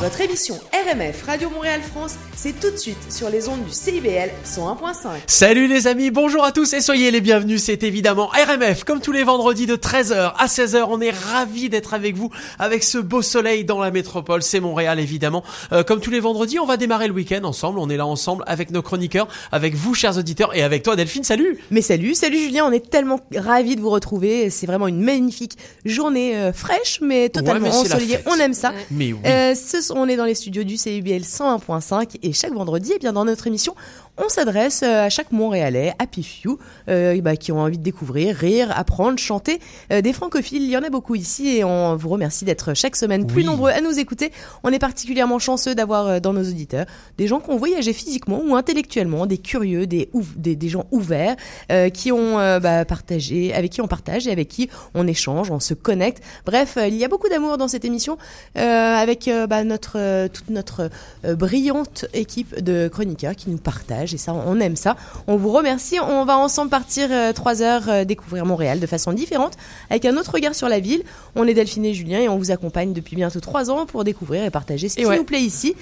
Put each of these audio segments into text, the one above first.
Votre émission RMF Radio Montréal France, c'est tout de suite sur les ondes du CIBL 101.5. Salut les amis, bonjour à tous et soyez les bienvenus. C'est évidemment RMF, comme tous les vendredis de 13h à 16h. On est ravis d'être avec vous avec ce beau soleil dans la métropole. C'est Montréal évidemment. Euh, comme tous les vendredis, on va démarrer le week-end ensemble. On est là ensemble avec nos chroniqueurs, avec vous chers auditeurs et avec toi Delphine. Salut Mais salut, salut Julien, on est tellement ravis de vous retrouver. C'est vraiment une magnifique journée euh, fraîche, mais totalement mais ensoleillée. On aime ça. Mais oui. Euh, ce on est dans les studios du CUBL 101.5 et chaque vendredi, eh bien dans notre émission, on s'adresse euh, à chaque Montréalais, happy few, euh, bah, qui ont envie de découvrir, rire, apprendre, chanter. Euh, des francophiles, il y en a beaucoup ici et on vous remercie d'être chaque semaine plus Oui. nombreux à nous écouter. On est particulièrement chanceux d'avoir dans nos auditeurs des gens qui ont voyagé physiquement ou intellectuellement, des curieux, des, ouv- des, des gens ouverts, euh, qui ont bah, partagé, avec qui on partage et avec qui on échange, on se connecte. Bref, il y a beaucoup d'amour dans cette émission avec bah, notre toute notre brillante équipe de chroniqueurs qui nous partagent et ça on aime ça. On vous remercie. On va ensemble partir euh, trois heures euh, découvrir Montréal de façon différente avec un autre regard sur la ville. On est Delphine et Julien et on vous accompagne depuis bientôt trois ans pour découvrir et partager ce Et qui ouais. nous plaît ici.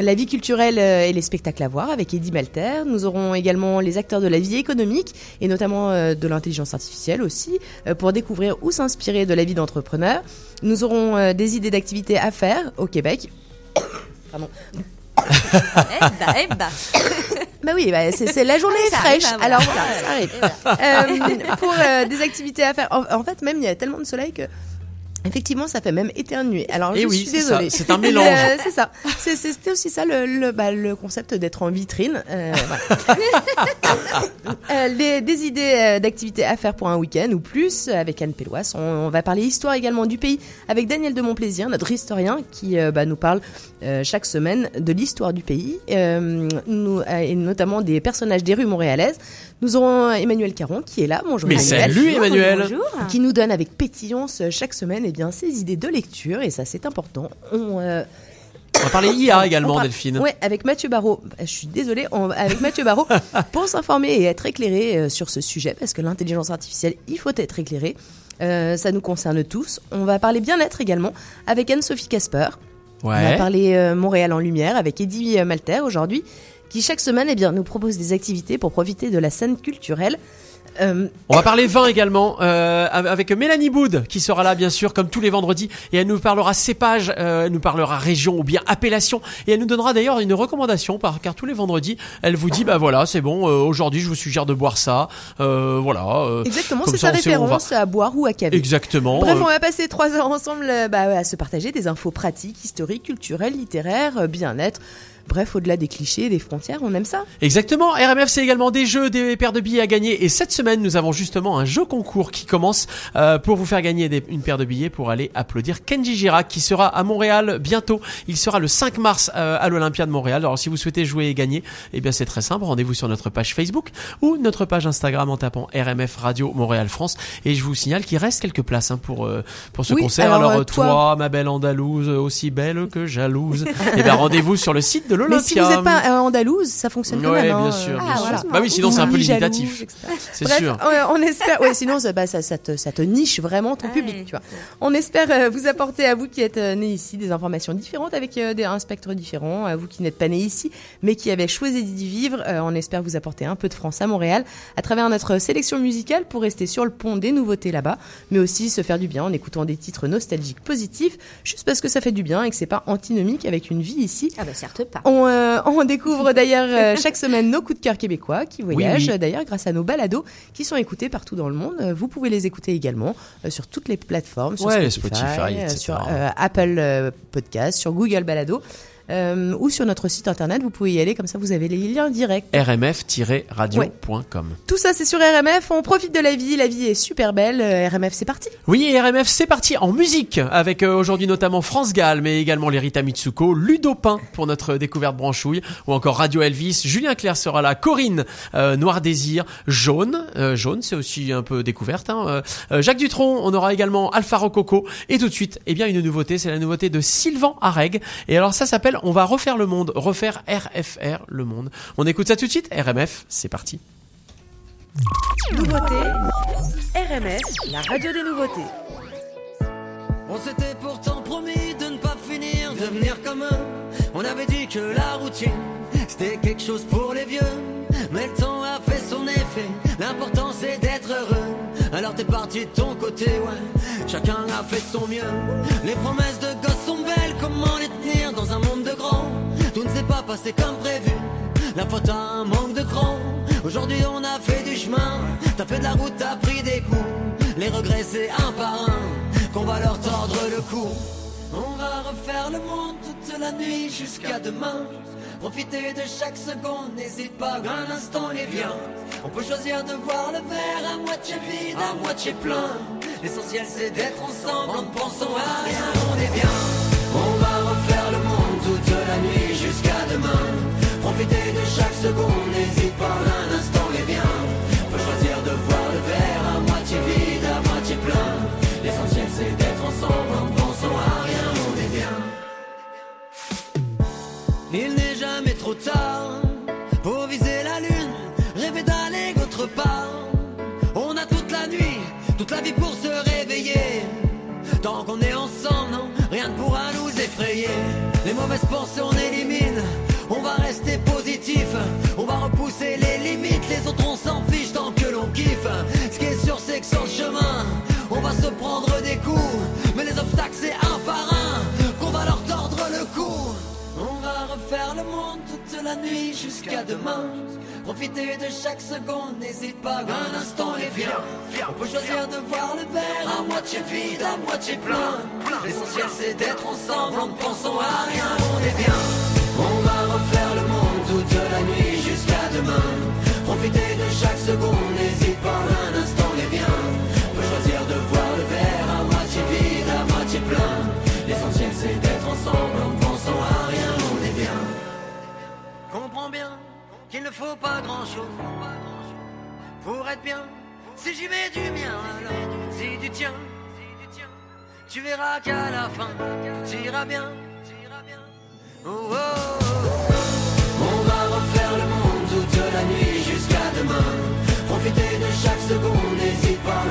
La vie culturelle euh, et les spectacles à voir avec Eddie Malter. Nous aurons également les acteurs de la vie économique et notamment de l'intelligence artificielle aussi pour découvrir ou s'inspirer de la vie d'entrepreneur. Nous aurons des idées d'activités à faire au Québec. Pardon. Eh bah, eh oui, bah, c'est la journée Ouais, est fraîche. arrive, Alors voilà. ça arrive. Euh, pour euh, des activités à faire. En, en fait, même il y a tellement de soleil que. Effectivement, ça fait même éternuer. Alors, Eh je oui, suis désolée. c'est un mélange. Euh, c'est ça. C'était aussi ça le, le, bah, le concept d'être en vitrine. Euh, voilà. Euh, les, des idées euh, d'activités à faire pour un week-end ou plus avec Anne Péloise. On, on va parler histoire également du pays avec Daniel de Montplaisir, notre historien qui euh, bah, nous parle euh, chaque semaine de l'histoire du pays nous, et notamment des personnages des rues montréalaises. Nous aurons Emmanuel Caron qui est là. Bonjour Mais Emmanuel. salut Emmanuel Bonjour. Qui nous donne avec pétillance chaque semaine eh bien, ses idées de lecture et ça c'est important. On, euh, On va parler IA également par- Delphine. Ouais, avec Mathieu Barraud. Je suis désolée, on- avec Mathieu Barraud pour s'informer et être éclairé euh, sur ce sujet parce que l'intelligence artificielle, il faut être éclairé. Euh, ça nous concerne tous. On va parler bien-être également avec Anne-Sophie Casper. On va parler euh, Montréal en lumière avec Eddie Malter aujourd'hui, qui chaque semaine eh bien, nous propose des activités pour profiter de la scène culturelle. Euh, On va parler vin également euh, avec Mélanie Boud qui sera là bien sûr comme tous les vendredis et elle nous parlera cépage, euh, elle nous parlera région ou bien appellation et elle nous donnera d'ailleurs une recommandation par, car tous les vendredis elle vous dit bah voilà c'est bon aujourd'hui je vous suggère de boire ça voilà exactement, c'est sa sait va. référence à boire ou à caver. exactement Bref, on va passer trois heures ensemble bah, à se partager des infos pratiques, historiques, culturelles, littéraires, bien-être. Bref, au-delà des clichés, des frontières, on aime ça. Exactement, RMF c'est également des jeux, des paires de billets à gagner et cette semaine nous avons justement un jeu concours qui commence euh, pour vous faire gagner des- une paire de billets pour aller applaudir Kenji Girac qui sera à Montréal bientôt. Il sera le 5 mars euh, à l'Olympia de Montréal. Alors si vous souhaitez jouer et gagner, eh bien c'est très simple, rendez-vous sur notre page Facebook ou notre page Instagram en tapant RMF Radio Montréal France et je vous signale qu'il reste quelques places hein, pour euh, pour ce Oui, concert. alors, Alors, toi, toi- ma belle andalouse, aussi belle que jalouse. et bien rendez-vous sur le site de l'Olympia. Mais si vous n'êtes pas euh, andalouse, ça fonctionne quand Ouais, même. bien hein, sûr, bien Ah, sûr. voilà. Bah oui, sinon c'est un peu limitatif. C'est Bref, sûr. on, espère. Ouais, sinon ça, bah, ça, ça te, ça te niche vraiment ton Ouais. public, tu vois. On espère euh, vous apporter à vous qui êtes euh, nés ici des informations différentes avec euh, des, un spectre différent. À vous qui n'êtes pas nés ici, mais qui avez choisi d'y vivre, euh, on espère vous apporter un peu de France à Montréal à travers notre sélection musicale pour rester sur le pont des nouveautés là-bas, mais aussi se faire du bien en écoutant des titres nostalgiques positifs, juste parce que ça fait du bien et que c'est pas antinomique avec une vie ici. Ah bah certes pas. On, euh, on découvre d'ailleurs euh, chaque semaine nos coups de cœur québécois qui voyagent oui. d'ailleurs grâce à nos balados qui sont écoutés partout dans le monde. Euh, Vous pouvez les écouter également sur toutes les plateformes, sur Ouais, Spotify, sur Apple Podcast, sur Google Balado. Euh, ou sur notre site internet, vous pouvez y aller, comme ça vous avez les liens directs. rmf-radio.com. Tout ça c'est sur RMF, on profite de la vie, la vie est super belle, Euh, RMF c'est parti Oui, et RMF, c'est parti en musique avec euh, aujourd'hui notamment France Gall, mais également les Rita Mitsuko, Ludo Pain pour notre découverte branchouille, ou encore Radio Elvis. Julien Clerc sera là, Corinne, euh, Noir Désir, Jaune, Jaune, c'est aussi un peu découverte. Hein, Jacques Dutronc, on aura également Alpha Rococo, et tout de suite, eh bien une nouveauté, c'est la nouveauté de Sylvain Areg. Et alors ça s'appelle On va refaire le monde, refaire RFR le monde. On écoute ça tout de suite. RMF, c'est parti. Nouveauté, RMF, la radio des nouveautés. On s'était pourtant promis de ne pas finir devenir comme eux. On avait dit que la routine, c'était quelque chose pour les vieux. Mais le temps a fait son effet, l'important c'est d'être heureux. Alors t'es parti de ton côté, ouais. Chacun a fait de son mieux. Les promesses de comment les tenir dans un monde de grands? Tout ne s'est pas passé comme prévu. La faute a un manque de cran. Aujourd'hui on a fait du chemin. T'as fait de la route, t'as pris des coups. Les regrets c'est un par un qu'on va leur tordre le cou. On va refaire le monde toute la nuit jusqu'à demain. Profiter de chaque seconde, n'hésite pas, un instant les vient. On peut choisir de voir le verre à moitié vide, à moitié plein. L'essentiel c'est d'être ensemble, en pensant à rien, on est bien. La nuit jusqu'à demain. Profiter de chaque seconde, n'hésite pas, un instant les vient. On choisir de voir le verre à moitié vide, à moitié plein. L'essentiel c'est d'être ensemble, en pensant à rien, on est bien. Il n'est jamais trop tard pour viser la lune, rêver d'aller autre part. On a toute la nuit, toute la vie pour se réveiller. Tant qu'on est ensemble, non, rien ne pourra nous effrayer. Pensées, on élimine. On va rester positif, on va repousser les limites. Les autres, on s'en fiche tant que l'on kiffe. Ce qui est sûr, c'est que sur le chemin, on va se prendre des coups. Mais les obstacles, c'est un par un qu'on va leur tordre le cou. On va refaire le monde toute la nuit jusqu'à demain. Profiter de chaque seconde, n'hésite pas, un instant et viens. On peut choisir de voir le verre à moitié vide, à moitié plein. L'essentiel c'est d'être ensemble, en ne pensant à rien, on est bien. On va refaire le monde toute la nuit jusqu'à demain. Profiter de chaque seconde, n'hésite pas, un instant et viens. Faut pas grand chose pour être bien. Si j'y mets du mien, alors si du tien, tu verras qu'à la fin, tu bien. Oh, oh, oh. On va refaire le monde toute la nuit jusqu'à demain. Profiter de chaque seconde, n'hésite pas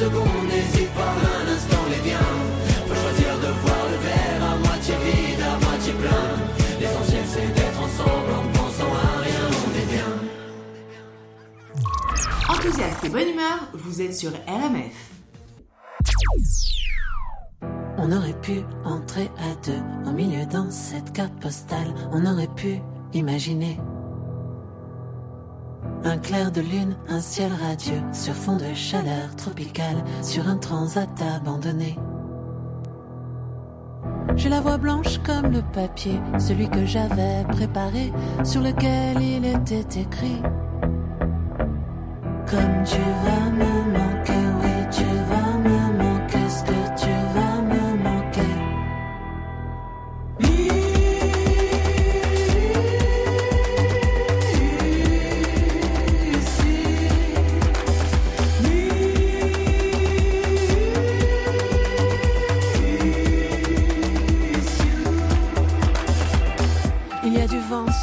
seconde, n'hésite pas un instant et viens. On peut choisir de voir le verre à moitié vide, à moitié plein. L'essentiel c'est d'être ensemble, en pensant à rien, on est bien. Enthousiaste et bonne humeur, vous êtes sur RMF. On aurait pu entrer à deux au milieu dans cette carte postale. On aurait pu imaginer un clair de lune, un ciel radieux sur fond de chaleur tropicale, sur un transat abandonné. J'ai la voix blanche comme le papier, celui que j'avais préparé, sur lequel il était écrit. Comme tu vas me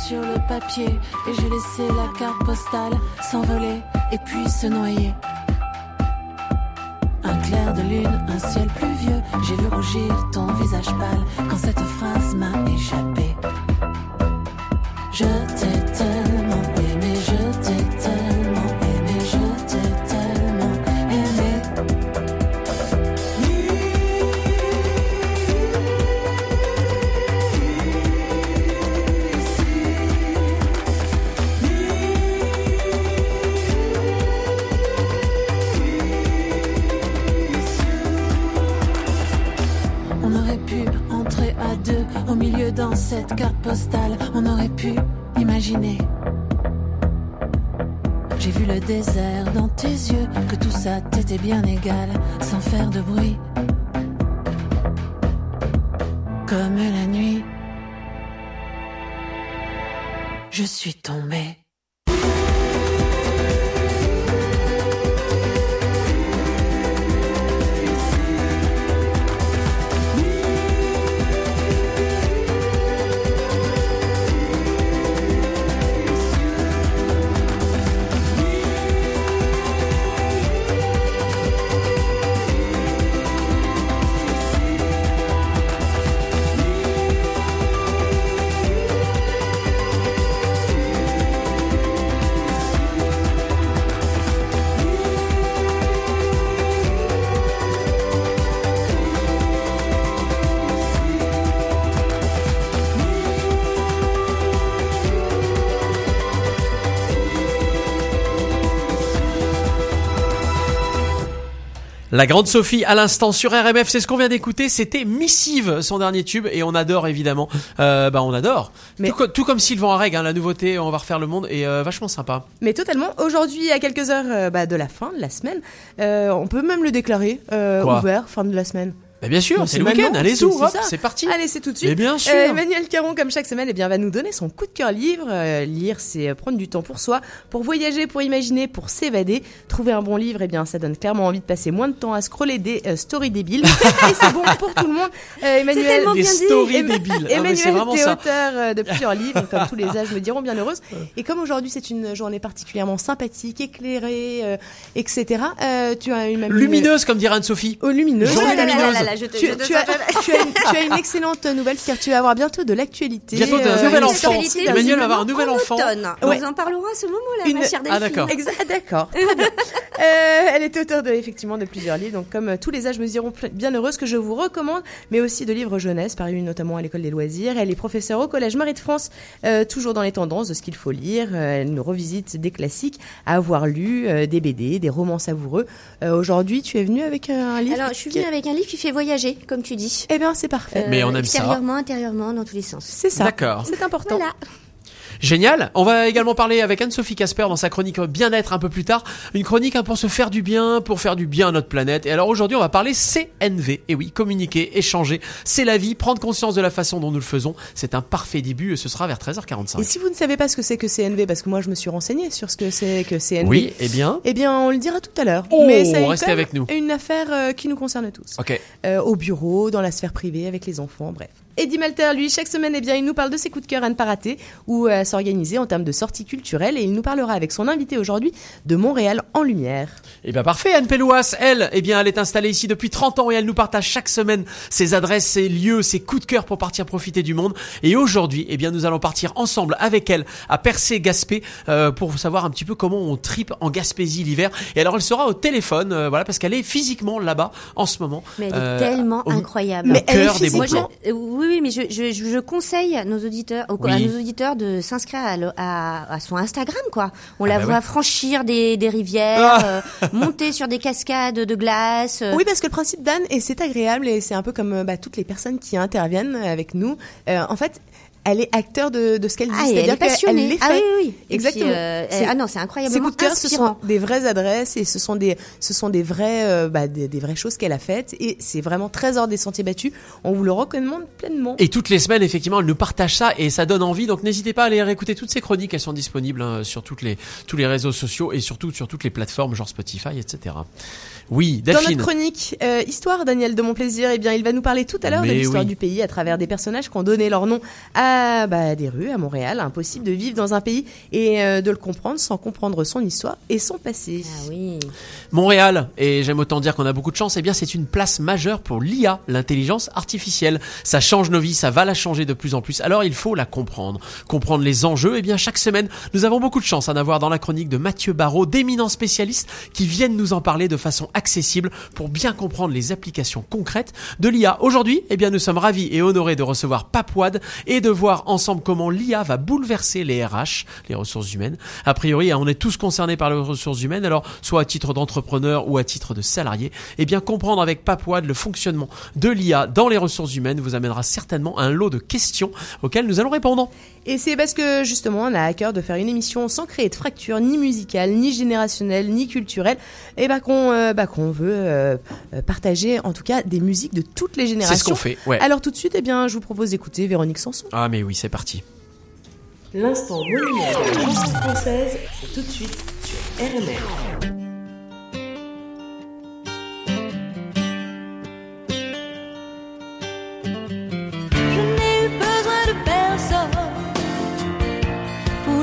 sur le papier et j'ai laissé la carte postale s'envoler et puis se noyer. Un clair de lune, un ciel pluvieux, j'ai vu rougir ton visage pâle quand cette phrase m'a échappé. Je cette carte postale. On aurait pu imaginer. J'ai vu le désert dans tes yeux, que tout ça t'était bien égal, sans faire de bruit. Comme la nuit, je suis tombée. La grande Sophie à l'instant sur RMF, c'est ce qu'on vient d'écouter. C'était Missive, son dernier tube, et on adore évidemment. Euh, bah on adore. Mais- Tout, co- tout comme Sylvain Arreg, hein, la nouveauté, on va refaire le monde, et euh, vachement sympa. Mais totalement. Aujourd'hui, à quelques heures euh, bah, de la fin de la semaine, euh, on peut même le déclarer euh, ouvert, fin de la semaine. Mais bien sûr, c'est le week-end. Allez-y, c'est- parti. Allez, c'est tout de suite. Mais bien sûr. Euh, Emmanuel Caron, comme chaque semaine, eh bien, va nous donner son coup de cœur livre. Euh, lire, c'est euh, prendre du temps pour soi, pour voyager, pour imaginer, pour s'évader. Trouver un bon livre, eh bien, ça donne clairement envie de passer moins de temps à scroller des euh, stories débiles. Et c'est bon pour tout le monde. Emmanuel, tellement Des bien dit. stories débiles. Ah, Emmanuel, vraiment t'es ça. auteur de plusieurs livres, comme tous les âges me diront bien heureuse. Et comme aujourd'hui c'est une journée particulièrement sympathique, éclairée, etc. tu as une même Lumineuse, comme dirait Anne-Sophie. Oh, lumineuse. Journée là lumineuse. Je te- Tu, je te tu as, sens- tu as une, tu as une excellente nouvelle car tu vas avoir bientôt de l'actualité. Bientôt euh, nouvel enfant. Emmanuel va avoir un nouvel en enfant. automne. Ouais. On en parlera à ce moment-là, Une- ma chère Ah, Delphine. d'accord. Exact, d'accord. Très bien. Euh, elle est auteure de, effectivement de plusieurs livres, donc comme euh, tous les âges me diront bien heureuse que je vous recommande, mais aussi de livres jeunesse, parus notamment à l'école des loisirs. Elle est professeure au Collège Marie de France, euh, toujours dans les tendances de ce qu'il faut lire. Euh, elle nous revisite des classiques à avoir lu, euh, des BD, des romans savoureux. Euh, Aujourd'hui, tu es venue avec un livre. Alors, je suis qui- venue avec un livre qui fait voyager, comme tu dis. Eh bien, c'est parfait. Mais on aime ça. Extérieurement, intérieurement, dans tous les sens. c'est ça. D'accord. C'est important. Voilà. Génial. On va également parler avec Anne-Sophie Casper dans sa chronique bien-être un peu plus tard. Une chronique hein, pour se faire du bien, pour faire du bien à notre planète. Et alors aujourd'hui, on va parler CNV. Et oui, communiquer, échanger, c'est la vie. Prendre conscience de la façon dont nous le faisons, c'est un parfait début. Et ce sera vers 13h45. Et si vous ne savez pas ce que c'est que CNV, parce que moi je me suis renseignée sur ce que c'est que CNV. Oui, eh bien. Eh bien, on le dira tout à l'heure. Oh, Mais ça est restez avec nous. Une affaire euh, qui nous concerne tous. Ok. Euh, au bureau, dans la sphère privée, avec les enfants, bref. Eddie Malter, lui, chaque semaine, eh bien, il nous parle de ses coups de cœur à ne pas rater ou à s'organiser en termes de sorties culturelles et il nous parlera avec son invité aujourd'hui de Montréal en lumière. Eh bien parfait, Anne Pélouas, elle, eh bien elle est installée ici depuis 30 ans et elle nous partage chaque semaine ses adresses, ses lieux, ses coups de cœur pour partir profiter du monde. Et aujourd'hui, eh bien nous allons partir ensemble avec elle à Percé-Gaspé euh, pour savoir un petit peu comment on tripe en Gaspésie l'hiver. Et alors elle sera au téléphone, euh, voilà, parce qu'elle est physiquement là-bas en ce moment. Mais elle est euh, tellement au- incroyable. Mais au elle est cœur des bons plans. Euh, oui, oui, mais je, je, je, je conseille à nos auditeurs, au- à nos auditeurs de s'inscrire à, le- à, à son Instagram, quoi. On Ah la bah voit ouais. franchir des, des rivières, Ah. euh, monter sur des cascades de glace. euh, Oui, parce que le principe d'Anne, et c'est agréable, et c'est un peu comme euh, bah, toutes les personnes qui interviennent avec nous, euh, en fait, elle est acteur de, de ce qu'elle dit. Ah, c'est-à-dire est passionnée. qu'elle les Ah fait. oui, oui, Exactement. puis, euh, C'est- ah non, c'est Ces incroyablement coups de cœur, ce sont des vraies adresses et ce sont des, ce sont des vraies, euh, bah, des, des vraies choses qu'elle a faites et c'est vraiment très hors des sentiers battus. On vous le recommande pleinement. Et toutes les semaines, effectivement, elle nous partage ça et ça donne envie. Donc n'hésitez pas à aller réécouter toutes ces chroniques. Elles sont disponibles hein, sur toutes les, tous les réseaux sociaux et surtout sur toutes les plateformes, genre Spotify, etc. Oui, Dans Delphine. notre chronique euh, Histoire, Daniel de mon plaisir, eh bien, il va nous parler tout à l'heure de Mais l'histoire oui. du pays à travers des personnages qui ont donné leur nom à bah, des rues à Montréal. Impossible de vivre dans un pays et euh, de le comprendre sans comprendre son histoire et son passé. Ah oui. Montréal, et j'aime autant dire qu'on a beaucoup de chance, eh bien c'est une place majeure pour l'IA, l'intelligence artificielle. Ça change nos vies, ça va la changer de plus en plus, alors il faut la comprendre. Comprendre les enjeux, eh bien chaque semaine, nous avons beaucoup de chance à en avoir dans la chronique de Mathieu Barraud, d'éminents spécialistes qui viennent nous en parler de façon accessible pour bien comprendre les applications concrètes de l'IA. Aujourd'hui, eh bien nous sommes ravis et honorés de recevoir Papouad et de voir ensemble comment l'IA va bouleverser les RH, les ressources humaines. A priori, hein, on est tous concernés par les ressources humaines, alors soit à titre d'entrepreneur ou à titre de salarié, eh bien comprendre avec Papouad le fonctionnement de l'IA dans les ressources humaines vous amènera certainement à un lot de questions auxquelles nous allons répondre. Et c'est parce que justement, on a à cœur de faire une émission sans créer de fracture, ni musicale, ni générationnelle, ni culturelle, et bah qu'on euh, bah, qu'on veut euh, partager en tout cas des musiques de toutes les C'est générations. ce qu'on fait, ouais. Alors tout de suite, eh bien, je vous propose d'écouter Véronique Sanson. Ah mais oui, c'est parti. L'instant monument de la chanson française, c'est tout de suite sur RMR.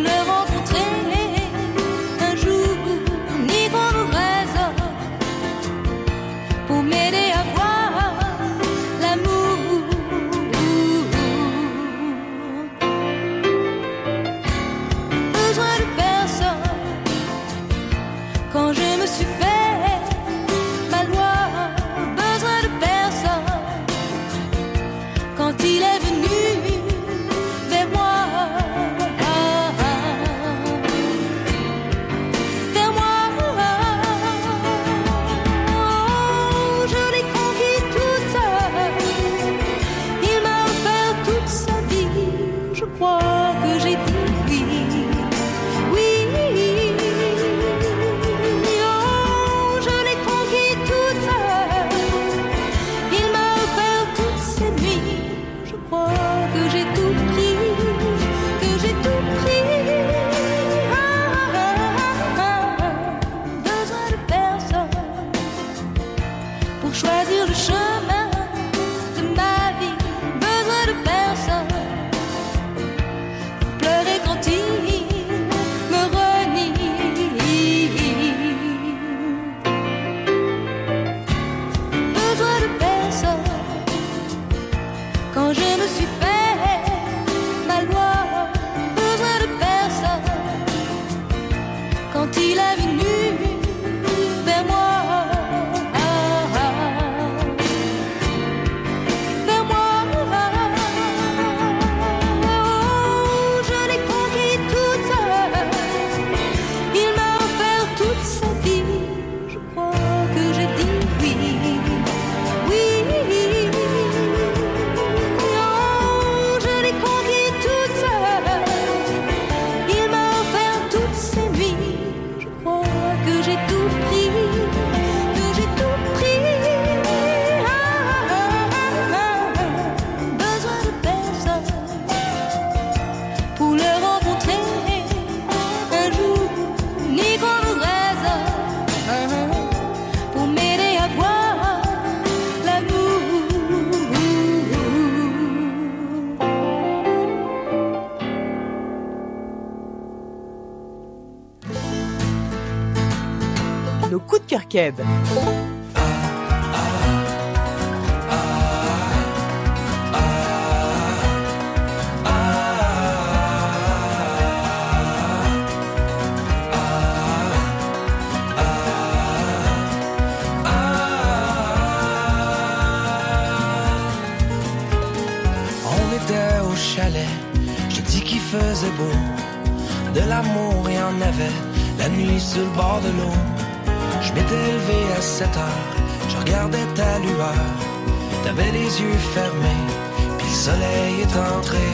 Pour le coups soleil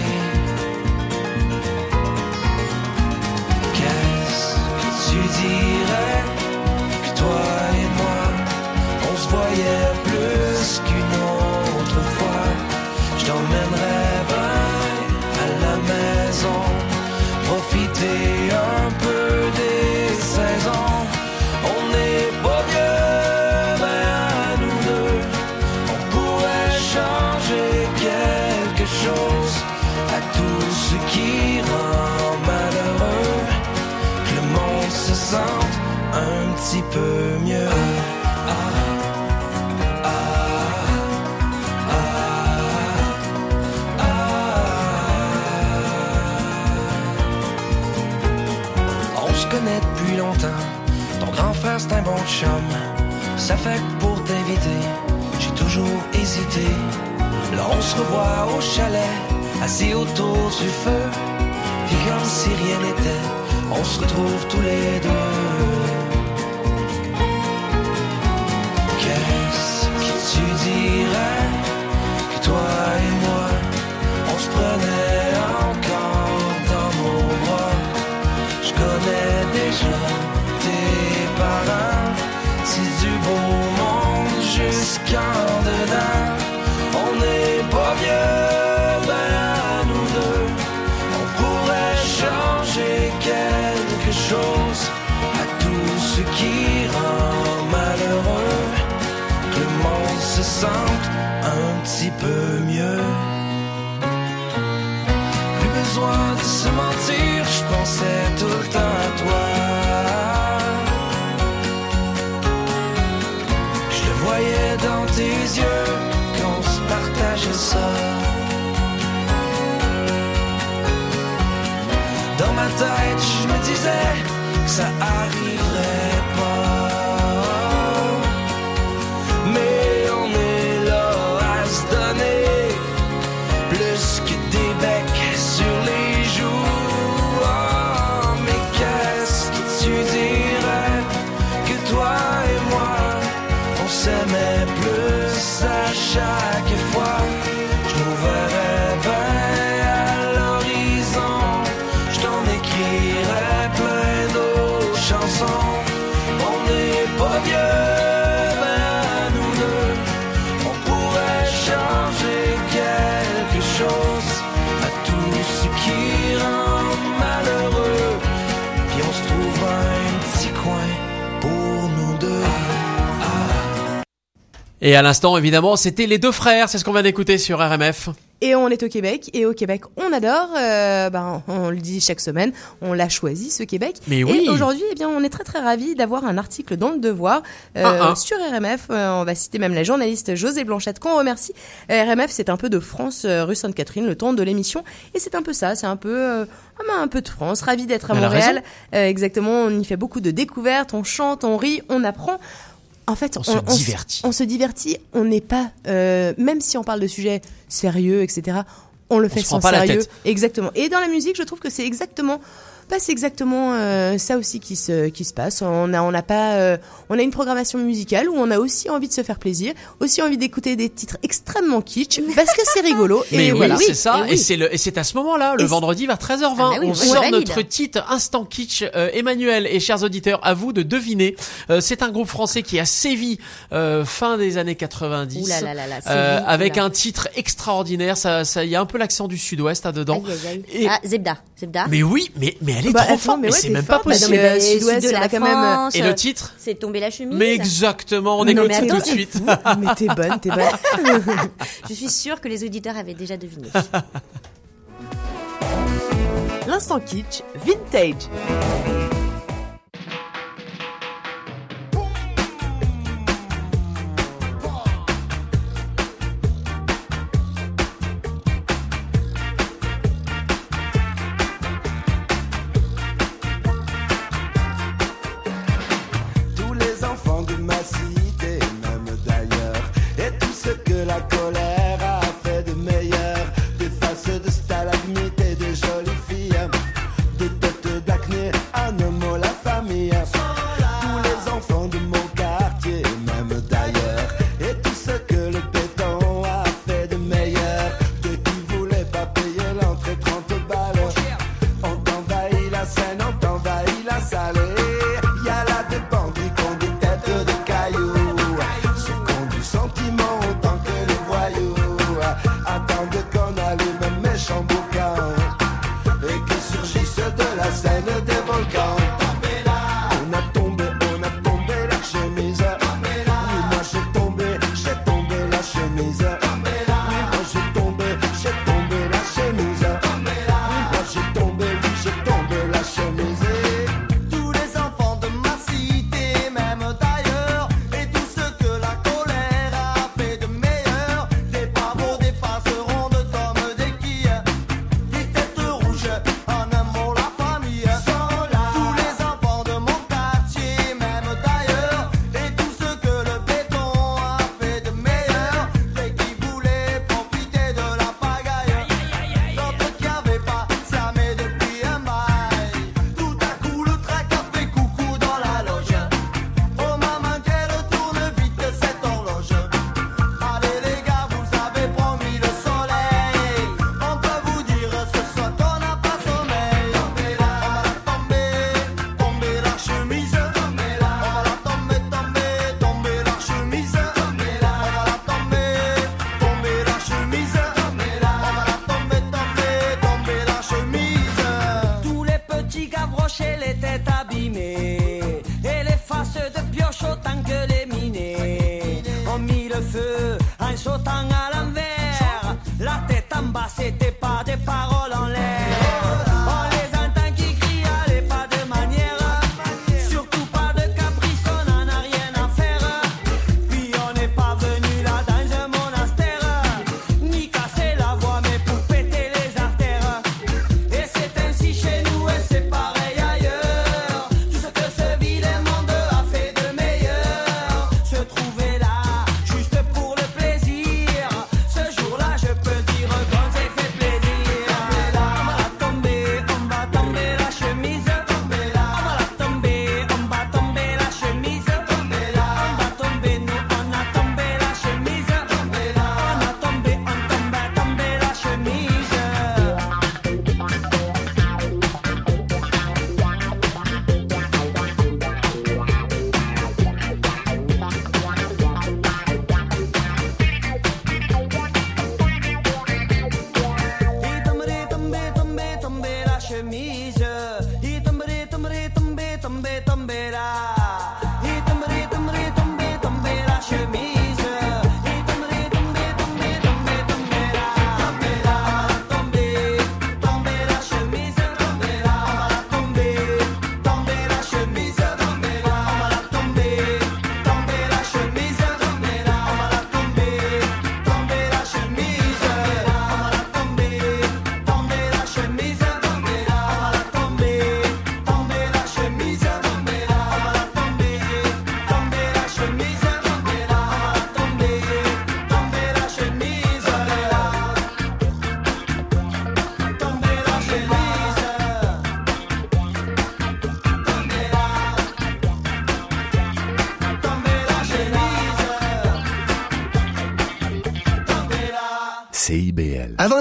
Et à l'instant, évidemment, c'était les deux frères, c'est ce qu'on vient d'écouter sur RMF. Et on est au Québec, et au Québec, on adore. euh, ben, on le dit chaque semaine, on l'a choisi ce Québec. Mais oui. Et aujourd'hui, eh bien, on est très très ravis d'avoir un article dans le Devoir euh, Ah, ah. sur RMF. Euh, on va citer même la journaliste José Blanchette qu'on remercie. Euh, RMF, c'est un peu de France euh, rue Sainte-Catherine, le temps de l'émission, et c'est un peu ça. C'est un peu ah ben, un peu de France. Ravi d'être à Elle Montréal. Euh, exactement. On y fait beaucoup de découvertes. On chante, on rit, on apprend. En fait, On se divertit. On se divertit. On n'est pas, euh, même si on parle de sujets sérieux, etc. On le fait sans sérieux. Exactement. Et dans la musique, je trouve que c'est exactement, bah, c'est exactement euh, ça aussi qui se qui se passe. On a on n'a pas, euh, on a une programmation musicale où on a aussi envie de se faire plaisir, aussi envie d'écouter des titres extrêmement kitsch parce que c'est rigolo. Mais et oui, voilà. c'est ça. et oui. c'est le, et c'est à ce moment-là, le Et vendredi vers 13h20, Ah bah oui, on sort valide. notre titre Instant Kitsch. Euh, Emmanuel et chers auditeurs, à vous de deviner. Euh, c'est un groupe français qui a sévi euh, fin des années 90. Ouh là là là là, sévi, euh, avec un titre extraordinaire. Ça, ça, il y a un peu l'accent du Sud-Ouest là dedans. Aïe, aïe, aïe. Et- Ah, Zebda. Zebda. Mais oui, mais mais elle est Bah, trop forte. mais Mais, ouais, c'est même pas forte, madame, possible. Sud-Ouest, sud a la quand même, France. Et le titre? C'est tombé la chemise. Mais exactement. On Non, écoute attends, tout de suite. Mais t'es bonne, t'es bonne. Je suis sûre que les auditeurs avaient déjà deviné. L'instant kitsch vintage.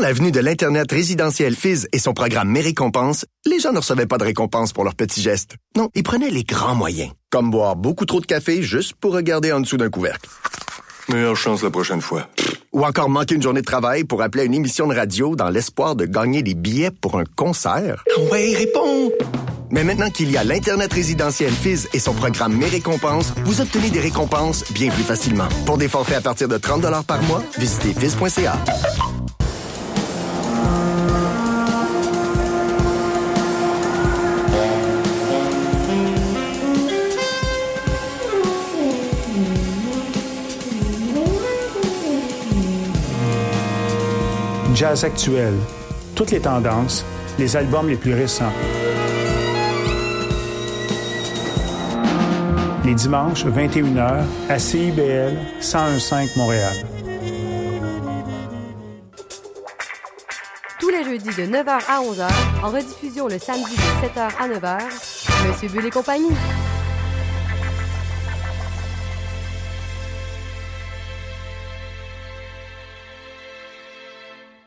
Avant la venue de l'Internet résidentiel Fizz et son programme Mes récompenses, les gens ne recevaient pas de récompenses pour leurs petits gestes. Non, ils prenaient les grands moyens, comme boire beaucoup trop de café juste pour regarder en dessous d'un couvercle. Meilleure chance la prochaine fois. Ou encore manquer une journée de travail pour appeler à une émission de radio dans l'espoir de gagner des billets pour un concert. Ouais, réponds! Mais maintenant qu'il y a l'Internet résidentiel Fizz et son programme Mes récompenses, vous obtenez des récompenses bien plus facilement. Pour des forfaits à partir de 30 par mois, visitez fizz.ca. Jazz actuel, toutes les tendances, les albums les plus récents. Les dimanches, 21h, à CIBL 1015 Montréal. Tous les jeudis de 9h à 11h, en rediffusion le samedi de 7h à 9h, Monsieur Bull et compagnie.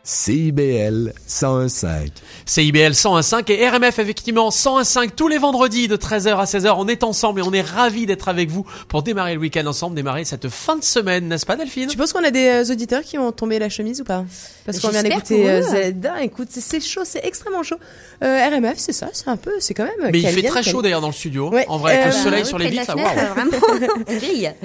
CIBL 101.5. CIBL 101.5 et RMF effectivement 101.5 tous les vendredis de 13h à 16h. On est ensemble et on est ravis d'être avec vous pour démarrer le week-end ensemble, démarrer cette fin de semaine, n'est-ce pas Delphine? Tu penses qu'on a des euh, auditeurs qui ont tombé la chemise ou pas? Parce qu'on vient d'écouter euh. Zelda. Écoute, c'est- chaud, c'est extrêmement chaud. Euh, RMF, c'est ça, c'est un peu, c'est quand même. Mais il fait très chaud d'ailleurs dans le studio. Ouais. En vrai, avec Euh, le soleil oui, sur les vitres.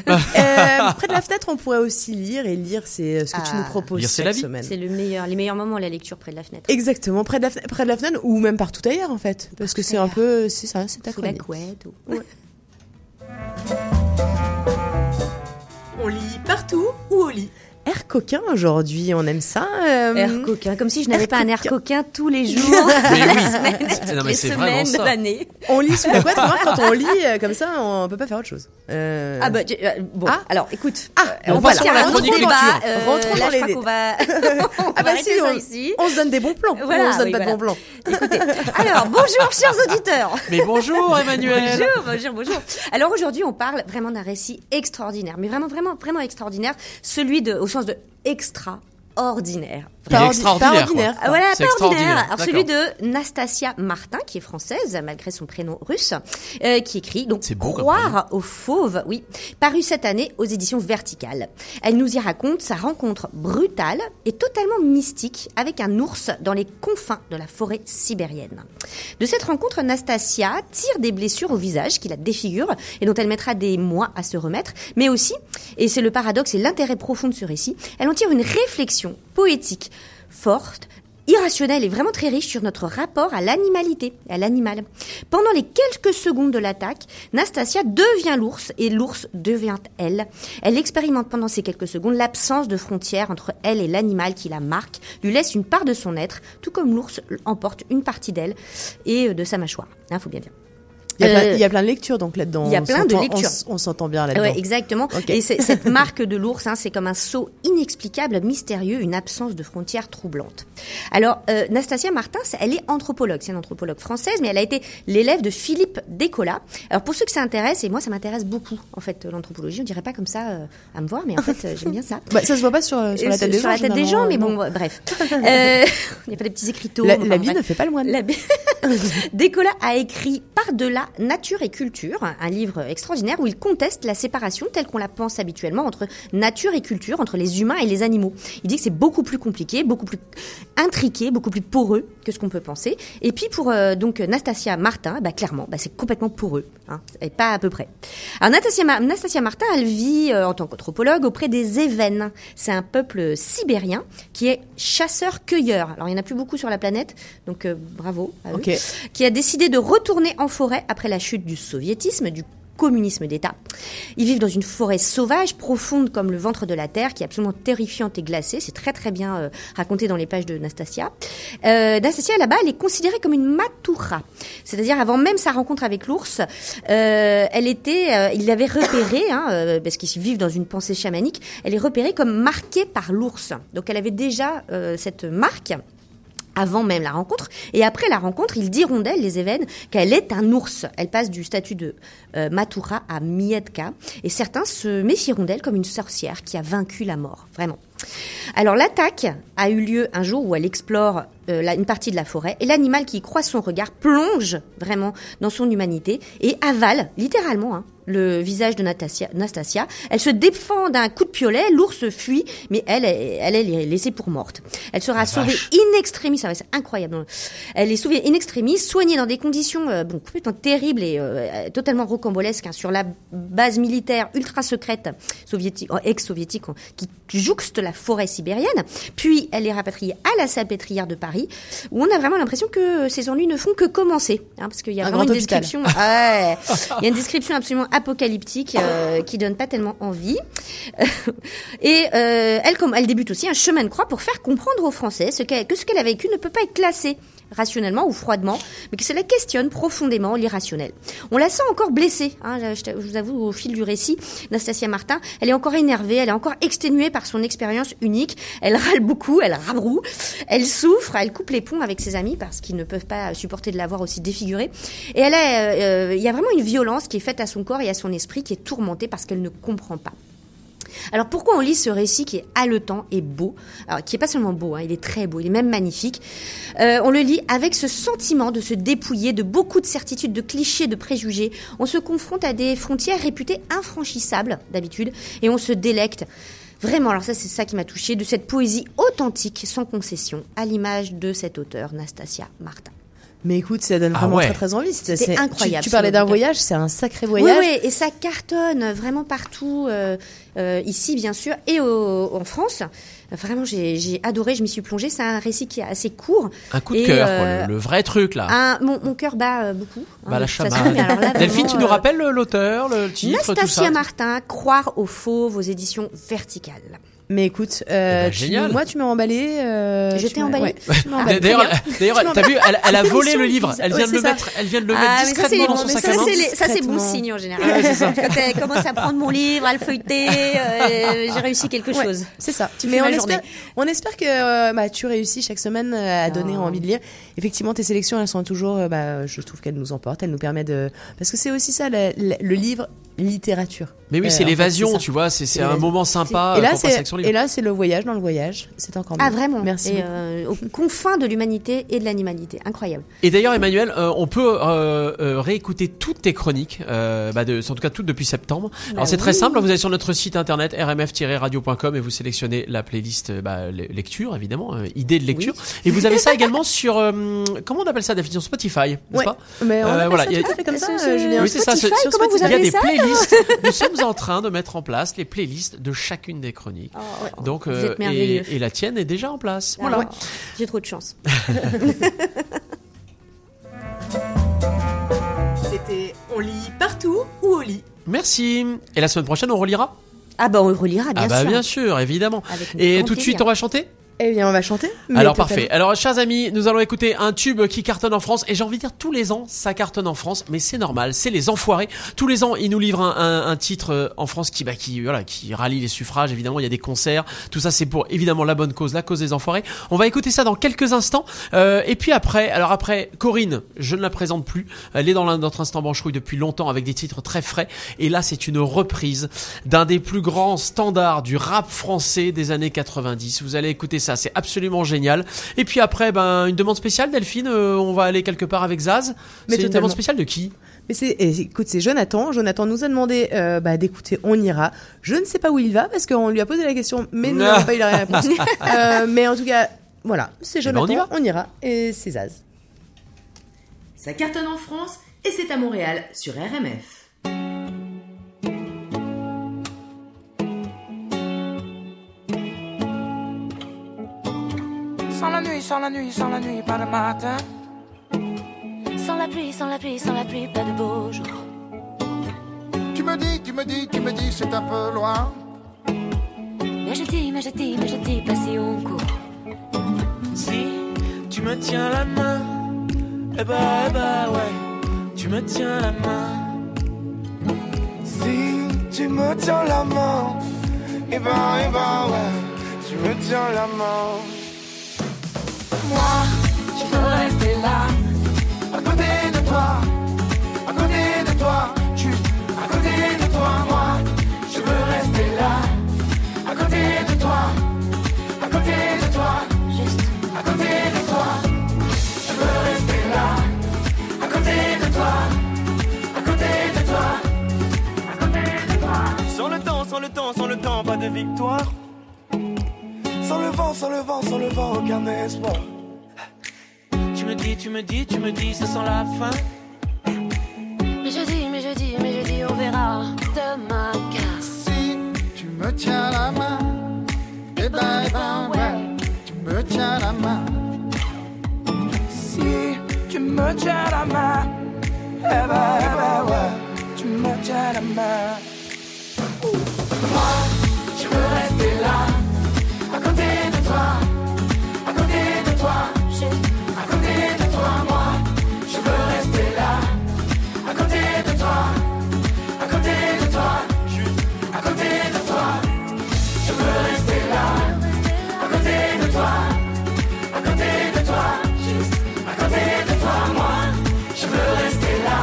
Euh, près de la fenêtre, on pourrait aussi lire et lire, c'est ce que tu Ah. nous proposes Lire, c'est chaque la vie. semaine. C'est le meilleur, les meilleurs moments, la lecture près de la fenêtre. Exactement, près de la, fenêtre- près de la fenêtre ou même partout ailleurs en fait, parce que c'est un peu, c'est ça, c'est ta Sous la couette. ou- On lit partout ou au lit? Air coquin aujourd'hui, on aime ça. euh, Air coquin, comme si je n'avais air pas un air coquin. tous les jours, Mais oui. les semaines, C'est- non, mais toutes les semaines de ça. l'année. On lit sous la couette, moi, quand on lit euh, comme ça, on peut pas faire autre chose. Euh, Ah bah tu- euh, bon, Ah. alors écoute, Ah, on voilà. va faire la un autre chronique débat. euh, Rentrons dans je les crois qu'on va, on Ah va bah arrêter si, ça on, ici. on se donne des bons plans, Voilà, on se donne oui, pas voilà. de bons plans. Écoutez, alors bonjour chers auditeurs. Mais bonjour Emmanuel. Bonjour, bonjour, bonjour. Alors aujourd'hui, on parle vraiment d'un récit extraordinaire, mais vraiment, vraiment, vraiment extraordinaire, celui de, au de extraordinaire. Est Pas ordi- extraordinaire. pas ordinaire. quoi. Ah, voilà, pas ordinaire. Alors celui de Nastasia Martin, qui est française malgré son prénom russe, euh, qui écrit donc beau Croire aux fauves, oui, paru cette année aux éditions Verticales. Elle nous y raconte sa rencontre brutale et totalement mystique avec un ours dans les confins de la forêt sibérienne. De cette rencontre, Nastasia tire des blessures au visage qui la défigurent et dont elle mettra des mois à se remettre, mais aussi, et c'est le paradoxe et l'intérêt profond de ce récit, elle en tire une réflexion poétique forte, irrationnelle et vraiment très riche sur notre rapport à l'animalité, à l'animal. Pendant les quelques secondes de l'attaque, Nastasia devient l'ours et l'ours devient elle. Elle expérimente pendant ces quelques secondes l'absence de frontières entre elle et l'animal qui la marque, lui laisse une part de son être, tout comme l'ours emporte une partie d'elle et de sa mâchoire. Hein, faut bien dire. Il y, a plein, Euh, il y a plein de lectures donc là-dedans. il y a plein de on lectures. On s'entend bien là-dedans. Ouais, exactement. Et cette marque de l'ours, hein, c'est comme un saut inexplicable, mystérieux, une absence de frontières troublante. Alors, euh, Nastasia Martin, c'est- elle est anthropologue. C'est une anthropologue française, mais elle a été l'élève de Philippe Descola. Alors, pour ceux que ça intéresse, et moi, ça m'intéresse beaucoup, en fait, l'anthropologie. On dirait pas comme ça euh, à me voir, mais en fait, euh, j'aime bien ça. Bah, ça se voit pas sur, sur la tête des gens. sur la tête des gens, mais bon, bref. Il n'y a pas des petits écriteaux. La- enfin, L'habit bref. ne fait pas le moine. L'habit- Descola a écrit Par-delà nature et culture, un livre extraordinaire où il conteste la séparation telle qu'on la pense habituellement entre nature et culture, entre les humains et les animaux. Il dit que c'est beaucoup plus compliqué, beaucoup plus intriqué, beaucoup plus poreux que ce qu'on peut penser. Et puis pour euh, donc Nastasia Martin, bah, clairement, bah, c'est complètement poreux, hein, et pas à peu près. Alors Nastasia, Ma- Nastasia Martin, elle vit euh, en tant qu'anthropologue auprès des Évènes. C'est un peuple sibérien qui est chasseur-cueilleur. Alors il y en a plus beaucoup sur la planète, donc euh, bravo à eux. Qui a décidé de retourner en forêt après la chute du soviétisme, du communisme d'État. Ils vivent dans une forêt sauvage, profonde comme le ventre de la terre, qui est absolument terrifiante et glacée. C'est très très bien euh, raconté dans les pages de Nastasia. Euh, Nastasia, là-bas, elle est considérée comme une matura. C'est-à-dire, avant même sa rencontre avec l'ours, euh, elle était, euh, il l'avait repérée, hein, parce qu'ils vivent dans une pensée chamanique, elle est repérée comme marquée par l'ours. Donc elle avait déjà cette marque avant même la rencontre. Et après la rencontre, ils diront d'elle, les Évènes, qu'elle est un ours. Elle passe du statut de euh, Matura à Mietka. Et certains se méfieront d'elle comme une sorcière qui a vaincu la mort. Vraiment. Alors l'attaque a eu lieu un jour où elle explore euh, la- une partie de la forêt et l'animal qui y croise son regard plonge vraiment dans son humanité et avale littéralement hein, le visage de Nastasia, Nastasia. Elle se défend d'un coup de piolet, l'ours fuit, mais elle, elle, elle est laissée pour morte. Elle sera sauvée in extremis, ça va, c'est incroyable. Elle est sauvée in extremis, soignée dans des conditions euh, bon, complètement terribles et euh, totalement rocambolesques hein, sur la base militaire ultra secrète soviétique, euh, ex-soviétique hein, qui jouxte la forêt sibérienne. Puis elle est rapatriée à la salpêtrière de Paris, où on a vraiment l'impression que ses ennuis ne font que commencer, hein, parce qu'il y a Un vraiment une hôpital. description. Ouais, il y a une description absolument apocalyptique euh, qui donne pas tellement envie. Et euh, elle, comme elle débute aussi un chemin de croix pour faire comprendre aux Français ce que ce qu'elle a vécu ne peut pas être classé rationnellement ou froidement, mais que cela questionne profondément l'irrationnel. On la sent encore blessée, hein, je, vous avoue, au fil du récit, Nastasia Martin, elle est encore énervée, elle est encore exténuée par son expérience unique, elle râle beaucoup, elle rabroue, elle souffre, elle coupe les ponts avec ses amis parce qu'ils ne peuvent pas supporter de la voir aussi défigurée, et elle est, euh, il y a vraiment une violence qui est faite à son corps et à son esprit qui est tourmentée parce qu'elle ne comprend pas. Alors pourquoi on lit ce récit qui est haletant et beau, qui est pas seulement beau, hein, il est très beau, il est même magnifique. Euh, on le lit avec ce sentiment de se dépouiller de beaucoup de certitudes, de clichés, de préjugés. On se confronte à des frontières réputées infranchissables d'habitude et on se délecte. Vraiment, alors ça c'est ça qui m'a touché de cette poésie authentique, sans concession, à l'image de cet auteur, Nastasia Martin. Mais écoute, ça donne Ah vraiment ouais. très très envie. C'est- incroyable, Tu, tu parlais d'un voyage, c'est un sacré voyage. Oui, oui, et ça cartonne vraiment partout, euh, euh, ici bien sûr, et au- en France. Vraiment, j'ai adoré, je m'y suis plongée. C'est un récit qui est assez court. Un coup de cœur, euh, le, le vrai truc là. Un- mon, mon cœur bat euh, beaucoup. hein, Bah, de la façon, alors là, Delphine, vraiment, tu nous rappelles l'auteur, le titre, tout Nastasia ça Martin, Croire aux fauves aux éditions Verticales. Mais écoute, euh, Eh ben, tu- moi tu m'as emballé. Euh, Je t'ai emballé ouais, Ah, emballé. D'ailleurs, d'ailleurs, t'as vu, elle, elle a volé le livre. Elle vient Ouais, de le ça. mettre. Elle vient de le Ah, mettre mais ça, c'est discrètement les dans son mais sac ça, à main. ça, c'est bon signe en général. Ouais, ça. Quand elle commence à prendre mon livre, à le feuilleter, euh, j'ai réussi quelque Ouais, chose. c'est ça. Tu Mais fais on ma espère, journée. on espère que euh, bah, tu réussis chaque semaine à donner Ah. envie de lire. Effectivement, tes sélections, elles sont toujours, euh, bah, je trouve qu'elles nous emportent, elles nous permettent de, parce que c'est aussi ça, le, le- le livre, littérature. Mais oui, Euh, c'est en fait, l'évasion, tu vois. C'est un moment sympa Et là, c'est, le voyage dans le voyage. C'est encore mieux. Ah vraiment Merci. Et euh, aux confins de l'humanité et de l'animalité, incroyable. Et d'ailleurs, Emmanuel, euh, on peut euh, euh, réécouter toutes tes chroniques, euh, bah de, en tout cas toutes depuis septembre. Alors c'est très simple, vous allez sur notre site internet rmf-radio.com et vous sélectionnez la playlist bah, le- lecture, évidemment, euh, idée de lecture. Et vous avez ça également sur, euh, comment on appelle ça, définition Spotify, n'est-ce Ouais. pas Mais on Euh, voilà, ça il y a- tout à fait comme ça, euh, Julien. Oui, c'est ça, Spotify, c'est- comment vous Il y a des ça playlists. Nous sommes en train de mettre en place les playlists de chacune des chroniques. Donc, Vous euh, êtes merveilleux. et, et la tienne est déjà en place. Alors, Voilà. J'ai trop de chance. C'était On lit partout ou au lit Merci. Et la semaine prochaine, on relira Ah bah on relira bien Ah bah sûr. bien sûr, évidemment. Avec Et tout de suite, on va chanter? Eh bien, on va chanter. Alors parfait. Alors chers amis, nous allons écouter un tube qui cartonne en France et j'ai envie de dire tous les ans ça cartonne en France, mais c'est normal, c'est les enfoirés. Tous les ans ils nous livrent un, un- un titre euh, en France qui bah qui voilà qui rallie les suffrages. Évidemment il y a des concerts, tout ça c'est pour évidemment la bonne cause, la cause des enfoirés. On va écouter ça dans quelques instants Euh, et puis après, alors après Corinne, je ne la présente plus. Elle est dans l'un- notre instant branchouille depuis longtemps avec des titres très frais et là c'est une reprise d'un des plus grands standards du rap français des années 90. Vous allez écouter ça, c'est absolument génial. Et puis après, ben une demande spéciale, Delphine. euh, on va aller quelque part avec Zaz. Mais C'est une demande spéciale de qui? Mais c'est, et écoute, c'est Jonathan. Jonathan nous a demandé euh, bah, d'écouter On ira. Je ne sais pas où il va parce qu'on lui a posé la question, mais nous n'avons pas eu la réponse. Euh, mais en tout cas, voilà, c'est Eh ben, on Jonathan. y va. ira et c'est Zaz. Ça cartonne en France et c'est à Montréal sur RMF. Sans la nuit, sans la nuit, sans la nuit, pas le matin. Sans la pluie, sans la pluie, sans la pluie, pas de beau jour. Tu me dis, tu me dis, tu me dis, c'est un peu loin. Mais je dis, mais je dis, mais je dis pas si on court. Si tu me tiens la main, eh bah, eh bah ouais, tu me tiens la main. Si tu me tiens la main, et ben, et ben, ouais, tu me tiens la main. Moi, je veux rester là, à côté de toi, à côté de toi, juste à côté de toi. Moi, je veux rester là, à côté de toi, à côté de toi, juste à côté de toi. Je veux rester là, à côté de toi, à côté de toi, à côté de toi. Sans le temps, sans le temps, sans le temps, pas de victoire. Sans le vent, sans le vent, sans le vent, aucun espoir. Tu me dis, tu me dis, tu me dis, ça sent la fin. Mais je dis, mais je dis, mais je dis, on verra demain. Car si tu me tiens la main, eh ben, eh ben, ouais, tu me tiens la main. Si tu me tiens la main, eh ben, eh ben, ouais, tu me tiens la main. Moi, je veux rester là, toi, à côté de toi, juste à côté de toi, moi, je veux rester là,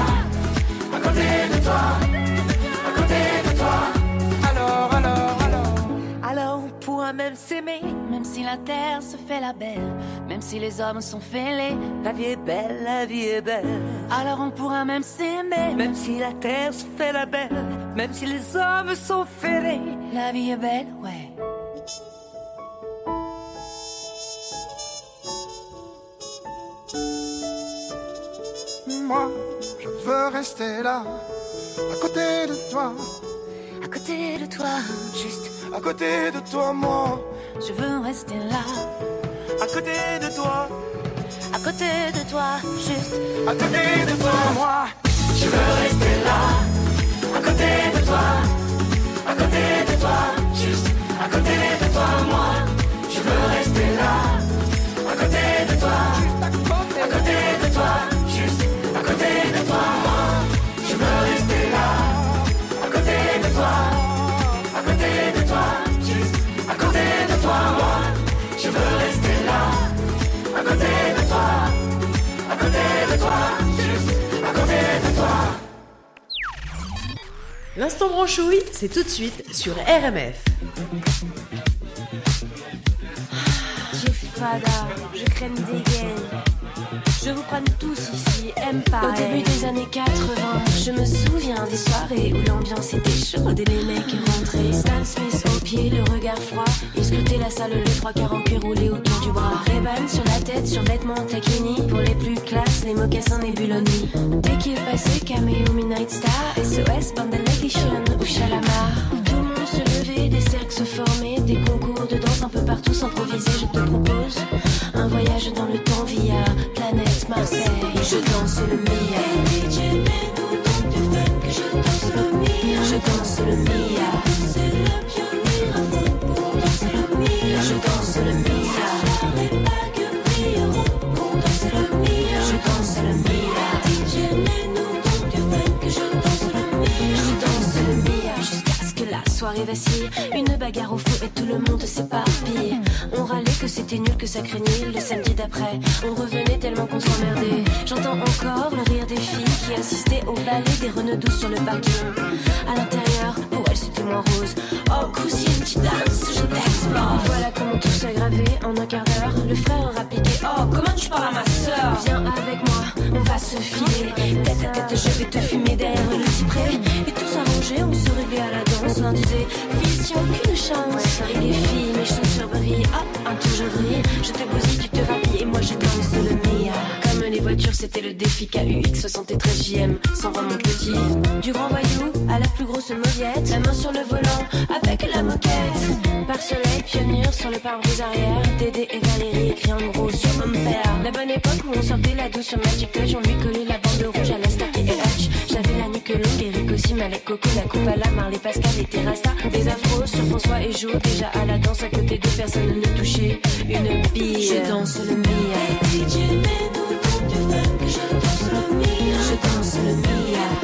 à côté de toi, Pourra même s'aimer, même si la terre se fait la belle, même si les hommes sont fêlés, la vie est belle, la vie est belle. Alors on pourra même s'aimer, même si la terre se fait la belle, même si les hommes sont fêlés, la vie est belle, ouais. Moi, je veux rester là, à côté de toi, côté de toi, juste à côté de toi, moi, je veux rester là, à côté de toi, à côté de toi, juste à côté de toi, moi. Je veux rester là, à côté de toi, à côté de toi, juste à côté de toi, moi. Je veux rester là, à côté de toi, à côté de toi, juste à côté de toi, de toi, juste à côté de toi. L'instant branchouille, c'est tout de suite sur RMF. J'ai fada, je crème des gaines. Je vous prenne tous ici, aime pas. Au début des années 80, je me souviens des soirées où l'ambiance était chaude et les mecs rentraient. Stan Smith au pied, le regard froid. Ils scrutaient la salle, les trois quarts en cuir roulé autour du bras. Ray-Ban sur la tête, sur vêtements taquini. Pour les plus classes, les mocassins Nebuloni. Dès qu'il passait, caméo, Midnight Star, SOS, Band Edition ou Chalamar. Tout le monde se levait, des cercles se formaient, des concours de un peu partout s'improviser. Je te propose un voyage dans le temps via planète Marseille. Je danse le Mia. Je. Je danse le Mia. Une bagarre au feu et tout le monde s'éparpille. On râlait que c'était nul, que ça craignait. Le samedi d'après, on revenait tellement qu'on s'emmerdait. J'entends encore le rire des filles qui assistaient au ballet des renauds sur le parking. À l'intérieur, pour elles c'était moins rose. Oh cousine, tu danses, je t'explose. Voilà comment tout s'est aggravé en un quart d'heure. Le frère a piqué. Oh, comment tu parles à ma soeur Viens avec moi, on va se filer. Tête à tête, je vais te fumer derrière le cyprès. Et tout s'arrangeait, on se réveillait à la danse. L'un fils, y'a aucune chance. Et les filles, mes chaussures brillent. Hop, un toujours brille. Je te bousille, tu te rhabilles et moi je danse le Mia. Comme les voitures, c'était le défi KUX 73 JM, sans vraiment petit. Du grand voyou à la plus grosse mauviette, la main sur le volant avec la moquette. Par soleil, pionnière sur le pare-brise arrière. Dédé et Valérie écrit en gros sur mon père. La bonne époque où on sortait la douce sur Magic Touch, on lui collait la bande rouge à la Stark et Hutch. J'avais Eric aussi, Malek Coco, la coupe à la Marley Pascal et Terrasta. Des afros sur François et Jo, déjà à la danse à côté de personne ne touchait une bille. Je danse le Mia. Je danse le Mia. Je danse le Mia.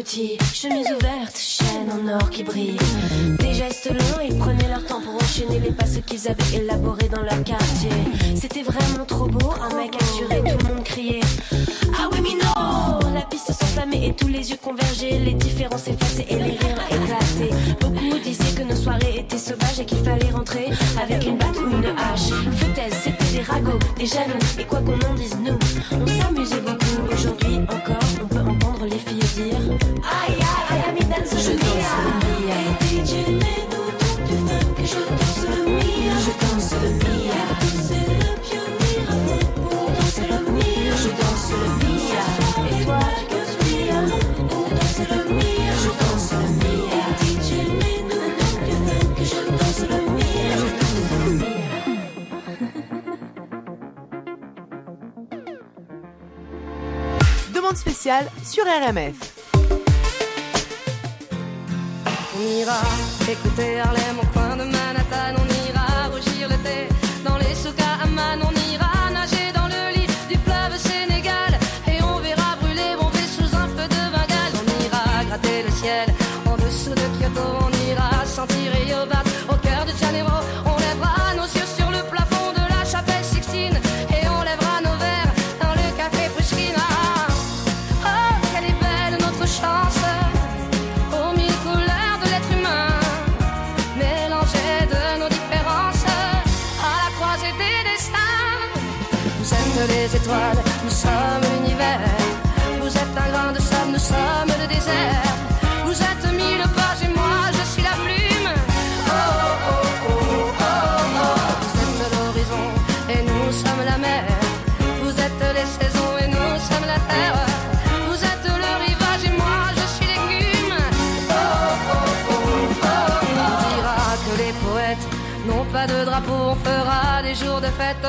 Coquille, chemise ouverte, chaîne en or qui brille. Des gestes longs, ils prenaient leur temps pour enchaîner les passes qu'ils avaient élaborés dans leur quartier. C'était vraiment trop beau, un mec assuré, tout le monde criait. Ah oui, mais La piste s'enflammait et tous les yeux convergeaient, les différences effacées et les rires éclatés. Beaucoup disaient que nos soirées étaient sauvages et qu'il fallait rentrer avec une batte ou une hache. Foutaise, c'était des ragots, des jaloux, et quoi qu'on en dise, nous, on s'amusait beaucoup. Spéciale sur RMF. On ira écouter Harlem au coin de Manhattan.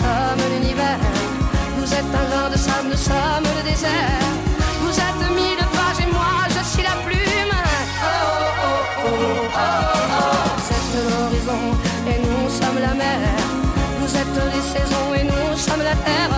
Sommes l'univers. Vous êtes un grain de sable, nous sommes le désert. Vous êtes mille pages et moi je suis la plume. Oh, oh, oh, oh. Vous êtes l'horizon et nous sommes la mer. Vous êtes les saisons et nous sommes la terre.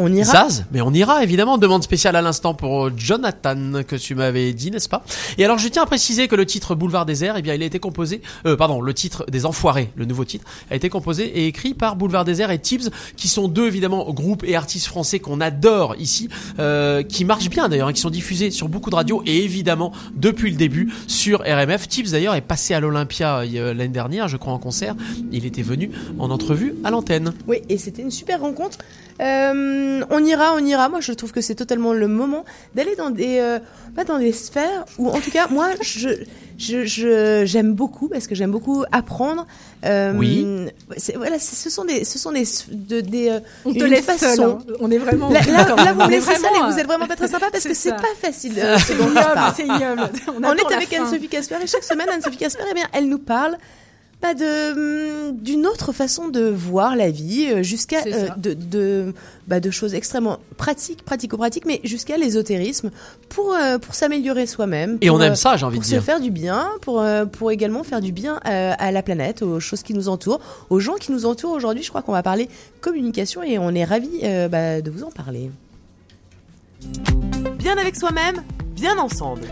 On ira. Zaz, mais on ira évidemment. Demande spéciale à l'instant pour euh, Jonathan que tu m'avais dit, n'est-ce pas? Et alors je tiens à préciser que le titre Boulevard Désert, eh bien il a été composé, euh, pardon, le titre des Enfoirés, le nouveau titre, a été composé et écrit par Boulevard Désert et Tibbs, qui sont deux évidemment groupes et artistes français qu'on adore ici, euh, qui marchent bien d'ailleurs, hein, qui sont diffusés sur beaucoup de radios et évidemment depuis le début sur RMF. Tibbs d'ailleurs est passé à l'Olympia euh, l'année dernière, je crois en concert. Il était venu en entrevue à l'antenne. Oui, et c'était une super rencontre. Euh, on ira, on ira. Moi, je trouve que c'est totalement le moment d'aller dans des, euh, pas dans des sphères où, en tout cas, moi, je, je, je- j'aime beaucoup parce que j'aime beaucoup apprendre. Euh, Oui. c'est- Voilà, c'est- ce sont des, ce sont des, de, des. euh, On te une laisse façon. seul, hein. On est vraiment- Là, là, là, vous me laissez seul et vous êtes vraiment pas très sympa parce que c'est ça. pas facile. C'est- euh, ignoble, c'est ignoble. On On est avec fin. Anne-Sophie Casper et chaque semaine, Anne-Sophie Casper, eh bien, elle nous parle Pas de hum, d'une autre façon de voir la vie euh, jusqu'à euh, ça. de de, bah, de choses extrêmement pratiques, pratico-pratiques, mais jusqu'à l'ésotérisme pour euh, pour s'améliorer soi-même. Et pour, on aime ça, j'ai envie pour de dire. se faire du bien, pour euh, pour également faire du bien euh, à la planète, aux choses qui nous entourent, aux gens qui nous entourent. Aujourd'hui, je crois qu'on va parler communication et on est ravis euh, bah, de vous en parler. Bien avec soi-même, bien ensemble.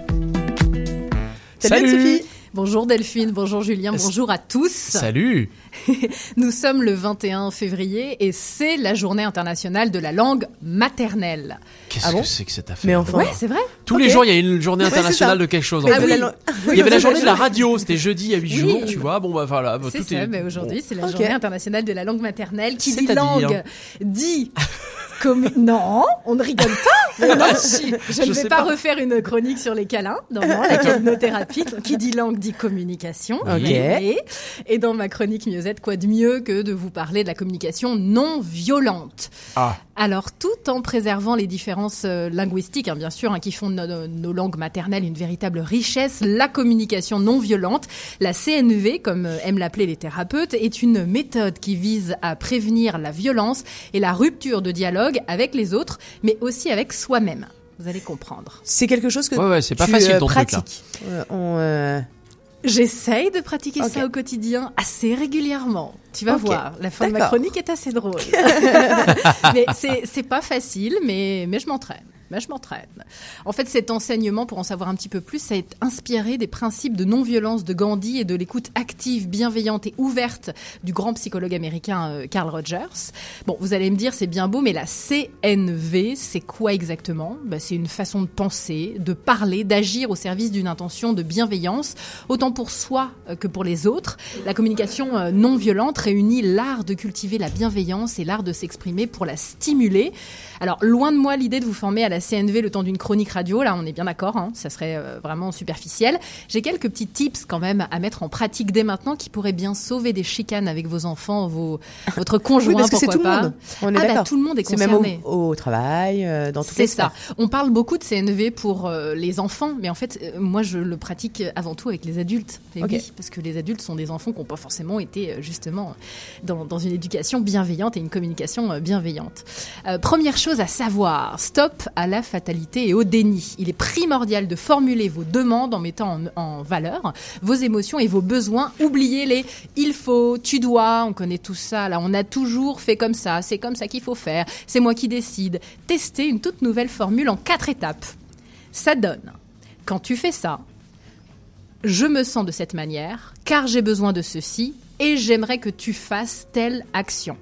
Salut, Sophie. Bonjour Delphine, bonjour Julien, bonjour à tous. Salut Nous sommes le 21 février et c'est la journée internationale de la langue maternelle. Qu'est-ce Ah bon que c'est que cette affaire Mais enfin, Ouais, c'est vrai. Tous les jours, il y a une journée internationale de quelque chose. en fait. oui. Il y avait la journée de la radio, c'était jeudi il y a 8 Oui. jours, tu vois. Bon, bah voilà, bah, C'est tout ça, est. mais aujourd'hui c'est la journée internationale de la langue maternelle qui dit langue, dit comme... Non, on ne rigole pas Mais non, je, je ne vais pas, pas. refaire une chronique sur les câlins, non, non, la calinothérapie, donc qui dit langue dit communication. Ok. Et, et dans ma chronique Mieux-être, quoi de mieux que de vous parler de la communication non violente? Ah. Alors, tout en préservant les différences euh, linguistiques, hein, bien sûr, hein, qui font de nos, nos langues maternelles une véritable richesse, la communication non violente, la CNV, comme euh, aiment l'appeler les thérapeutes, est une méthode qui vise à prévenir la violence et la rupture de dialogue avec les autres, mais aussi avec soi-même. Vous allez comprendre. C'est quelque chose que Ouais, ouais, c'est pas tu, facile euh, ton truc, là. pratiques. Euh, on, euh, J'essaye de pratiquer ça au quotidien assez régulièrement. Tu vas voir, la fin de ma chronique est assez drôle. mais c'est c'est pas facile, mais, mais je m'entraîne. Mais je m'entraîne. En fait, cet enseignement, pour en savoir un petit peu plus, ça est inspiré des principes de non-violence de Gandhi et de l'écoute active, bienveillante et ouverte du grand psychologue américain euh, Carl Rogers. Bon, vous allez me dire, c'est bien beau, mais la CNV, c'est quoi exactement? Bah, C'est une façon de penser, de parler, d'agir au service d'une intention de bienveillance, autant pour soi euh, que pour les autres. La communication euh, non violente réunit l'art de cultiver la bienveillance et l'art de s'exprimer pour la stimuler. Alors, loin de moi l'idée de vous former à la CNV le temps d'une chronique radio, là on est bien d'accord, hein, ça serait euh, vraiment superficiel. J'ai quelques petits tips quand même à mettre en pratique dès maintenant qui pourraient bien sauver des chicanes avec vos enfants, vos, votre conjoint, Oui, parce que c'est pourquoi tout le monde. On est ah bah, tout le monde est C'est même au, concerné. au travail, euh, dans toutes C'est les ça. On parle beaucoup de CNV pour euh, les enfants, mais en fait, moi, je le pratique avant tout avec les adultes. Et Ok. oui, parce que les adultes sont des enfants qui n'ont pas forcément été justement dans, dans une éducation bienveillante et une communication bienveillante. Première chose à savoir, stop à la fatalité et au déni. Il est primordial de formuler vos demandes en mettant en, valeur vos émotions et vos besoins. Oubliez les il faut, tu dois, on connaît tout ça. Là, on a toujours fait comme ça, c'est comme ça qu'il faut faire, c'est moi qui décide. Testez une toute nouvelle formule en quatre étapes. Ça donne, quand tu fais ça, je me sens de cette manière, car j'ai besoin de ceci, et j'aimerais que tu fasses telle action.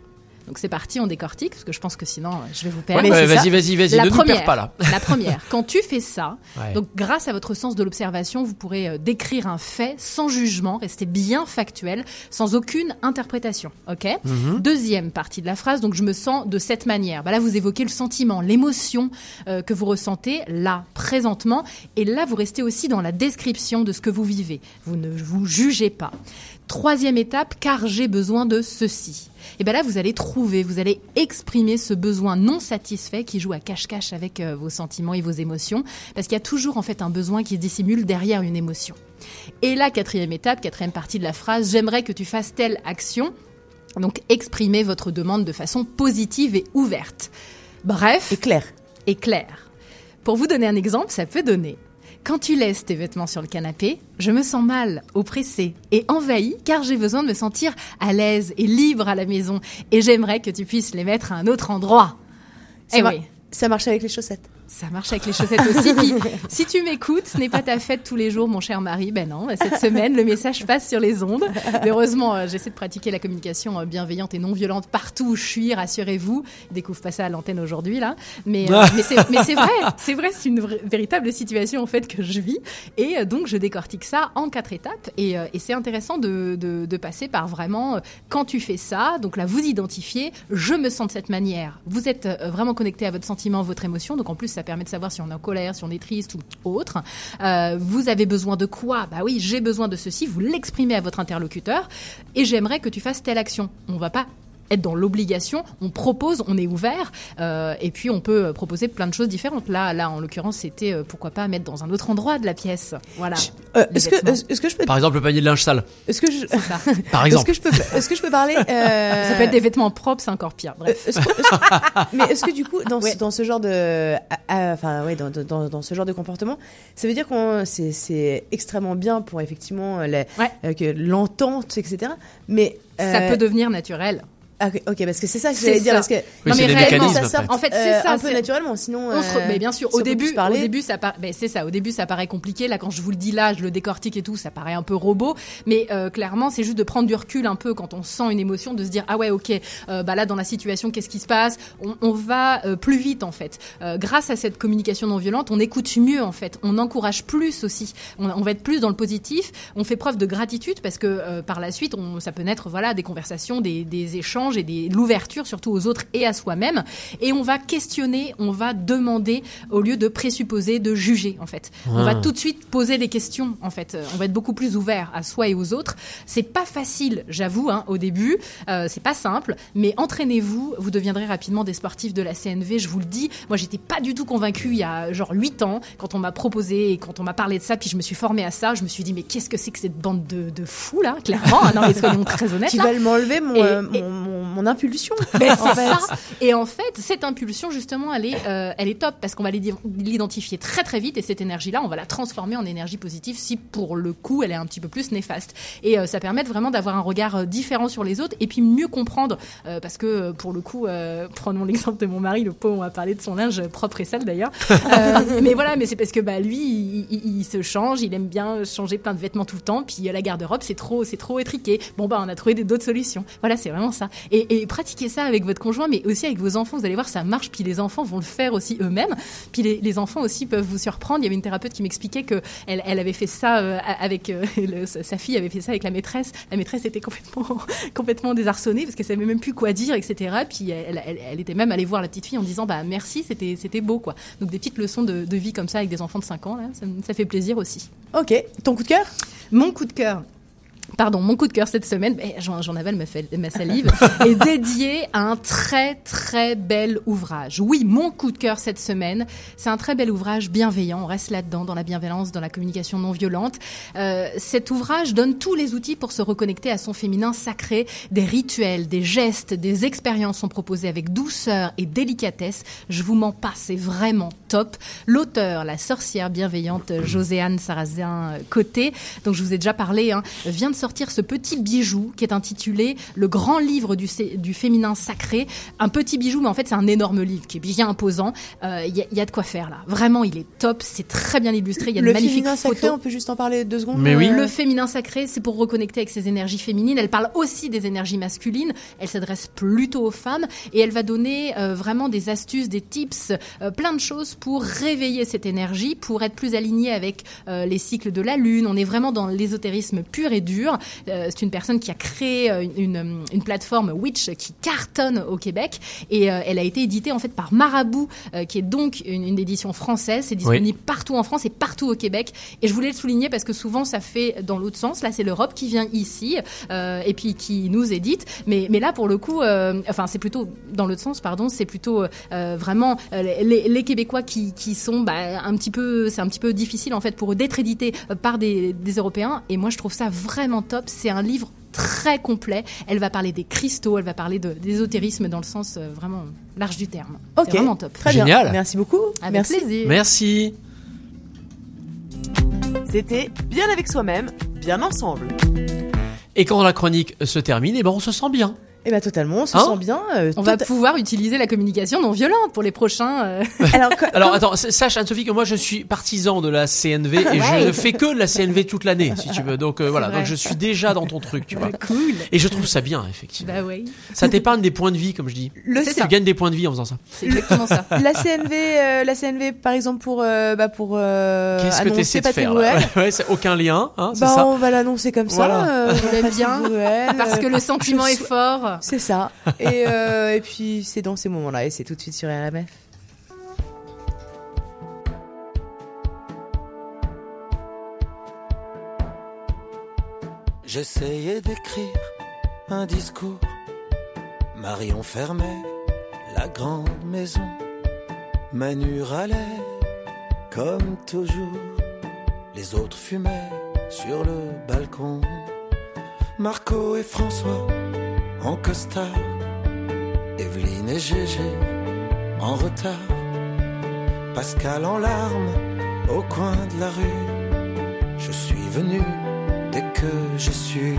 Donc c'est parti, on décortique, parce que je pense que sinon, euh, je vais vous perdre. Ouais, ouais, vas-y, vas-y, vas-y, La ne nous première, perds pas là. La première, quand tu fais ça, Ouais. donc grâce à votre sens de l'observation, vous pourrez euh, décrire un fait sans jugement, rester bien factuel, sans aucune interprétation. Ok? Mhm. Deuxième partie de la phrase, donc je me sens de cette manière. Bah là, vous évoquez le sentiment, l'émotion euh, que vous ressentez là, présentement, et là, vous restez aussi dans la description de ce que vous vivez. Vous ne vous jugez pas. Troisième étape, car j'ai besoin de ceci. Et bien là, vous allez trouver, vous allez exprimer ce besoin non satisfait qui joue à cache-cache avec euh, vos sentiments et vos émotions, parce qu'il y a toujours en fait un besoin qui se dissimule derrière une émotion. Et la quatrième étape, quatrième partie de la phrase, j'aimerais que tu fasses telle action. Donc exprimez votre demande de façon positive et ouverte. Bref. Et clair. Et clair. Pour vous donner un exemple, ça peut donner. Quand tu laisses tes vêtements sur le canapé, je me sens mal, oppressée et envahie car j'ai besoin de me sentir à l'aise et libre à la maison et j'aimerais que tu puisses les mettre à un autre endroit. Ça, Eh oui. ça marche avec les chaussettes. Ça marche avec les chaussettes aussi. Puis, si tu m'écoutes, ce n'est pas ta fête tous les jours, mon cher mari. Ben non, cette semaine, le message passe sur les ondes. Mais heureusement, euh, j'essaie de pratiquer la communication euh, bienveillante et non violente partout où je suis, rassurez-vous. Découvre pas ça à l'antenne aujourd'hui, là. Mais, euh, mais c'est vrai, c'est vrai, c'est une vraie- véritable situation, en fait, que je vis. Et donc, je décortique ça en quatre étapes. Et, et c'est intéressant de, de, de passer par vraiment, quand tu fais ça, donc là, vous identifiez, je me sens de cette manière. Vous êtes vraiment connecté à votre sentiment, votre émotion. Donc, en plus, ça permet de savoir si on est en colère, si on est triste ou autre. Euh, vous avez besoin de quoi? Bah oui, j'ai besoin de ceci. Vous l'exprimez à votre interlocuteur et j'aimerais que tu fasses telle action. On va pas être dans l'obligation. On propose, on est ouvert, euh, et puis on peut proposer plein de choses différentes. Là, là, en l'occurrence, c'était euh, pourquoi pas mettre dans un autre endroit de la pièce. Voilà. Euh, Les est-ce que, est-ce est-ce que je peux, Par exemple, le panier de linge sale. est-ce que je, Par est-ce exemple. que je peux, est-ce que je peux parler, euh, Ça peut être des vêtements propres, c'est encore pire. Bref. est-ce que- est-ce que- mais est-ce que du coup, dans, ce, dans ce genre de, enfin, ouais, dans, dans, dans ce genre de comportement, ça veut dire qu'on, c'est, c'est extrêmement bien pour effectivement euh, que l'entente, etc. Mais Ça peut devenir naturel. Ah, ok, parce que c'est ça que C'est j'allais dire, ça. parce que Oui, c'est des réellement, ça en fait. sort, En fait, c'est euh, ça, un peu c'est- naturellement, sinon. On se re- euh, mais bien sûr, si au début, au début, ça par- ben, c'est ça. Au début, ça paraît compliqué. Là, quand je vous le dis là, je le décortique et tout, ça paraît un peu robot. Mais euh, clairement, c'est juste de prendre du recul un peu quand on sent une émotion, de se dire ah ouais, ok, euh, bah là dans la situation, qu'est-ce qui se passe? On, on va euh, plus vite en fait. Euh, grâce à cette communication non violente, on écoute mieux en fait. On encourage plus aussi. On, on va être plus dans le positif. On fait preuve de gratitude parce que euh, par la suite, on, ça peut naître voilà des conversations, des, des échanges et des l'ouverture surtout aux autres et à soi-même. Et on va questionner, on va demander au lieu de présupposer, de juger en fait. On va Ah. tout de suite poser des questions en fait. Euh, On va être beaucoup plus ouvert à soi et aux autres. C'est pas facile, j'avoue, hein, au début. Euh, c'est pas simple, mais entraînez-vous. Vous deviendrez rapidement des sportifs de la CNV. Je vous le dis. Moi, j'étais pas du tout convaincue il y a genre 8 ans quand on m'a proposé et quand on m'a parlé de ça. Puis je me suis formée à ça. Je me suis dit mais qu'est-ce que c'est que cette bande de, de fous là Clairement, hein, non mais soyons très honnêtes. Tu là. vas m'enlever mon, Et- euh, et- mon, mon, mon impulsion. En c'est fait. ça. Et en fait, cette impulsion, justement, elle est, euh, elle est top parce qu'on va l'identifier très très vite et cette énergie-là, on va la transformer en énergie positive si pour le coup, elle est un petit peu plus néfaste. Et euh, ça permet vraiment d'avoir un regard euh, différent sur les autres et puis mieux comprendre euh, parce que pour le coup, prenons l'exemple de mon mari, le pauvre, on va parler de son linge propre et sale d'ailleurs. Mais voilà, mais c'est parce que bah lui, il, il- il se change, il aime bien changer plein de vêtements tout le temps. Puis la garde-robe, c'est trop, c'est trop étriqué. Bon bah, on a trouvé d'autres solutions. Voilà, c'est vraiment ça. Et, et pratiquez ça avec votre conjoint, mais aussi avec vos enfants. Vous allez voir, ça marche. Puis les enfants vont le faire aussi eux-mêmes. Puis les, les enfants aussi peuvent vous surprendre. Il y avait une thérapeute qui m'expliquait que elle, elle avait fait ça euh, avec euh, le- sa fille avait fait ça avec la maîtresse. La maîtresse était complètement complètement désarçonnée parce qu'elle savait même plus quoi dire, etc. Puis elle, elle, elle était même allée voir la petite fille en disant bah merci, c'était c'était beau quoi. Donc des petites leçons de, de vie comme ça avec des enfants de 5 ans là, ça, me- ça fait plaisir aussi. Ok, ton coup de cœur? Mon coup de cœur. Pardon, mon coup de cœur cette semaine, j'en avale ma, salive, est dédié à un très très bel ouvrage. Oui, mon coup de cœur cette semaine, c'est un très bel ouvrage bienveillant. On reste là-dedans, dans la bienveillance, dans la communication non violente. Euh, cet ouvrage donne tous les outils pour se reconnecter à son féminin sacré. Des rituels, des gestes, des expériences sont proposés avec douceur et délicatesse. Je vous mens pas, c'est vraiment top. L'auteur, la sorcière bienveillante Joséanne Sarrazin Côté, dont je vous ai déjà parlé, hein, vient de sortir ce petit bijou qui est intitulé Le grand livre du, féminin sacré. Un petit bijou, mais en fait c'est un énorme livre qui est bien imposant. Euh, Il y, a- il y a de quoi faire là. Vraiment, il est top, c'est très bien illustré. Il y a de Le magnifiques féminin photos. sacré, on peut juste en parler deux secondes euh, Le féminin sacré, c'est pour reconnecter avec ses énergies féminines. Elle parle aussi des énergies masculines. Elle s'adresse plutôt aux femmes et elle va donner euh, vraiment des astuces, des tips, euh, plein de choses pour réveiller cette énergie, pour être plus aligné avec euh, les cycles de la lune. On est vraiment dans l'ésotérisme pur et dur. Euh, c'est une personne qui a créé euh, une, plateforme Witch qui cartonne au Québec et euh, elle a été éditée en fait par Marabout, qui est donc une, une édition française. C'est disponible partout en France et partout au Québec. Et je voulais le souligner parce que souvent ça fait dans l'autre sens. Là, c'est l'Europe qui vient ici et puis qui nous édite. Mais, mais là, pour le coup, enfin, c'est plutôt dans l'autre sens, pardon. C'est plutôt vraiment les, les Québécois qui, qui sont bah, un petit peu, c'est un petit peu difficile en fait pour eux d'être édités par des, des Européens. Et moi, je trouve ça vraiment top. C'est un livre très complet. Elle va parler des cristaux, elle va parler de- d'ésotérisme dans le sens euh, vraiment large du terme. Ok, C'est vraiment top. très Génial. bien. Merci beaucoup. Avec Merci. plaisir. Merci. C'était Bien avec soi-même, bien ensemble. Et quand la chronique se termine, eh ben on se sent bien. Eh ben totalement, on se Hein sent bien. euh, On va tota- pouvoir utiliser la communication non violente pour les prochains. euh, Alors, Alors attends, sache Anne-Sophie que moi je suis partisan de la CNV et je ne fais que de la CNV toute l'année, si tu veux. Donc euh, voilà, vrai. donc je suis déjà dans ton truc, tu vois. Cool. Et je trouve ça bien, effectivement. Bah oui. Ça t'épargne des points de vie, comme je dis. Le tu ça. gagnes des points de vie en faisant ça. C'est exactement ça. la CNV, euh, la CNV par exemple pour euh, bah pour euh, Qu'est-ce que t'essaies de Patrick faire Ouais, c'est aucun lien, hein, c'est Bah, ça. on va l'annoncer comme Voilà. ça. euh, Je l'aime bien, parce que le sentiment est sou- C'est ça. Et, euh, et puis c'est dans ces moments-là et c'est tout de suite sur RMF. J'essayais d'écrire un discours, Marion fermait la grande maison. Manu râlait comme toujours. Les autres fumaient sur le balcon. Marco et François en costard. Evelyne et Gégé en retard. Pascal en larmes au coin de la rue. Je suis venu dès que j'ai su.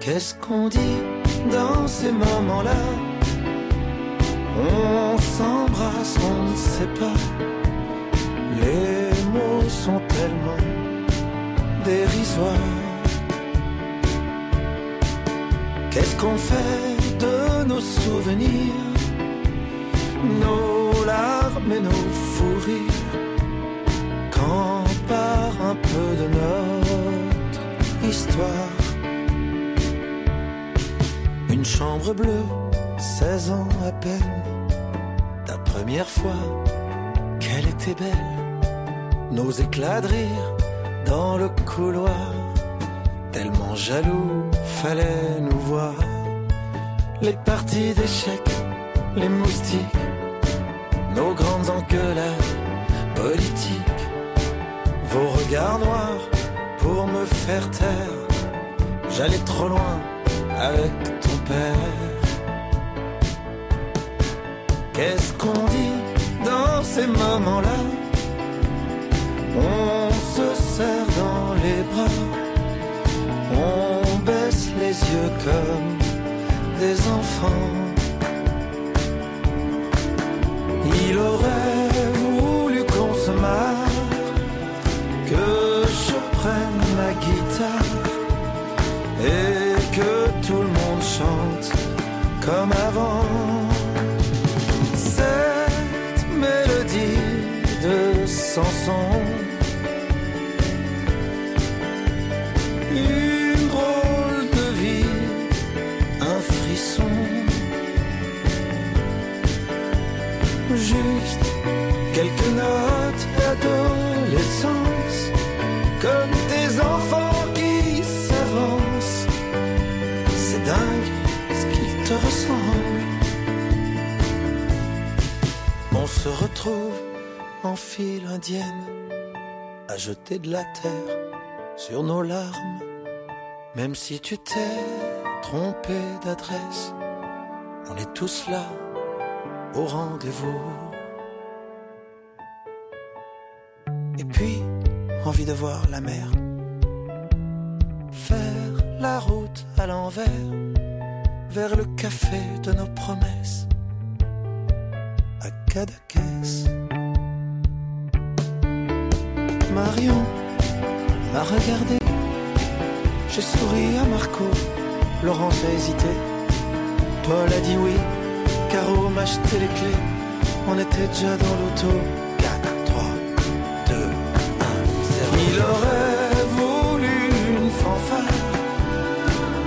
Qu'est-ce qu'on dit dans ces moments-là? On s'embrasse, on ne sait pas. Les mots sont tellement dérisoires. Qu'est-ce qu'on fait de nos souvenirs? Nos larmes et nos fous rires. Quand part un peu de notre histoire. Une chambre bleue, 16 ans à peine. Ta première fois, qu'elle était belle. Nos éclats de rire dans le couloir Tellement jaloux, fallait nous voir. Les parties d'échecs, les moustiques, nos grandes engueulades politiques, vos regards noirs pour me faire taire. J'allais trop loin avec ton père. Qu'est-ce qu'on dit dans ces moments-là? On se serre dans les bras. On baisse les yeux comme des enfants. Il aurait voulu qu'on se marre, que je prenne ma guitare et que tout le monde chante comme avant. Quelques notes d'adolescence, comme des enfants qui s'avancent. C'est dingue ce qu'ils te ressemblent. On se retrouve en file indienne, à jeter de la terre sur nos larmes. Même si tu t'es trompé d'adresse, on est tous là au rendez-vous. Et puis, envie de voir la mer, faire la route à l'envers, vers le café de nos promesses, à Cadaquès. Marion a regardé. J'ai souri à Marco. Laurence a hésité. Paul a dit oui. Caro m'a acheté les clés. On était déjà dans l'auto. Il aurait voulu une fanfare.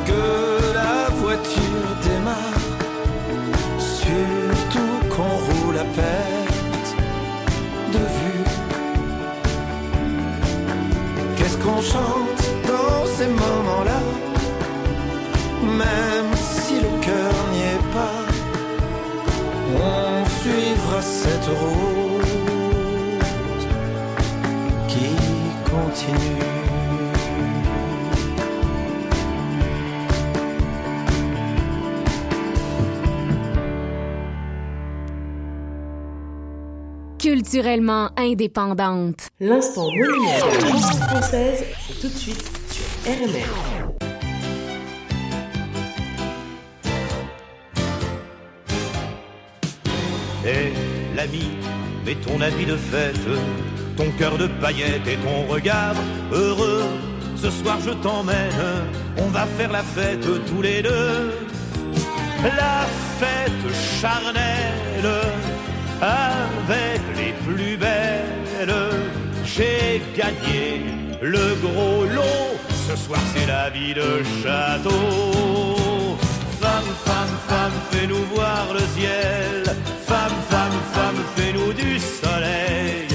Que la voiture démarre. Surtout qu'on roule à perte de vue. Qu'est-ce qu'on chante dans ces moments-là Même si le cœur n'y est pas, on suivra cette route continue. Culturellement indépendante. L'instant monument de la chanson française, c'est tout de suite sur RMR. Hé l'ami, mets ton habit de fête, ton cœur de paillettes et ton regard heureux. Ce soir je t'emmène, on va faire la fête tous les deux. La fête charnelle avec les plus belles. J'ai gagné le gros lot, ce soir c'est la vie de château. Femme, femme, femme, fais-nous voir le ciel. Femme, femme, femme, fais-nous du soleil.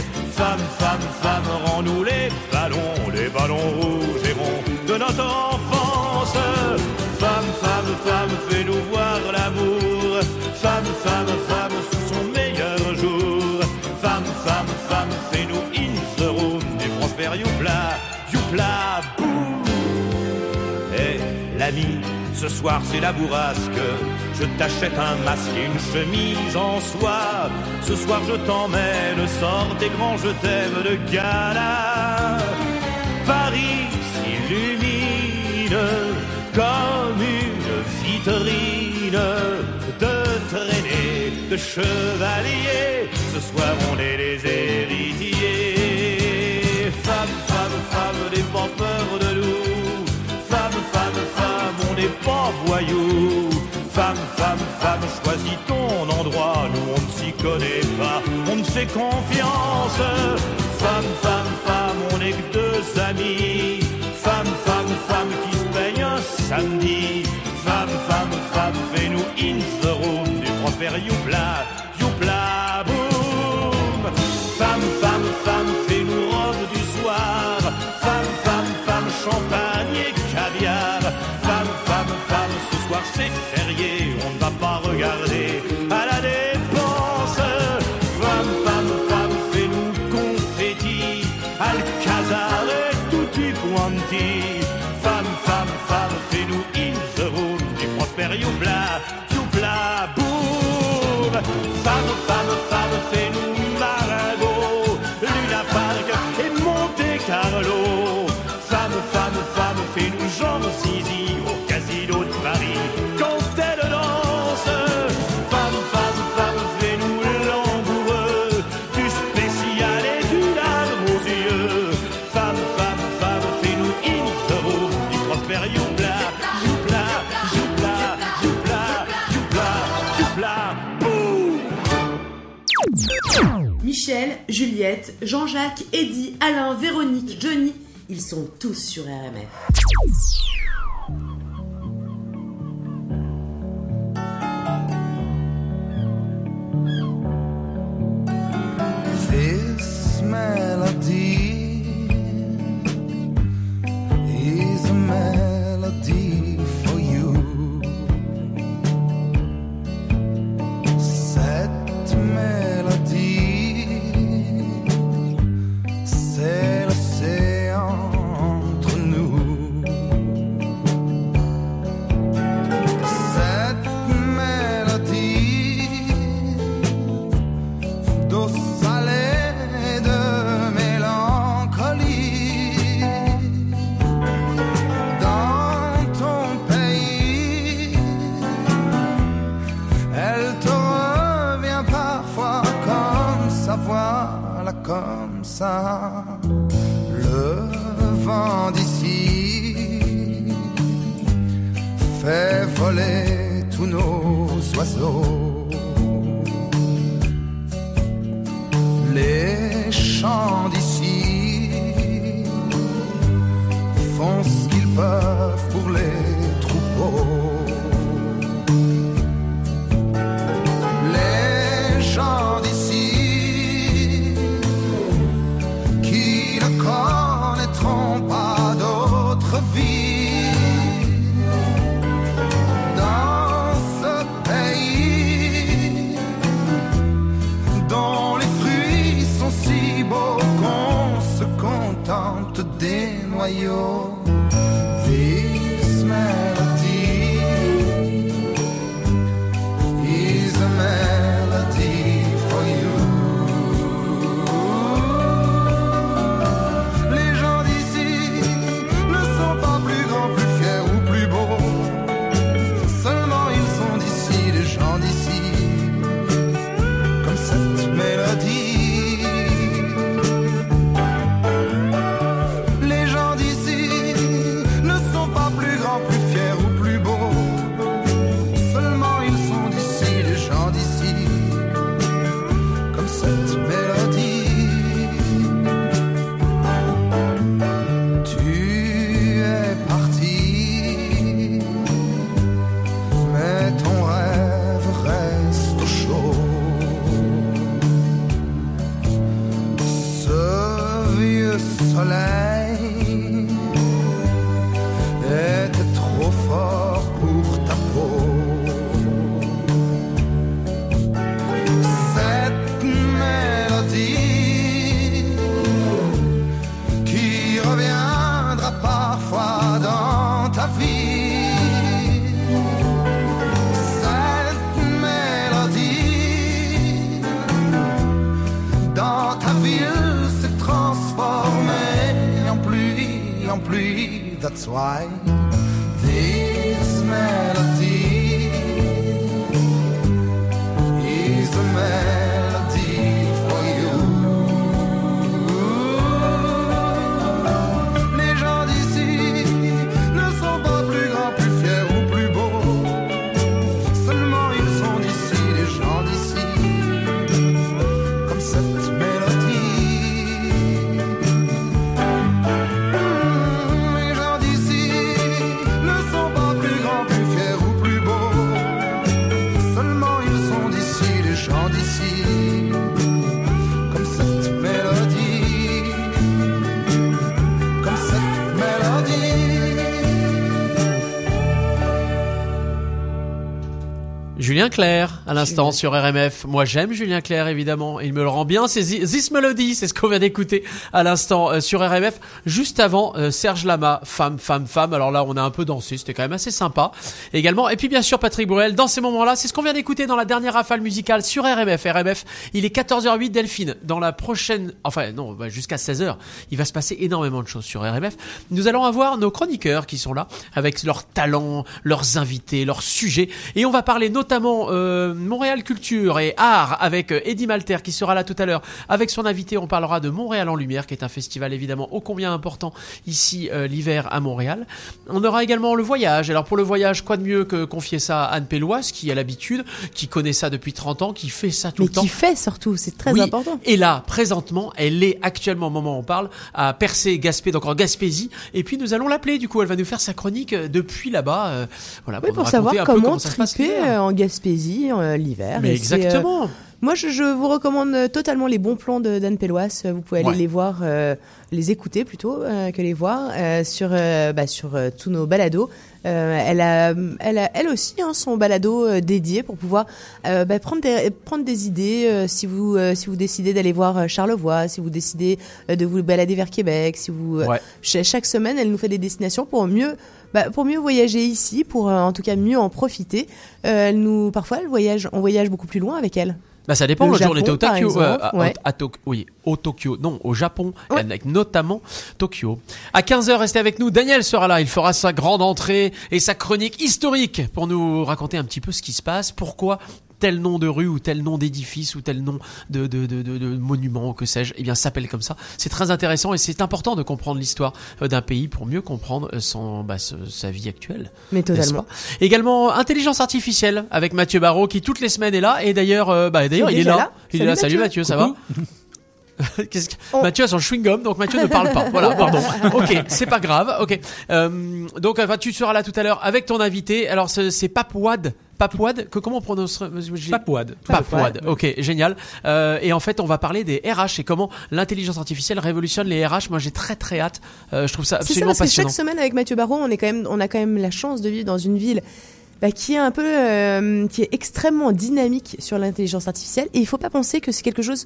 Femme, femme, femme, rends-nous les ballons, les ballons rouges et ronds de notre enfance. Femme, femme, fais-nous voir l'amour. Femme, femme, femme, sous son meilleur jour. Femme, femme, femme, fais-nous in the room. Et Prosper, youpla, youpla, boum. Eh, l'ami, ce soir c'est la bourrasque. Je t'achète un masque et une chemise en soie. Ce soir je t'emmène, sors tes grands je t'aime de gala. Paris s'illumine comme une vitrine de traînée de chevaliers. Ce soir on est les héritiers. Femme, femme, femme, n'est pas peur de nous. On n'est pas voyous. Femme, femme, femme, choisis ton endroit. Nous on ne s'y connaît pas, on ne fait confiance. Femme, femme, femme, on n'est que deux amis. Femme, femme, femme qui se paye un samedi. Femme, femme, femme, fais-nous in the room du Prosper Youpla, Youpla, boum. Michel, Juliette, Jean-Jacques, Eddy, Alain, Véronique, Johnny, ils sont tous sur RMF. Le vent d'ici fait voler tous nos oiseaux. Les chants d'ici font ce qu'ils peuvent Why? Clerc, à l'instant sur RMF. Moi, j'aime Julien Clerc, évidemment. Il me le rend bien. C'est Thi- This Melody, c'est ce qu'on vient d'écouter à l'instant euh, sur RMF. Juste avant, euh, Serge Lama, femme, femme, femme. Alors là, on a un peu dansé. C'était quand même assez sympa. Également. Et puis, bien sûr, Patrick Bruel. Dans ces moments-là, c'est ce qu'on vient d'écouter dans la dernière rafale musicale sur RMF. RMF, il est 14h08, Delphine. Dans la prochaine, enfin, non, bah, jusqu'à 16h, il va se passer énormément de choses sur RMF. Nous allons avoir nos chroniqueurs qui sont là avec leurs talents, leurs invités, leurs sujets. Et on va parler notamment euh, Montréal Culture et Art avec euh, Eddie Malter qui sera là tout à l'heure. Avec son invité, on parlera de Montréal en Lumière, qui est un festival évidemment ô combien important ici euh, l'hiver à Montréal. On aura également le voyage. Alors pour le voyage, quoi de mieux que confier ça à Anne Péloise, qui a l'habitude, qui connaît ça depuis 30 ans, qui fait ça tout Mais le temps? qui fait surtout, c'est très Oui. important. Et là, présentement, elle est actuellement au moment où on parle à Percé, Gaspé, donc en Gaspésie. Et puis nous allons l'appeler. Du coup, elle va nous faire sa chronique euh, depuis là-bas. euh, voilà, Oui, pour savoir comment, ça se passe triper en Gaspésie euh, l'hiver. Mais euh, exactement. moi, je, je vous recommande euh, totalement les bons plans de d'Anne Péloise. Vous pouvez aller Ouais. les voir, euh, les écouter plutôt euh, que les voir euh, sur euh, bah, sur euh, tous nos balados. Euh, elle a, elle a, elle aussi, hein, son balado euh, dédié pour pouvoir euh, bah, prendre des prendre des idées. euh, si vous euh, si vous décidez d'aller voir Charlevoix, si vous décidez de vous balader vers Québec, si vous Ouais. chaque semaine, elle nous fait des destinations pour mieux bah, pour mieux voyager ici, pour euh, en tout cas mieux en profiter. Euh, elle nous parfois elle voyage, on voyage beaucoup plus loin avec elle. Bah ça dépend. Le L'autre jour, on était au Tokyo, exemple, euh, à, ouais. à Tok- oui, au Tokyo, non, au Japon, avec notamment Tokyo. À 15h, restez avec nous. Daniel sera là. Il fera sa grande entrée et sa chronique historique pour nous raconter un petit peu ce qui se passe, pourquoi tel nom de rue ou tel nom d'édifice ou tel nom de, de, de, de, de monument, que sais-je, eh bien s'appelle comme ça. C'est très intéressant et c'est important de comprendre l'histoire euh, d'un pays pour mieux comprendre euh, son, bah, ce- sa vie actuelle. Mais totalement. Également intelligence artificielle avec Mathieu Barraud qui toutes les semaines est là et d'ailleurs euh, bah d'ailleurs il est là. là. Il est là. Salut Salut, Mathieu, ça Coucou. va que... Mathieu a son chewing gum donc Mathieu ne parle pas. Voilà, pardon. OK, c'est pas grave. OK. Euh, donc enfin, tu seras là tout à l'heure avec ton invité. Alors c'est c'est Papouad Papouad, que comment on prononce Papouad. Papouad. Ok, génial. Euh, et en fait, on va parler des RH et comment l'intelligence artificielle révolutionne les RH. Moi, j'ai très très hâte. Euh, je trouve ça C'est ça absolument parce que passionnant. chaque semaine avec Mathieu Barraud, on est quand même, on a quand même la chance de vivre dans une ville. bah, qui est un peu, euh, qui est extrêmement dynamique sur l'intelligence artificielle, et il faut pas penser que c'est quelque chose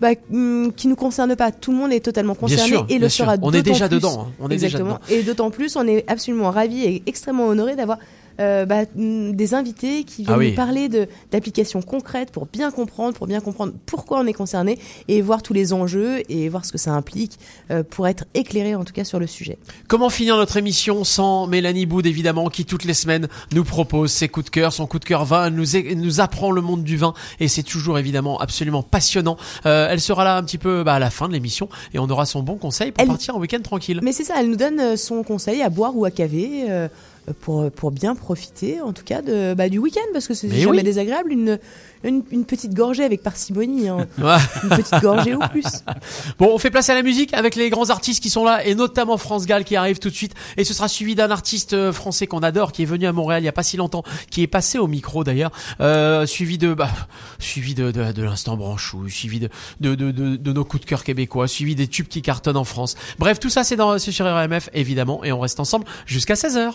bah, hum, qui nous concerne pas. Tout le monde est totalement Bien concerné sûr, et bien le sûr. sera. On est déjà plus. dedans, hein. On est déjà Exactement. dedans. Et d'autant plus, on est absolument ravis et extrêmement honorés d'avoir euh, bah, hum, des invités qui viennent Ah oui. nous parler d'applications concrètes pour bien comprendre, pour bien comprendre pourquoi on est concerné et voir tous les enjeux et voir ce que ça implique euh, pour être éclairé en tout cas sur le sujet. Comment finir notre émission sans Mélanie Boud, évidemment, qui toutes les semaines nous propose ses coups de cœur, son coup de cœur vin, elle nous, elle nous apprend le monde du vin et c'est toujours évidemment absolument passionnant. Euh, elle sera là un petit peu bah, à la fin de l'émission et on aura son bon conseil pour Elle- partir en week-end tranquille. Mais c'est ça, elle nous donne euh, son conseil à boire ou à caver euh, pour, pour bien profiter, en tout cas, de, bah, du week-end, parce que c'est Mais jamais oui. désagréable, une, une, une petite gorgée avec parcimonie, hein. Une petite gorgée ou plus. Bon, on fait place à la musique avec les grands artistes qui sont là et notamment France Gall qui arrive tout de suite et ce sera suivi d'un artiste euh, français qu'on adore qui est venu à Montréal il y a pas si longtemps, qui est passé au micro d'ailleurs, euh, suivi de bah, suivi de de, de l'instant branchouille, suivi de de, de de de nos coups de cœur québécois, suivi des tubes qui cartonnent en France. Bref, tout ça c'est dans c'est sur RMF évidemment et on reste ensemble jusqu'à 16h.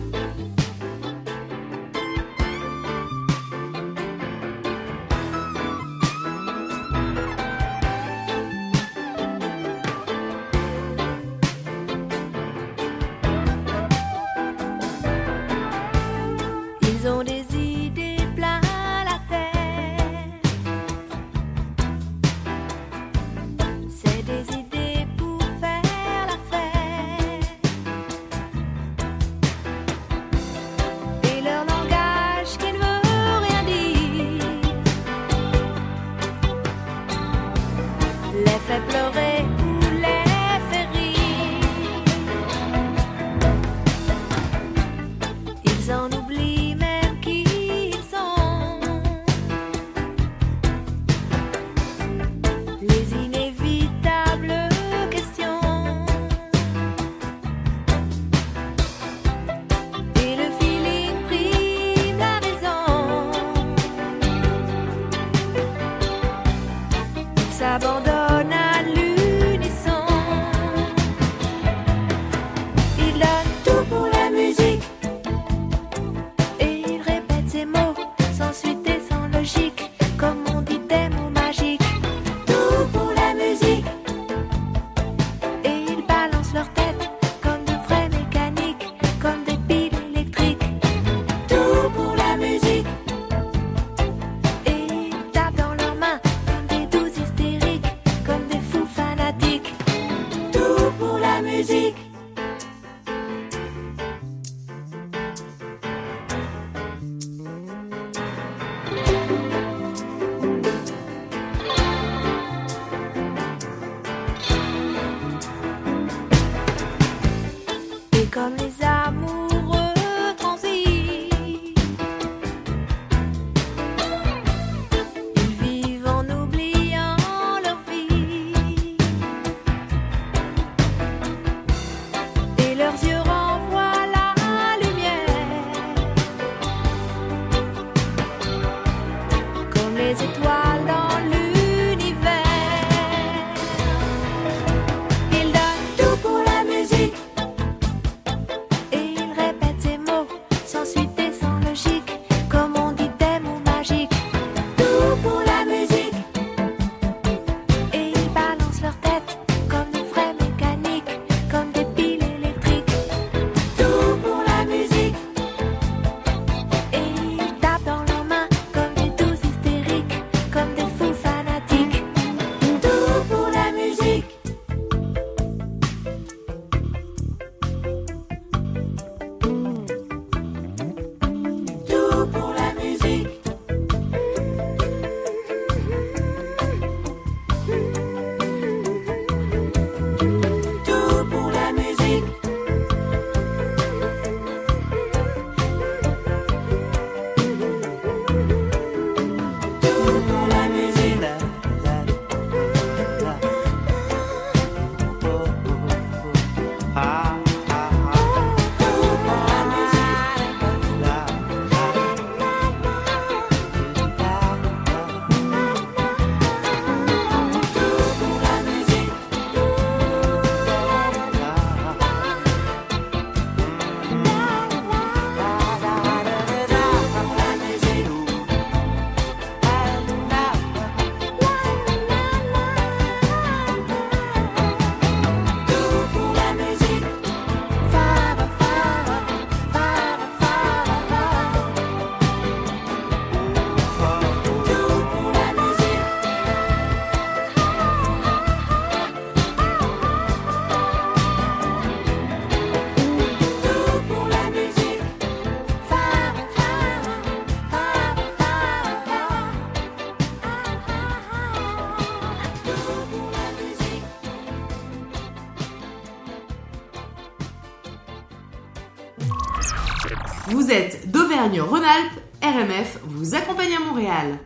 Auvergne-Rhône-Alpes, RMF vous accompagne à Montréal.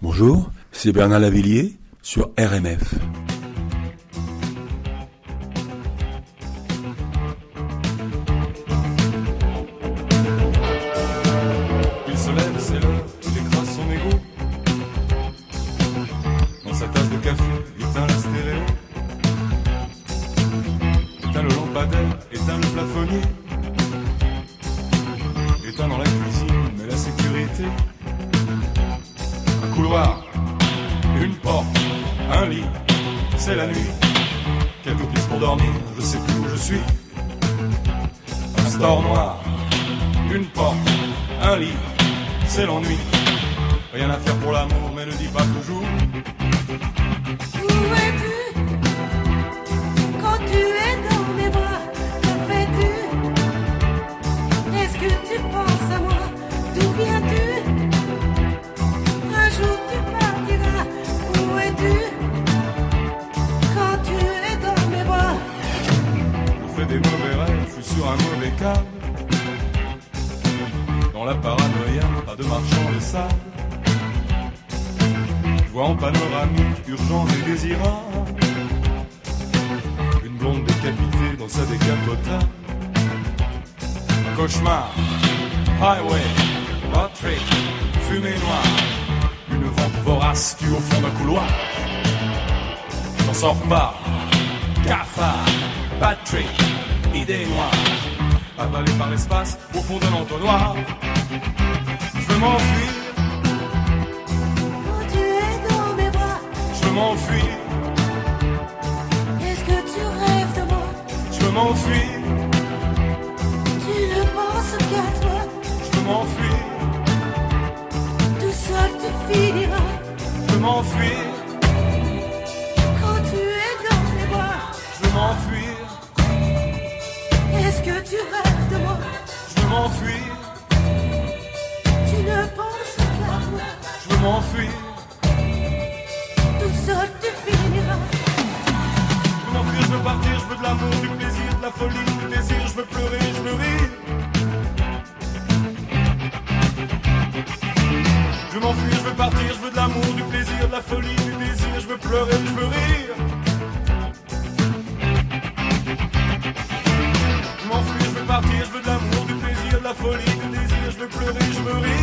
Bonjour, c'est Bernard Lavillier sur RMF. m'enfuir. Tu ne penses qu'à toi. Je veux m'enfuir. Tout seul tu finiras. Je veux m'enfuir, je veux partir, je veux de l'amour, du plaisir, de la folie, du désir, je veux pleurer, je veux rire. Je veux m'enfuir, je veux partir, je veux de l'amour, du plaisir, de la folie, du désir, je veux pleurer, je veux rire. pleurer, je me réjouis.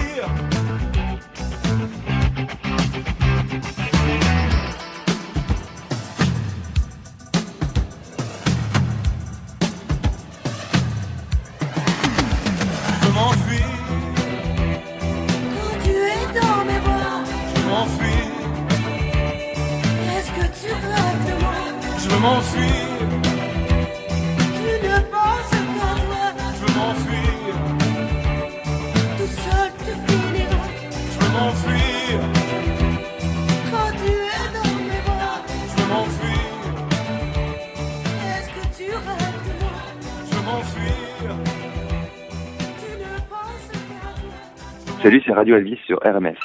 Salut, c'est Radio Elvis sur RMS.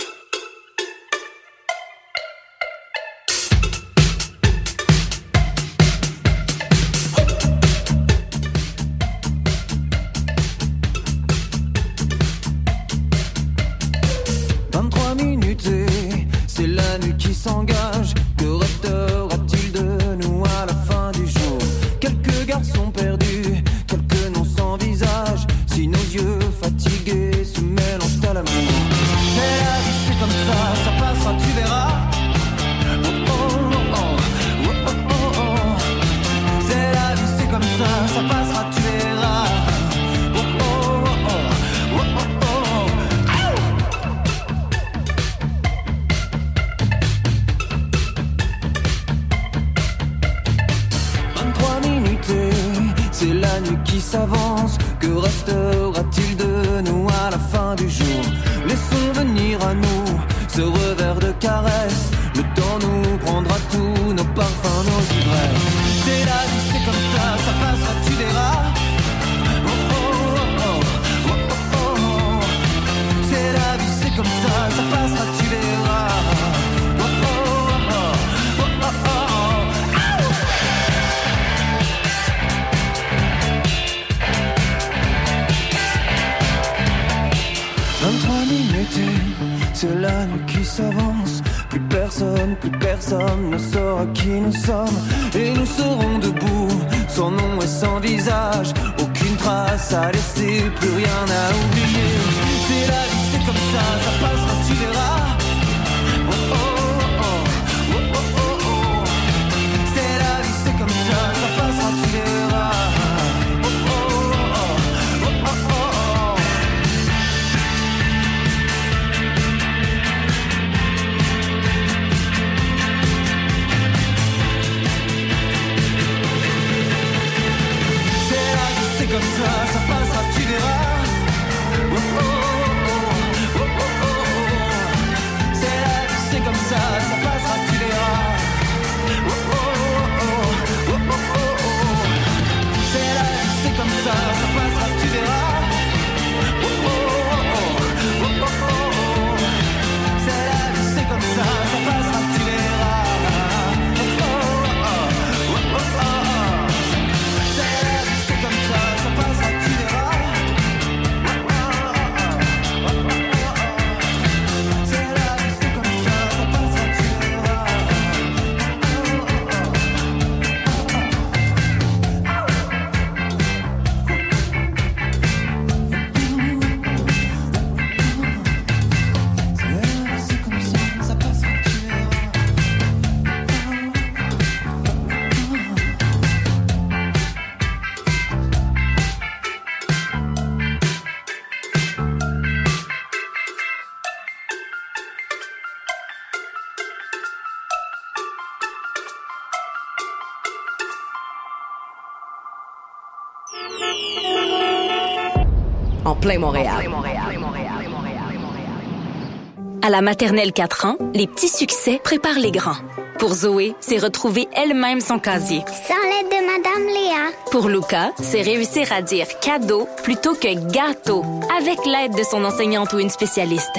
la maternelle 4 ans, les petits succès préparent les grands. Pour Zoé, c'est retrouver elle-même son casier. Sans l'aide de Madame Léa. Pour Luca, c'est réussir à dire cadeau plutôt que gâteau, avec l'aide de son enseignante ou une spécialiste.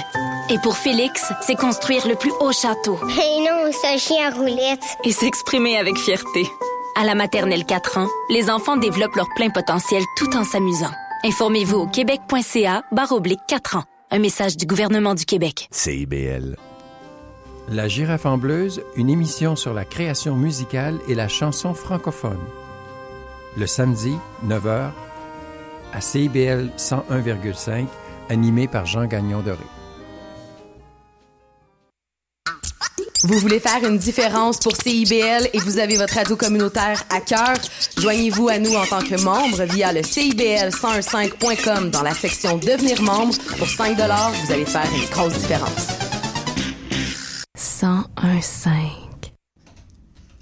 Et pour Félix, c'est construire le plus haut château. Et non, ce chien roulette. Et s'exprimer avec fierté. À la maternelle 4 ans, les enfants développent leur plein potentiel tout en s'amusant. Informez-vous au québec.ca barre 4 ans. Un message du gouvernement du Québec. CIBL. La girafe en bleuse, une émission sur la création musicale et la chanson francophone. Le samedi, 9h, à CIBL 101,5, animé par Jean Gagnon-Doré. Vous voulez faire une différence pour CIBL et vous avez votre radio communautaire à cœur? Joignez-vous à nous en tant que membre via le CIBL1015.com dans la section Devenir membre. Pour 5 vous allez faire une grosse différence. 1015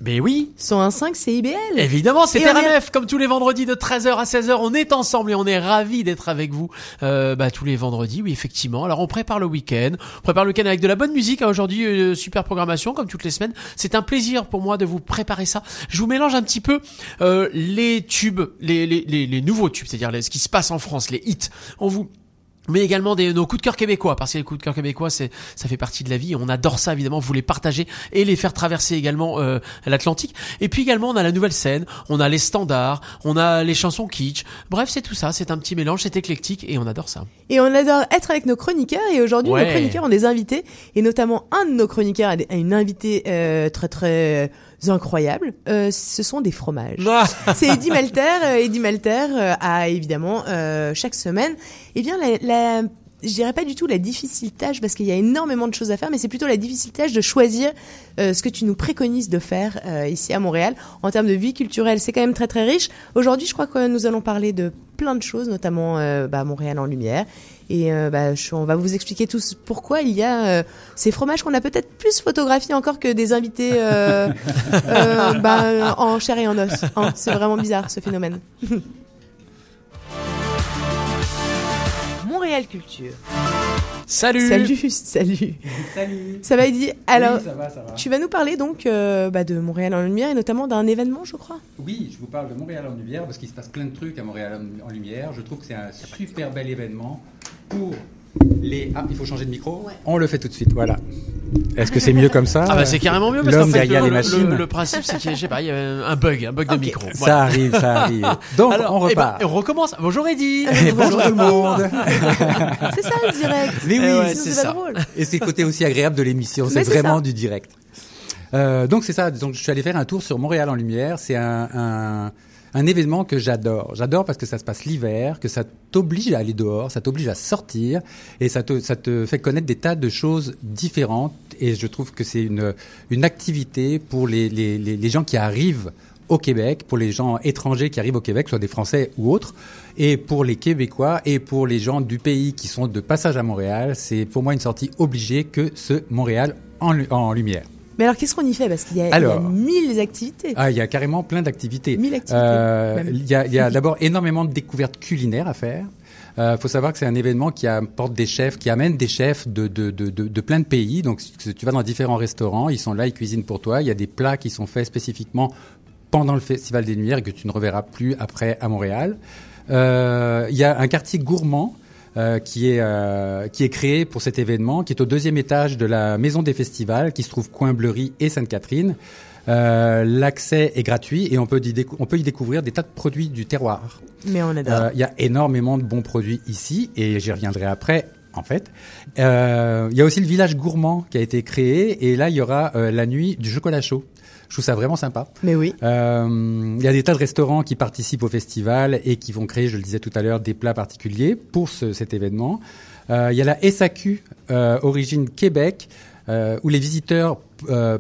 mais oui 101.5 c'est IBL. Évidemment, c'est est- RMF, comme tous les vendredis de 13h à 16h, on est ensemble et on est ravis d'être avec vous euh, bah, tous les vendredis, oui effectivement. Alors on prépare le week-end, on prépare le week-end avec de la bonne musique. hein. Aujourd'hui, euh, super programmation comme toutes les semaines. C'est un plaisir pour moi de vous préparer ça. Je vous mélange un petit peu euh, les tubes, les, les, les, les nouveaux tubes, c'est-à-dire les- ce qui se passe en France, les hits. On vous mais également des, nos coups de cœur québécois, parce que les coups de cœur québécois, c'est, ça fait partie de la vie. On adore ça, évidemment, vous les partager et les faire traverser également euh, l'Atlantique. Et puis également, on a la nouvelle scène, on a les standards, on a les chansons kitsch. Bref, c'est tout ça, c'est un petit mélange, c'est éclectique et on adore ça. Et on adore être avec nos chroniqueurs. Et aujourd'hui, Ouais. nos chroniqueurs ont des invités. Et notamment, un de nos chroniqueurs a une invitée euh, très très euh, incroyable. Euh, ce sont des fromages. C'est Eddie Malter. Euh, Eddie Malter euh, a évidemment euh, chaque semaine, eh bien la, la je dirais pas du tout la difficile tâche parce qu'il y a énormément de choses à faire, mais c'est plutôt la difficile tâche de choisir euh, ce que tu nous préconises de faire euh, ici à Montréal en termes de vie culturelle. C'est quand même très très riche. Aujourd'hui, je crois que nous allons parler de plein de choses, notamment euh, bah, Montréal en lumière. Et euh, bah, je- on va vous expliquer tous pourquoi il y a euh, ces fromages qu'on a peut-être plus photographiés encore que des invités euh, bah, en chair et en os. hein. C'est vraiment bizarre ce phénomène. Montréal Culture. Salut Salut, salut. Salut. Ça va Eddie Alors, Oui, ça va, ça va. tu vas nous parler donc euh, bah, de Montréal en lumière et notamment d'un événement, je crois. Oui, je vous parle de Montréal en Lumière parce qu'il se passe plein de trucs à Montréal en Lumière. Je trouve que c'est un super bel événement pour les. Ah, il faut changer de micro On le fait tout de suite, voilà. Est-ce que c'est mieux comme ça Ah bah c'est carrément mieux parce qu'en fait, le, les le- le, principe c'est qu'il y a, je sais pas, il y a un bug, un bug de micro. Ça arrive, ça arrive. Donc, on eh ben, repart. on recommence. Bonjour. Et bonjour tout le monde. C'est ça le direct. Mais oui, Eh ouais, c'est ça. drôle. Et c'est le côté aussi agréable de l'émission. C'est c'est vraiment ça. du direct. Euh, donc c'est ça. Donc je suis allé faire un tour sur Montréal en lumière. C'est un, un, un événement que j'adore. J'adore parce que ça se passe l'hiver, que ça t'oblige à aller dehors, ça t'oblige à sortir et ça te, fait connaître des tas de choses différentes. Et je trouve que c'est une, une activité pour les, les, les, les gens qui arrivent au Québec, pour les gens étrangers qui arrivent au Québec, soit des Français ou autres, et pour les Québécois et pour les gens du pays qui sont de passage à Montréal, c'est pour moi une sortie obligée que ce Montréal en, en lumière. Mais alors, qu'est-ce qu'on y fait? Parce qu'il y, a- y mille activités. Ah, il y a carrément plein d'activités. Mille activités, Euh. Il y a, d'abord énormément de découvertes culinaires à faire. Il faut savoir que c'est un événement qui apporte des chefs, qui amène des chefs de, de, de, de, plein de pays. Donc, tu vas dans différents restaurants, ils sont là, ils cuisinent pour toi. Il y a des plats qui sont faits spécifiquement pendant le Festival des Lumières que tu ne reverras plus après à Montréal. Euh, il y a un quartier gourmand euh, qui est euh, qui est créé pour cet événement, qui est au deuxième étage de la maison des festivals, qui se trouve coin Bleury et Sainte-Catherine. Euh, L'accès est gratuit et on peut, y on peut y découvrir des tas de produits du terroir. Mais on adore. Il y a énormément de bons produits ici et j'y reviendrai après. En fait, Euh, il y a aussi le village gourmand qui a été créé et là il y aura euh, la nuit du chocolat chaud. Je trouve ça vraiment sympa. Mais oui. Euh, il y a des tas de restaurants qui participent au festival et qui vont créer, je le disais tout à l'heure, des plats particuliers pour ce- cet événement. Euh, il y a la SAQ euh, Origine Québec où les visiteurs de,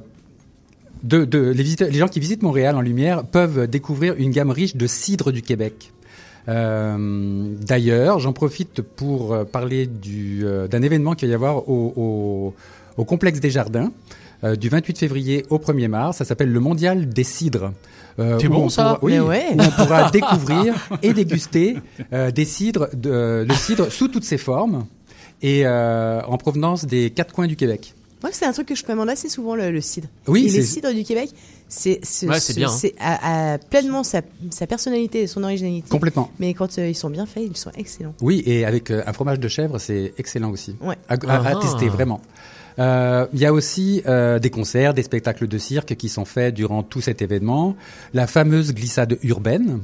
de- les, visiteurs, les gens qui visitent Montréal en lumière peuvent découvrir une gamme riche de cidre du Québec. Euh, D'ailleurs, j'en profite pour parler du, euh, d'un événement qu'il va y avoir au, au, au complexe des Jardins euh, du 28 février au 1er mars. Ça s'appelle le Mondial des cidres. Euh, C'est bon, on ça pourra- oui, Mais ouais. où on pourra découvrir et déguster euh, des cidres, de, le cidre sous toutes ses formes et euh, en provenance des quatre coins du Québec. Moi, c'est un truc que je commande assez souvent, le, le cidre. Oui, Et les cidres du Québec, c'est c'est- Ouais, hein. pleinement sa, sa personnalité et son originalité. Complètement. Mais quand euh, ils sont bien faits, ils sont excellents. Oui, et avec euh, un fromage de chèvre, c'est excellent aussi. Ouais. À, à- à Ah. tester, vraiment. Euh, Il y a aussi euh, des concerts, des spectacles de cirque qui sont faits durant tout cet événement. La fameuse glissade urbaine.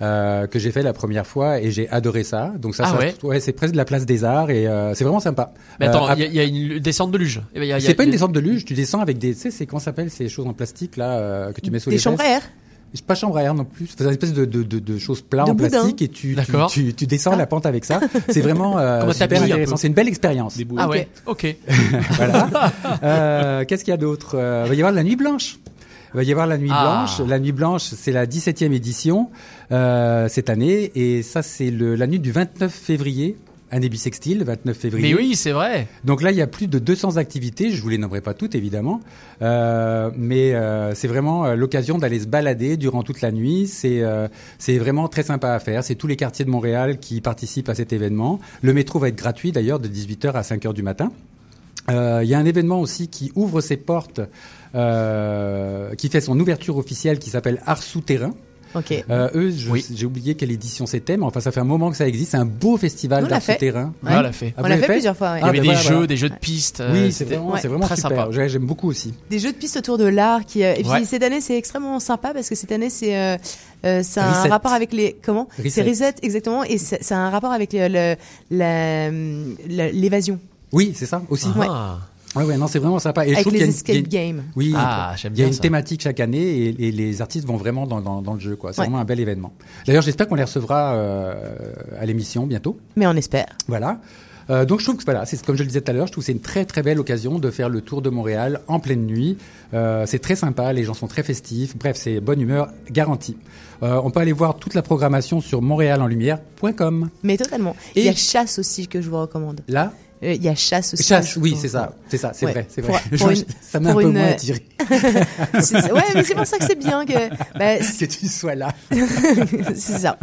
euh, que j'ai fait la première fois et j'ai adoré ça. Donc ça, Ah ça- ouais c'est presque de la place des arts et euh, c'est vraiment sympa. Mais attends, Euh, il y, a- il y a une descente de luge. Eh c'est pas une descente de luge, tu descends avec des, tu sais, c'est comment ça s'appelle ces choses en plastique là euh, que tu mets sous Des les chambres à air C'est pas chambre à air non plus. C'est une espèce de, de, de, de choses plats De en boudin. plastique et tu, tu, tu, tu descends la pente avec ça. C'est vraiment euh, super un intéressant. C'est une belle expérience. Ah ouais, ok. voilà. Euh, Qu'est-ce qu'il y a d'autre? Euh, Il va y avoir la nuit blanche. Il va y avoir la nuit Ah. blanche. La nuit blanche, c'est la 17e édition euh, cette année et ça c'est le- la nuit du 29 février année bissextile, 29 février. Mais oui, c'est vrai. Donc là, il y a plus de 200 activités. Je vous les nommerai pas toutes, évidemment, Euh, mais euh, c'est vraiment euh, l'occasion d'aller se balader durant toute la nuit. C'est euh, c'est vraiment très sympa à faire. C'est tous les quartiers de Montréal qui participent à cet événement. Le métro va être gratuit d'ailleurs de 18h à 5h du matin. Il y a un événement aussi qui ouvre ses portes, qui fait son ouverture officielle, qui s'appelle Art souterrain. Euh, eux, j'ai oublié quelle édition c'était, mais enfin, ça fait un moment que ça existe. C'est un beau festival d'art souterrain. Ouais. On l'a fait. Ah, On l'a fait plusieurs fois, ouais. Il y avait ben des voilà, jeux, voilà. des jeux de pistes. euh, Oui, c'est vraiment, c'est vraiment très super. J'aime beaucoup aussi. Des jeux de piste autour de l'art qui euh, et puis Ouais. cette année c'est extrêmement sympa parce que cette année c'est euh, euh, c'est un Reset. rapport avec les comment? C'est reset exactement et c'est un rapport avec l'évasion Oui, c'est ça aussi. Ouais. Ouais, ouais, non, c'est vraiment sympa. Et je Avec trouve les qu'il y a une- il y a escape une- games. Oui, Ah, j'aime il y a une ça. thématique chaque année et, et les artistes vont vraiment dans, dans, dans le jeu. quoi. C'est Ouais. vraiment un bel événement. D'ailleurs, j'espère qu'on les recevra euh, à l'émission bientôt. mais on espère Voilà. Euh, donc je trouve que voilà, c'est comme je le disais tout à l'heure, je trouve que c'est une très très belle occasion de faire le tour de Montréal en pleine nuit. Euh, c'est très sympa, les gens sont très festifs. Bref, c'est bonne humeur garantie. Euh, on peut aller voir toute la programmation sur montréalenlumière.com. mais totalement il y a chasse aussi que je vous recommande Là, Euh, il y a chasse aussi chasse, oui, c'est ça, c'est ça, c'est Ouais. vrai, c'est Pour- vrai. pour Je- une- ça m'a un pour peu une, moins euh, attiré. C'est- c'est- ouais mais c'est pour ça que c'est bien que bah, que tu sois là. c'est ça.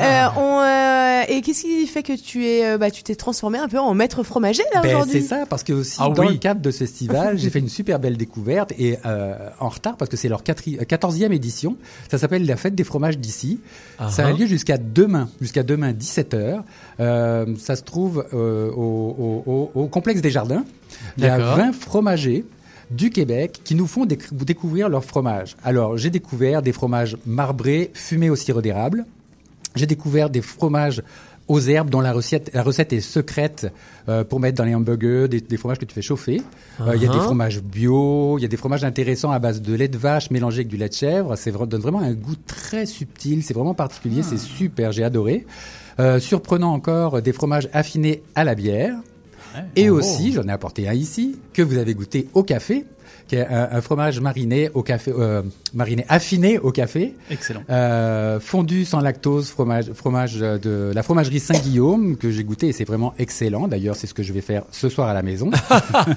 Euh, on, euh, et qu'est-ce qui fait que tu es, euh, bah, tu t'es transformé un peu en maître fromager là Ben, aujourd'hui c'est ça, parce que aussi Ah dans oui. le cadre de ce festival, j'ai fait une super belle découverte et euh, en retard parce que c'est leur quatri- euh, 14e édition. Ça s'appelle la fête des fromages d'ici. Ça a Ah. lieu jusqu'à demain, jusqu'à demain 17h. Euh, ça se trouve euh, au, au- au- au complexe des Jardins. Il y a D'accord. 20 fromagers du Québec qui nous font déc- découvrir leurs fromages. Alors, j'ai découvert des fromages marbrés, fumés au sirop d'érable. J'ai découvert des fromages aux herbes dont la recette, la recette est secrète euh, pour mettre dans les hamburgers, des, des fromages que tu fais chauffer. Euh, Il y a des Uh-huh. fromages bio, il y a des fromages intéressants à base de lait de vache mélangé avec du lait de chèvre. C'est donne vraiment un goût très subtil, c'est vraiment particulier, c'est super, j'ai adoré. Euh, surprenant encore, des fromages affinés à la bière. Et Oh. aussi, j'en ai apporté un ici, que vous avez goûté au café, qui est un, un fromage mariné au café, euh, mariné affiné au café. Excellent. Euh, fondu sans lactose, fromage, fromage de la fromagerie Saint-Guillaume que j'ai goûté et c'est vraiment excellent. D'ailleurs, c'est ce que je vais faire ce soir à la maison.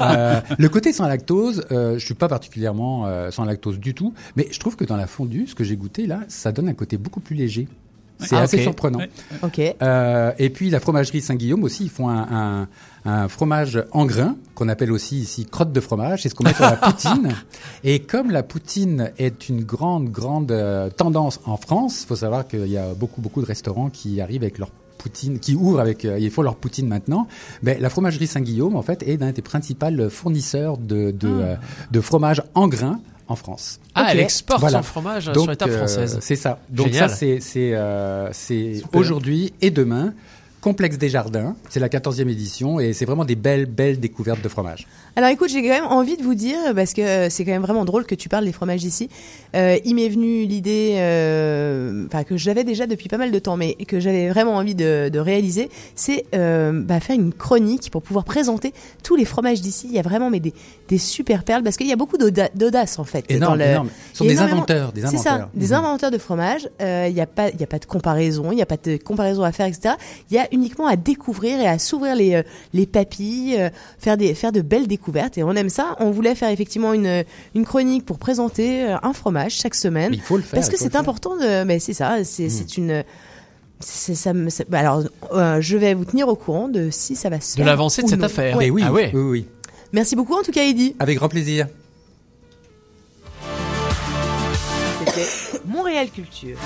Euh, le côté sans lactose, euh, je suis pas particulièrement sans lactose du tout, mais je trouve que dans la fondue, ce que j'ai goûté là, ça donne un côté beaucoup plus léger. C'est Ah, assez surprenant. Euh, et puis la fromagerie Saint-Guillaume aussi, ils font un, un, un fromage en grains qu'on appelle aussi ici crotte de fromage. C'est ce qu'on met sur la poutine. Et comme la poutine est une grande, grande euh, tendance en France, il faut savoir qu'il y a beaucoup, beaucoup de restaurants qui arrivent avec leur poutine, qui ouvrent avec, euh, ils font leur poutine maintenant. Ben, la fromagerie Saint-Guillaume, en fait, est l'un des principaux fournisseurs de, de, euh, de fromage en grains en France. Ah, Ok. elle exporte Voilà. son fromage Donc, sur les tables euh, françaises. c'est ça. Donc Génial. ça, c'est euh, aujourd'hui et demain. Complexe des Jardins, c'est la 14e édition et c'est vraiment des belles, belles découvertes de fromage. Alors écoute, j'ai quand même envie de vous dire, parce que euh, c'est quand même vraiment drôle que tu parles des fromages d'ici. Euh, il m'est venu l'idée, euh, enfin que j'avais déjà depuis pas mal de temps, mais que j'avais vraiment envie de, de réaliser, c'est euh, bah, faire une chronique pour pouvoir présenter tous les fromages d'ici. Il y a vraiment mais des, des super perles, parce qu'il y a beaucoup d'auda- d'audace en fait. Énorme, dans le... énorme. Ce sont des inventeurs, des C'est ça, inventeurs. des Mhm. inventeurs de fromage. Euh, Il n'y a pas, y a pas de comparaison, il n'y a pas de comparaison à faire, etc. Il y a uniquement à découvrir et à s'ouvrir les les papilles, faire des faire de belles découvertes et on aime ça. On voulait faire effectivement une une chronique pour présenter euh, un fromage chaque semaine. Mais il faut le faire, parce que c'est important de. Mais c'est ça, c'est c'est une. ça bah alors, euh, je vais vous tenir au courant de si ça va se De l'avancée de cette non. affaire. Ouais. Mais oui, Ah ouais. oui, oui. Merci beaucoup en tout cas, Eddy. Avec grand plaisir. C'était Montréal Culture.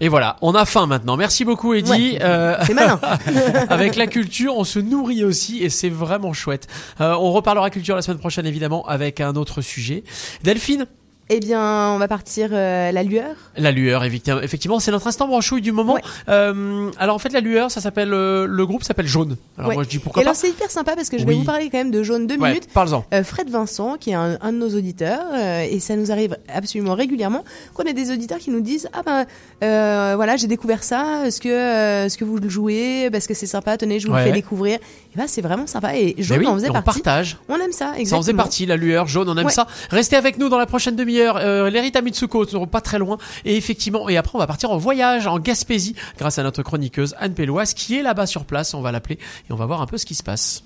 Et voilà, on a faim maintenant. Merci beaucoup, Eddy. Ouais. Euh, C'est malin. avec la culture, on se nourrit aussi et c'est vraiment chouette. Euh, on reparlera culture la semaine prochaine, évidemment, avec un autre sujet. Delphine, Eh bien, on va partir euh, la lueur. la lueur, effectivement, c'est notre instant branchouille du moment. Ouais. Euh, alors en fait, la lueur, ça s'appelle euh, le groupe s'appelle Jaune. Alors Ouais. moi, je dis pourquoi Et pas. alors c'est hyper sympa parce que je vais Oui. vous parler quand même de Jaune deux Ouais, minutes. parle-en. Euh, Fred Vincent, qui est un, un de nos auditeurs, euh, et ça nous arrive absolument régulièrement qu'on a des auditeurs qui nous disent ah ben euh, voilà j'ai découvert ça, est-ce que euh, est-ce que vous le jouez? Parce que c'est sympa, tenez je vous le fais découvrir. C'est vraiment sympa et Jaune oui, en faisait on partie. partage. On aime ça exactement. Ça en faisait partie, la lueur jaune, on aime Ouais. ça. Restez avec nous dans la prochaine demi-heure. Euh, les Rita Mitsuko ne seront pas très loin. Et effectivement, et après, on va partir en voyage en Gaspésie grâce à notre chroniqueuse Anne Péloise qui est là-bas sur place. On va l'appeler et on va voir un peu ce qui se passe.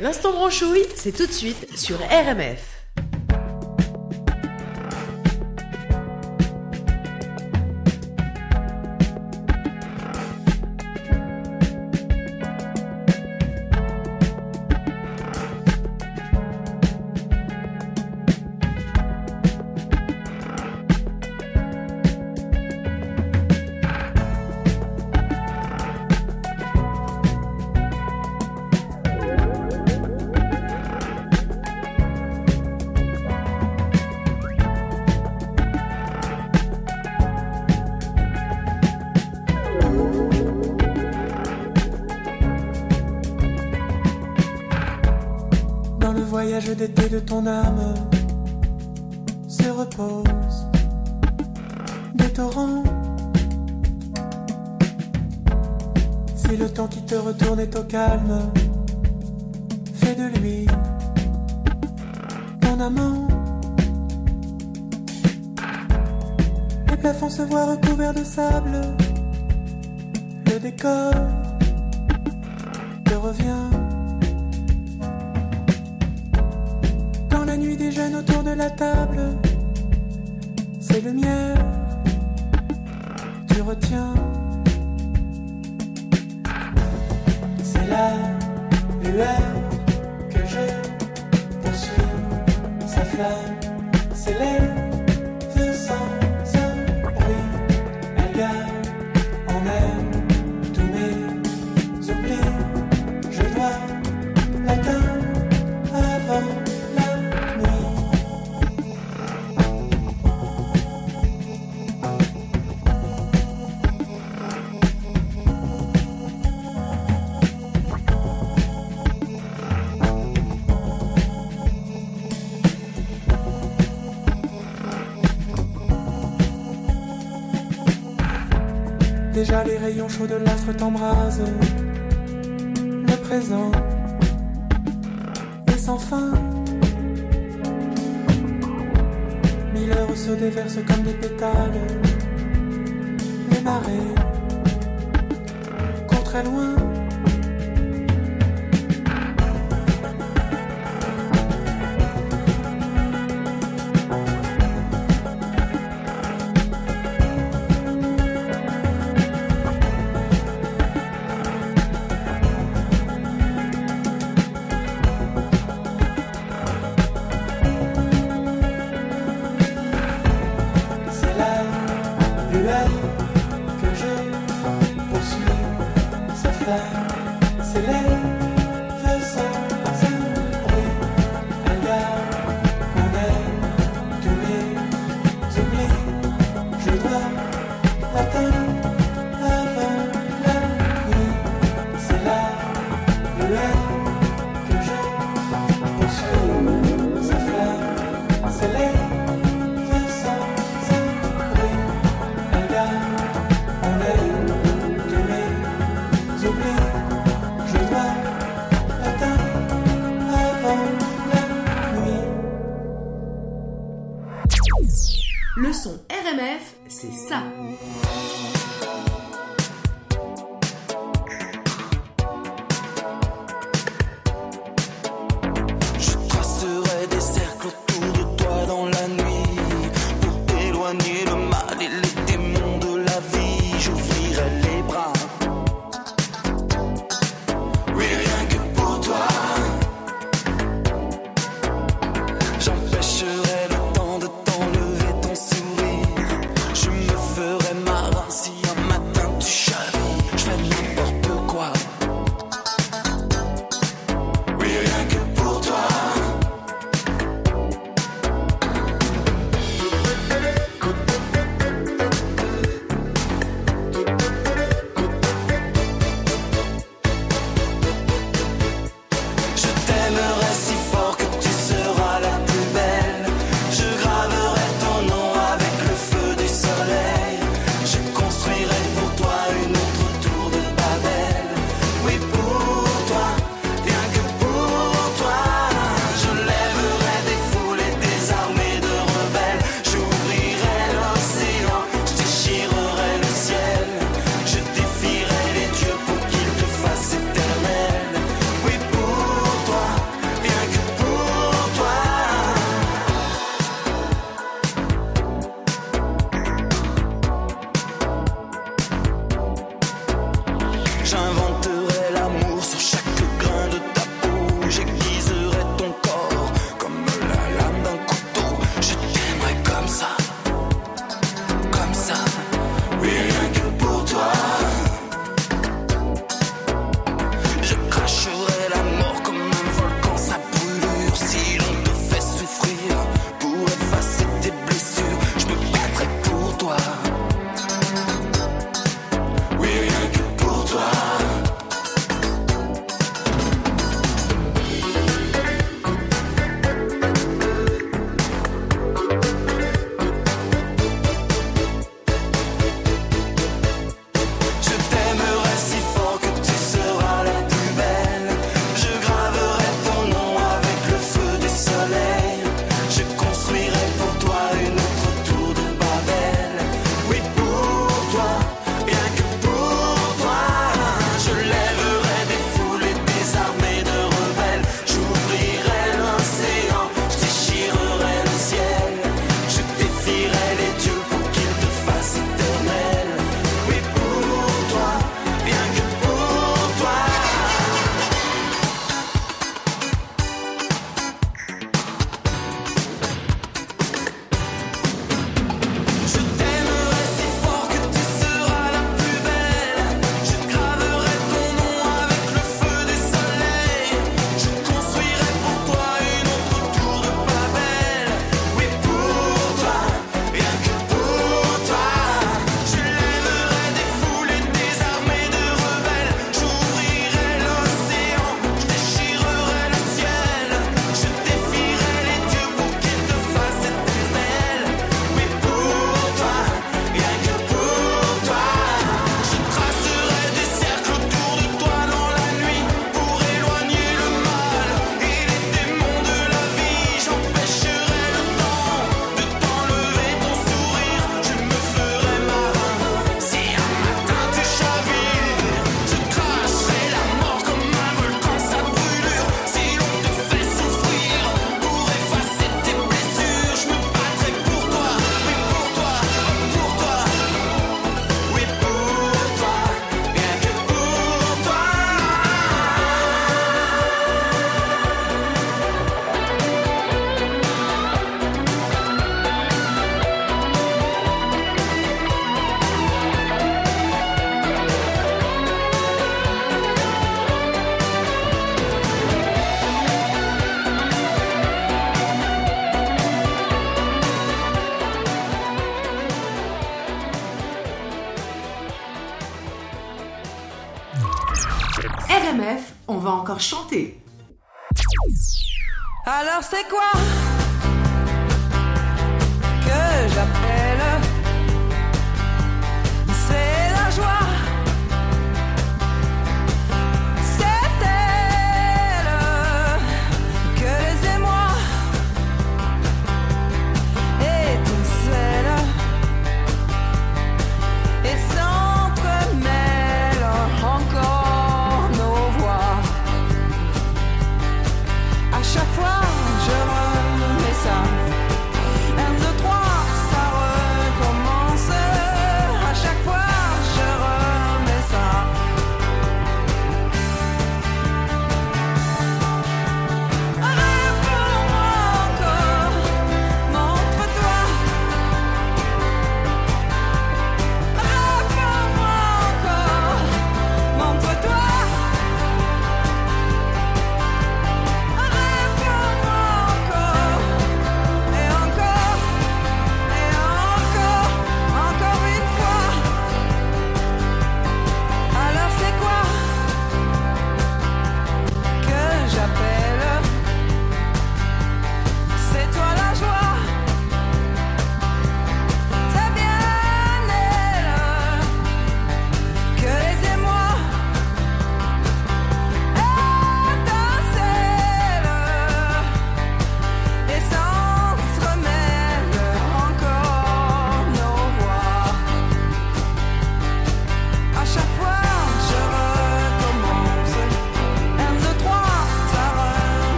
L'instant branchouille, c'est tout de suite sur RMF. Calme, fais de lui ton amant. Les plafonds se voient recouverts de sable, le décor te revient. Dans la nuit des autour de la table, c'est le miel, tu retiens. La lueur que je poursuis, sa flamme s'élève Les rayons chauds de l'astre t'embrasent. Le présent est sans fin. Mille heures se déversent comme des pétales. Les marées courent très loin.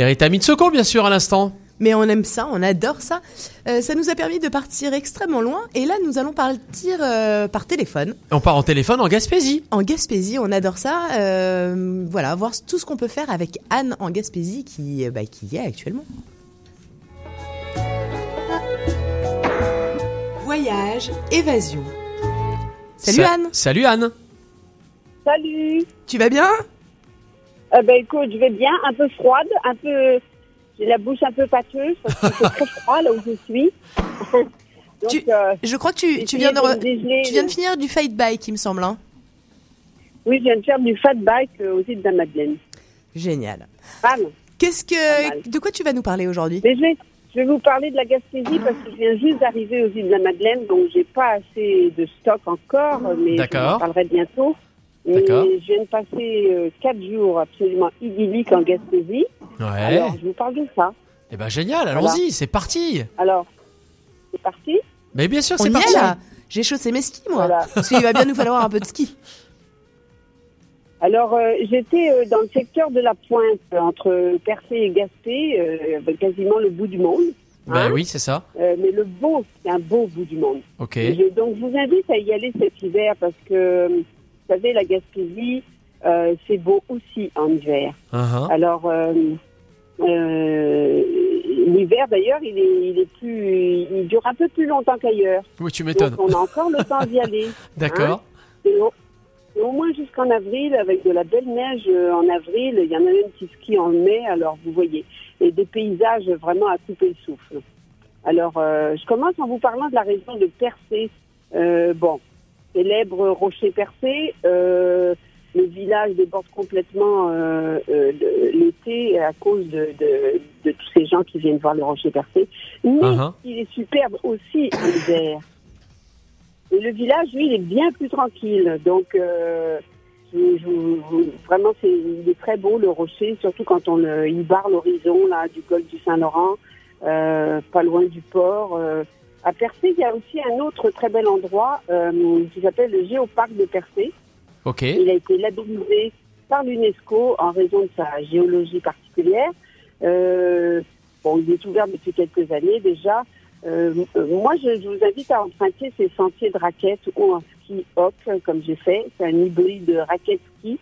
Les Rita Mitsoko, bien sûr, à l'instant. Mais on aime ça, on adore ça. Euh, ça nous a permis de partir extrêmement loin. Et là, nous allons partir euh, par téléphone. On part en téléphone en Gaspésie. En Gaspésie, on adore ça. Euh, voilà, voir tout ce qu'on peut faire avec Anne en Gaspésie qui, bah, qui y est actuellement. Voyage, évasion. Salut Sa- Anne. Salut Anne. Salut. Tu vas bien? Eh ben écoute, je vais bien, un peu froide, un peu, j'ai la bouche un peu pâteuse parce que c'est très froid là où je suis. Donc, euh, Je crois que tu, viens de, de re- me dégeler, tu viens de euh. finir du fight bike, il me semble. hein. oui, je viens de faire du fat bike euh, aux îles de la Madeleine. Génial. Qu'est-ce que, de quoi tu vas nous parler aujourd'hui? Je vais, je vais vous parler de la Gaspésie parce que je viens juste d'arriver aux îles de la Madeleine, donc j'ai pas assez de stock encore, mais je D'accord. vous en parlerai bientôt. Je viens de passer euh, quatre jours absolument idylliques en Gaspésie. Ouais. Alors, je vous parle de ça. Eh ben génial, Voilà. allons-y, c'est parti. Alors, c'est parti Mais bien sûr, c'est parti. est là J'ai chaussé mes skis, moi. Voilà. Parce qu'il va bien nous falloir un peu de ski. Alors, euh, j'étais euh, dans le secteur de la Pointe, entre Percé et Gaspé, euh, quasiment le bout du monde. Ben hein. oui, c'est ça. Euh, mais le beau, c'est un beau bout du monde. Ok. Je- donc, je vous invite à y aller cet hiver parce que, euh, savez, la Gaspésie, euh, c'est beau aussi en hiver. Uh-huh. Alors, euh, euh, l'hiver, d'ailleurs, il est, il est plus, il dure un peu plus longtemps qu'ailleurs. Oui, tu m'étonnes. Donc, on a encore le temps d'y aller. D'accord. Hein. Au, moins jusqu'en avril, avec de la belle neige en avril, il y en a même qui skient en mai, alors vous voyez. Et des paysages vraiment à couper le souffle. Alors, je commence en vous parlant de la région de Percé. Bon, célèbre rocher percé. Euh, le village déborde complètement euh, euh, l'été à cause de, de, de tous ces gens qui viennent voir le rocher percé. Mais Uh-huh. il est superbe aussi en hiver. Et le village, lui, il est bien plus tranquille. Donc, euh, je, je- je- vraiment, c'est, il est très beau, le rocher, surtout quand on il barre l'horizon là, du golfe du Saint-Laurent, pas loin du port. À Percé, il y a aussi un autre très bel endroit euh, qui s'appelle le Géoparc de Percé. Ok. Il a été labellisé par l'UNESCO en raison de sa géologie particulière. Euh, bon, il est ouvert depuis quelques années déjà. Euh, moi, je, je vous invite à emprunter ces sentiers de raquettes ou en ski hop, comme j'ai fait. C'est un hybride de raquette ski,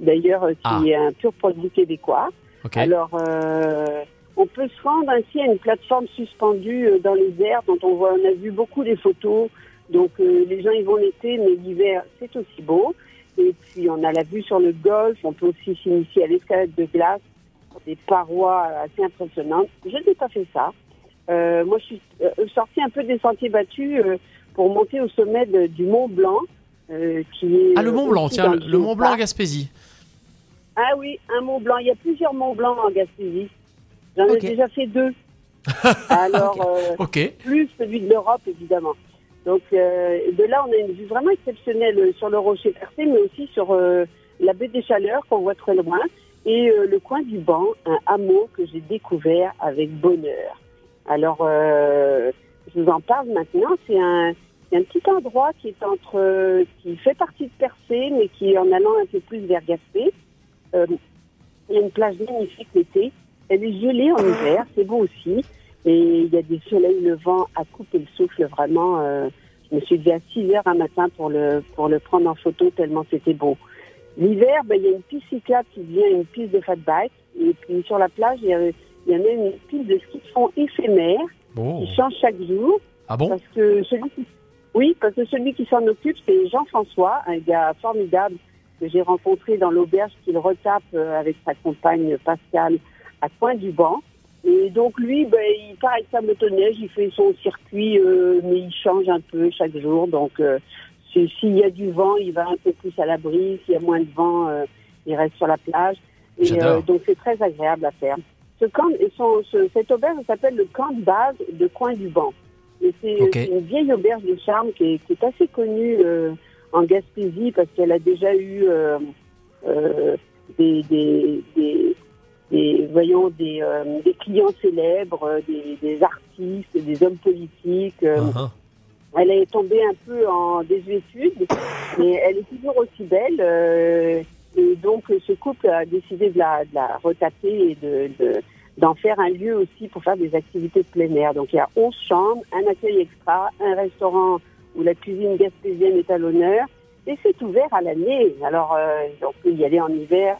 d'ailleurs, qui Ah. est un pur produit québécois. Alors, euh, on peut se rendre ainsi à une plateforme suspendue euh, dans les airs dont on voit, on a vu beaucoup des photos. Donc, euh, les gens y vont l'été, mais l'hiver, c'est aussi beau. Et puis, on a la vue sur le golfe. On peut aussi s'initier à l'escalade de glace, des parois assez impressionnantes. Je n'ai pas fait ça. Euh, moi, je suis sortie un peu des sentiers battus euh, pour monter au sommet de- du Mont Blanc, qui est Ah, le Mont Blanc, tiens, le, le Mont Blanc en. Gaspésie. Ah oui, un Mont Blanc. Il y a plusieurs Monts Blancs en Gaspésie. J'en ai déjà fait deux. Alors, euh, Ok. plus celui de l'Europe, évidemment. Donc, euh, de là, on a une vue vraiment exceptionnelle euh, sur le rocher percé, mais aussi sur euh, la baie des Chaleurs qu'on voit très loin, et euh, le coin du banc, un hameau que j'ai découvert avec bonheur. Alors, euh, je vous en parle maintenant. C'est un, un petit endroit qui est entre, euh, qui fait partie de Percé, mais qui, en allant un peu plus vers Gaspé, euh, il y a une plage magnifique l'été. Elle est gelée en hiver, c'est beau aussi. Et il y a des soleils levants à couper le souffle, vraiment. euh, je me suis levée à 6 heures un matin pour le, pour le prendre en photo, tellement c'était beau. L'hiver, ben, il y a une piste cyclable qui devient une piste de fat bike. Et puis sur la plage, il y a, il y a même une piste de ski de fond éphémère Bon. qui change chaque jour. Ah bon? Parce que celui qui, oui, parce que celui qui s'en occupe, c'est Jean-François, un gars formidable que j'ai rencontré dans l'auberge qu'il retape euh, avec sa compagne Pascal à Coin du Banc. Et donc lui, ben, il part avec sa motoneige, il fait son circuit, euh, mais il change un peu chaque jour. Donc euh, si- s'il y a du vent, il va un peu plus à l'abri. S'il y a moins de vent, euh, il reste sur la plage. Et donc c'est très agréable à faire. Ce camp, et son, ce- cette auberge s'appelle le camp de base de Coin du Banc. Et c'est une vieille auberge de charme qui est, qui est assez connue en Gaspésie parce qu'elle a déjà eu des, des, des, des- voyons, des, euh, des clients célèbres, euh, des, des artistes, des hommes politiques. euh, Uh-huh. elle est tombée un peu en désuétude, mais elle est toujours aussi belle. et donc, ce couple a décidé de la, de la retaper et de, de, d'en faire un lieu aussi pour faire des activités de plein air. Donc il y a 11 chambres, un accueil extra, un restaurant où la cuisine gaspésienne est à l'honneur, et c'est ouvert à l'année. Alors euh, on peut y aller en hiver,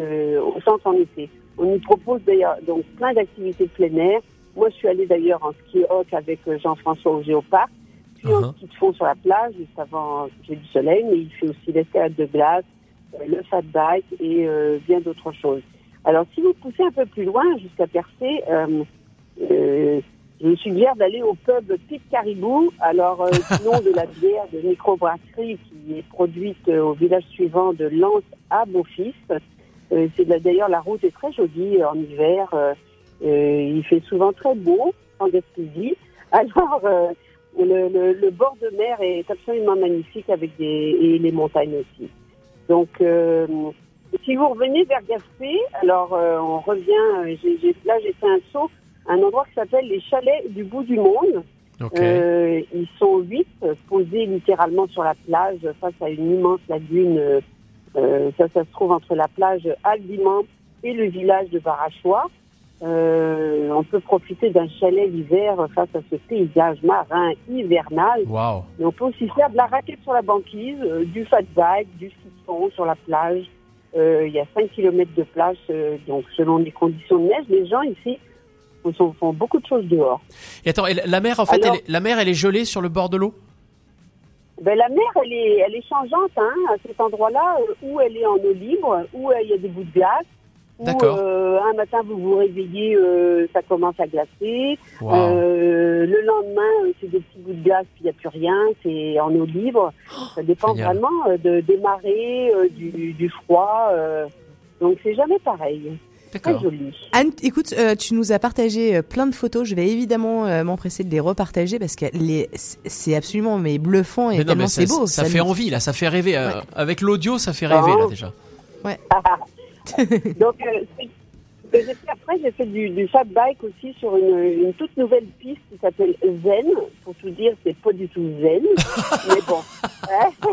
euh, au centre en été. On y propose d'ailleurs donc plein d'activités plein air. Moi, je suis allée d'ailleurs en ski hawk avec euh, Jean-François au Géoparc, puis en ski de fond sur la plage juste avant j'ai du soleil, mais il fait aussi l'escalade de glace, euh, le fat bike et euh, bien d'autres choses. Alors, si vous poussez un peu plus loin jusqu'à Percé, je vous suggère d'aller au pub Pete Caribou. Alors, du nom de la bière de microbrasserie qui est produite au village suivant de Lens à Beaufils. Euh, c'est d'ailleurs la route est très jolie euh, en hiver. euh, il fait souvent très beau en Gaspésie. Alors, le, le- le bord de mer est absolument magnifique avec des et les montagnes aussi. Donc, si vous revenez vers Gaspé, alors euh, on revient. là, j'ai fait un saut à un endroit qui s'appelle les Chalets du bout du monde. Euh, ils sont huit, posés littéralement sur la plage face à une immense lagune. Euh, ça, ça se trouve entre la plage Albiman et le village de Barachois. Euh, on peut profiter d'un chalet l'hiver face à ce paysage marin hivernal. Waouh. Et on peut aussi faire de la raquette sur la banquise, euh, du fat bike, du ski sur la plage. Il y a 5 km de plage, donc selon les conditions de neige, les gens ici font, font beaucoup de choses dehors. Et attends, et la mer, en fait, Alors- elle est, la mer, elle est gelée sur le bord de l'eau? Ben, la mer, elle est, elle est changeante hein, à cet endroit-là, euh, où elle est en eau libre, où euh, il y a des bouts de glace. Où, euh, un matin, vous vous réveillez, euh, ça commence à glacer. Wow. Euh, le lendemain, euh, c'est des petits bouts de glace, puis il n'y a plus rien, c'est en eau libre. Ça dépend génial. vraiment de, des marées, du, du froid. euh, donc, c'est jamais pareil. Joli. Anne, écoute, euh, tu nous as partagé euh, plein de photos. Je vais évidemment euh, m'empresser de les repartager parce que les, c'est absolument mais bluffant et Mais non, tellement mais c'est ça, beau. ça fait nous- envie, là, ça fait rêver. euh, avec l'audio, ça fait rêver, là, déjà. Ouais. Donc, euh, que j'ai fait après, j'ai fait du, du fat bike aussi sur une, une toute nouvelle piste qui s'appelle Zen. Pour tout dire, c'est pas du tout zen, mais bon.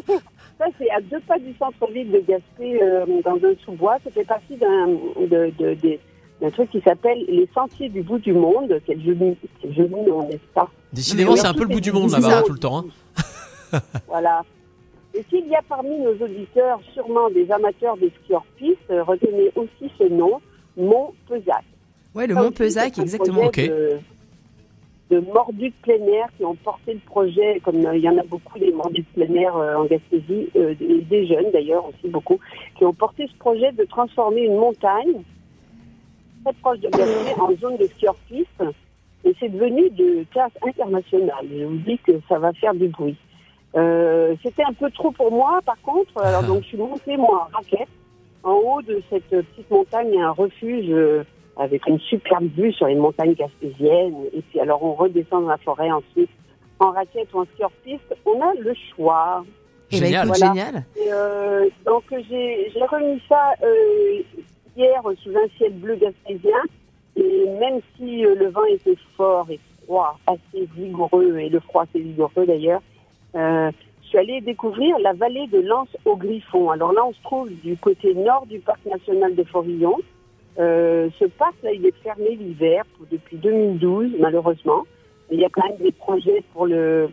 Ça, c'est à deux pas du centre-ville de Gaspé, euh, dans un sous-bois. Ça fait partie d'un de, de- de- d'un truc qui s'appelle les Sentiers du bout du monde. Quel joli, quel joli nom, n'est-ce pas? Décidément, c'est un peu le bout du monde là-bas, tout le temps. hein. voilà. Et s'il y a parmi nos auditeurs sûrement des amateurs de ski hors piste, euh, retenez aussi ce nom, Mont Pesac. Ouais, le Mont Pesac, exactement. De, de mordus de plein air qui ont porté le projet, comme euh, il y en a beaucoup des mordus de plein air euh, en Gaspésie, euh, des, des jeunes d'ailleurs aussi beaucoup, qui ont porté ce projet de transformer une montagne très proche de Gaspé en zone de ski hors piste. Et c'est devenu de classe internationale. Je vous dis que ça va faire du bruit. Euh, C'était un peu trop pour moi, par contre. Alors donc, je suis montée moi en raquette. En haut de cette petite montagne, il y a un refuge euh, avec une superbe vue sur les montagnes gaspésiennes. Et puis alors, on redescend dans la forêt ensuite en raquette ou en ski hors piste. On a le choix. Eh ben, Génial. écoute, génial. Et, euh, donc j'ai remis ça euh, hier sous un ciel bleu gaspésien. Et même si euh, le vent était fort et froid, assez vigoureux, et le froid assez vigoureux d'ailleurs, euh, je suis allée découvrir la vallée de Lens au Griffon. Alors là, on se trouve du côté nord du parc national de Forillon. Euh, ce parc, il est fermé l'hiver depuis 2012, malheureusement. Il y a quand même des projets pour le,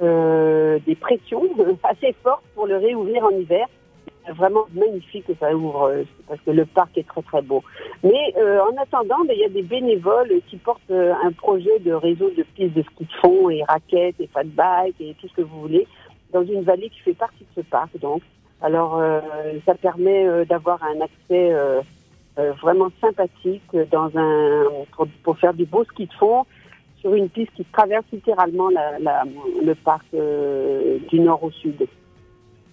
euh, des pressions assez fortes pour le réouvrir en hiver. C'est vraiment magnifique que ça ouvre euh, parce que le parc est très très beau. Mais euh, en attendant, ben, il y a des bénévoles qui portent euh, un projet de réseau de pistes de ski de fond et raquettes et fat bike et tout ce que vous voulez dans une vallée qui fait partie de ce parc. Donc, alors euh, ça permet d'avoir un accès euh, vraiment sympathique dans un pour, faire du beau ski de fond sur une piste qui traverse littéralement le parc euh, du nord au sud.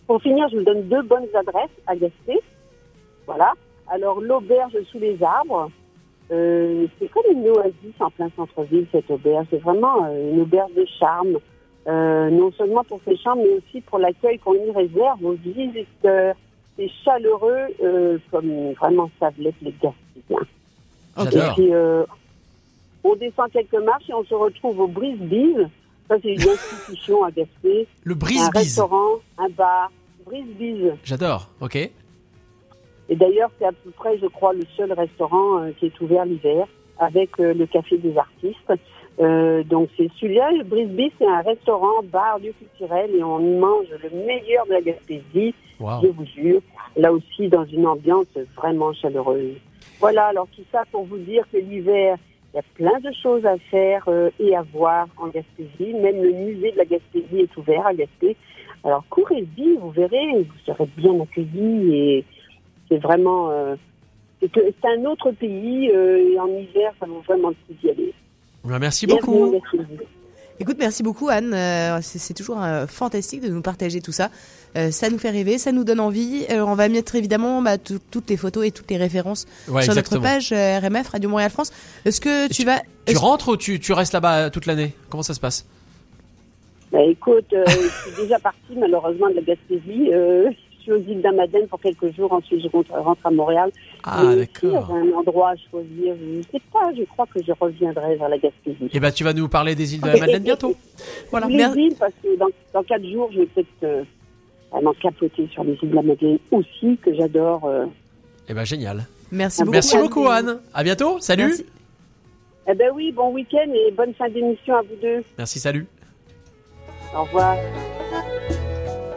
Pour finir, je vous donne deux bonnes adresses à Gaspé. Voilà. Alors, l'auberge sous les arbres, euh, c'est comme une oasis en plein centre-ville, cette auberge. C'est vraiment une auberge de charme, non seulement pour ses chambres, mais aussi pour l'accueil qu'on y réserve aux visiteurs. C'est chaleureux, euh, comme vraiment savent l'être les Gaspésiens. Et J'adore. puis, euh, on descend quelques marches et on se retrouve au Brise-Bise. Ça, c'est une institution à Gaspé. Le Un Brise-Bise. restaurant, un bar. Brise-Bise. J'adore, ok. Et d'ailleurs, c'est à peu près, je crois, le seul restaurant euh, qui est ouvert l'hiver avec le café des artistes. Euh, donc c'est celui-là, le Brisby, c'est un restaurant, bar, lieu culturel et on y mange le meilleur de la Gaspésie, Wow. je vous jure. Là aussi, dans une ambiance vraiment chaleureuse. Voilà, alors tout ça pour vous dire que l'hiver, il y a plein de choses à faire euh, et à voir en Gaspésie. Même le musée de la Gaspésie est ouvert à Gaspé. Alors courez-y, vous verrez, vous serez bien accueillis et c'est vraiment... euh, c'est un autre pays euh, et en hiver, ça vaut vraiment le coup d'y aller. Ben, Merci beaucoup. Écoute, merci beaucoup Anne. Euh, c'est toujours euh, fantastique de nous partager tout ça. Euh, ça nous fait rêver, ça nous donne envie. On va mettre évidemment bah, tout- toutes les photos et toutes les références Ouais, sur exactement. notre page RMF Radio Montréal France. Est-ce que tu, vas Tu rentres ou tu, tu restes là-bas toute l'année? Comment ça se passe? Bah, écoute, euh, je suis déjà partie malheureusement de la Gaspésie. Suis aux îles d'Amadène pour quelques jours. Ensuite, je rentre, rentre à Montréal. Ah, d'accord. un endroit à choisir, je ne sais pas. Je crois que je reviendrai vers la Gaspésie. Eh ben, tu vas nous parler des îles de la Madeleine bientôt. Voilà. Les îles, parce que dans, dans quatre jours, je vais peut-être euh, vraiment capoter sur les îles de la Madeleine aussi, que j'adore. euh. Eh ben, génial. Merci beaucoup. Merci Anne. beaucoup, Anne. À bientôt. Salut. Merci. Eh ben oui, bon week-end et bonne fin d'émission à vous deux. Merci, salut. Au revoir.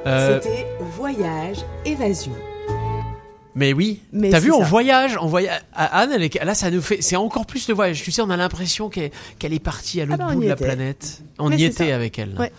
Euh, C'était Voyage Évasion. mais oui. Mais T'as vu, on ça. voyage, on voyage. Anne, elle est, là, ça nous fait, c'est encore plus le voyage. Tu sais, on a l'impression qu'elle, est partie à l'autre Ah bah, on bout de la était. planète. On Mais y était ça. avec elle. Ouais.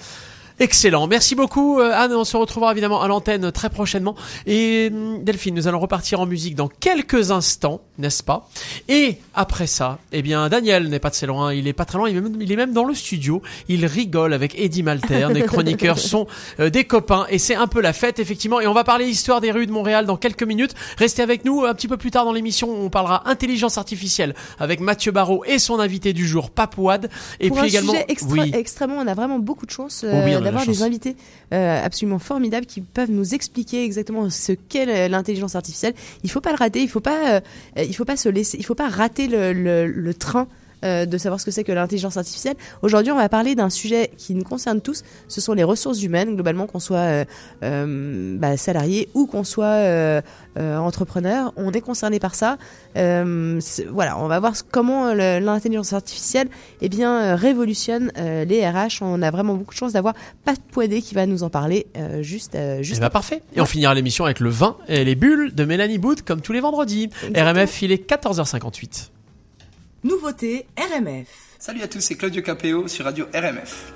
Excellent. Merci beaucoup, euh, Anne. On se retrouvera évidemment à l'antenne très prochainement. Et hum, Delphine, nous allons repartir en musique dans quelques instants, n'est-ce pas? Et après ça, eh bien, Daniel n'est pas de très loin. Il est pas très loin. Il est même, il est même dans le studio. Il rigole avec Eddie Malter. Les chroniqueurs sont euh, des copains et c'est un peu la fête, effectivement. Et on va parler histoire des rues de Montréal dans quelques minutes. Restez avec nous un petit peu plus tard dans l'émission. On parlera intelligence artificielle avec Mathieu Barrault et son invité du jour, Papouad. Et pour puis un également, sujet extra- oui. extrêmement, on a vraiment beaucoup de chance euh, Oh oui, d'avoir des invités euh, absolument formidables qui peuvent nous expliquer exactement ce qu'est euh, l'intelligence artificielle. Il faut pas le rater, il faut pas, euh, il faut pas se laisser, il faut pas rater le, le, le train. Euh, de savoir ce que c'est que l'intelligence artificielle. Aujourd'hui, on va parler d'un sujet qui nous concerne tous. Ce sont les ressources humaines, globalement, qu'on soit euh, euh, bah, salarié ou qu'on soit entrepreneur. On est concerné par ça. Voilà, on va voir comment l'intelligence artificielle eh bien, révolutionne les RH. On a vraiment beaucoup de chance d'avoir Pat Poidé qui va nous en parler juste, juste Eh ben, parfait. Et on finira l'émission avec le vin et les bulles de Mélanie Boot comme tous les vendredis. RMF, il est 14h58. Nouveauté RMF. Salut à tous, c'est Claudio Capéo sur Radio RMF.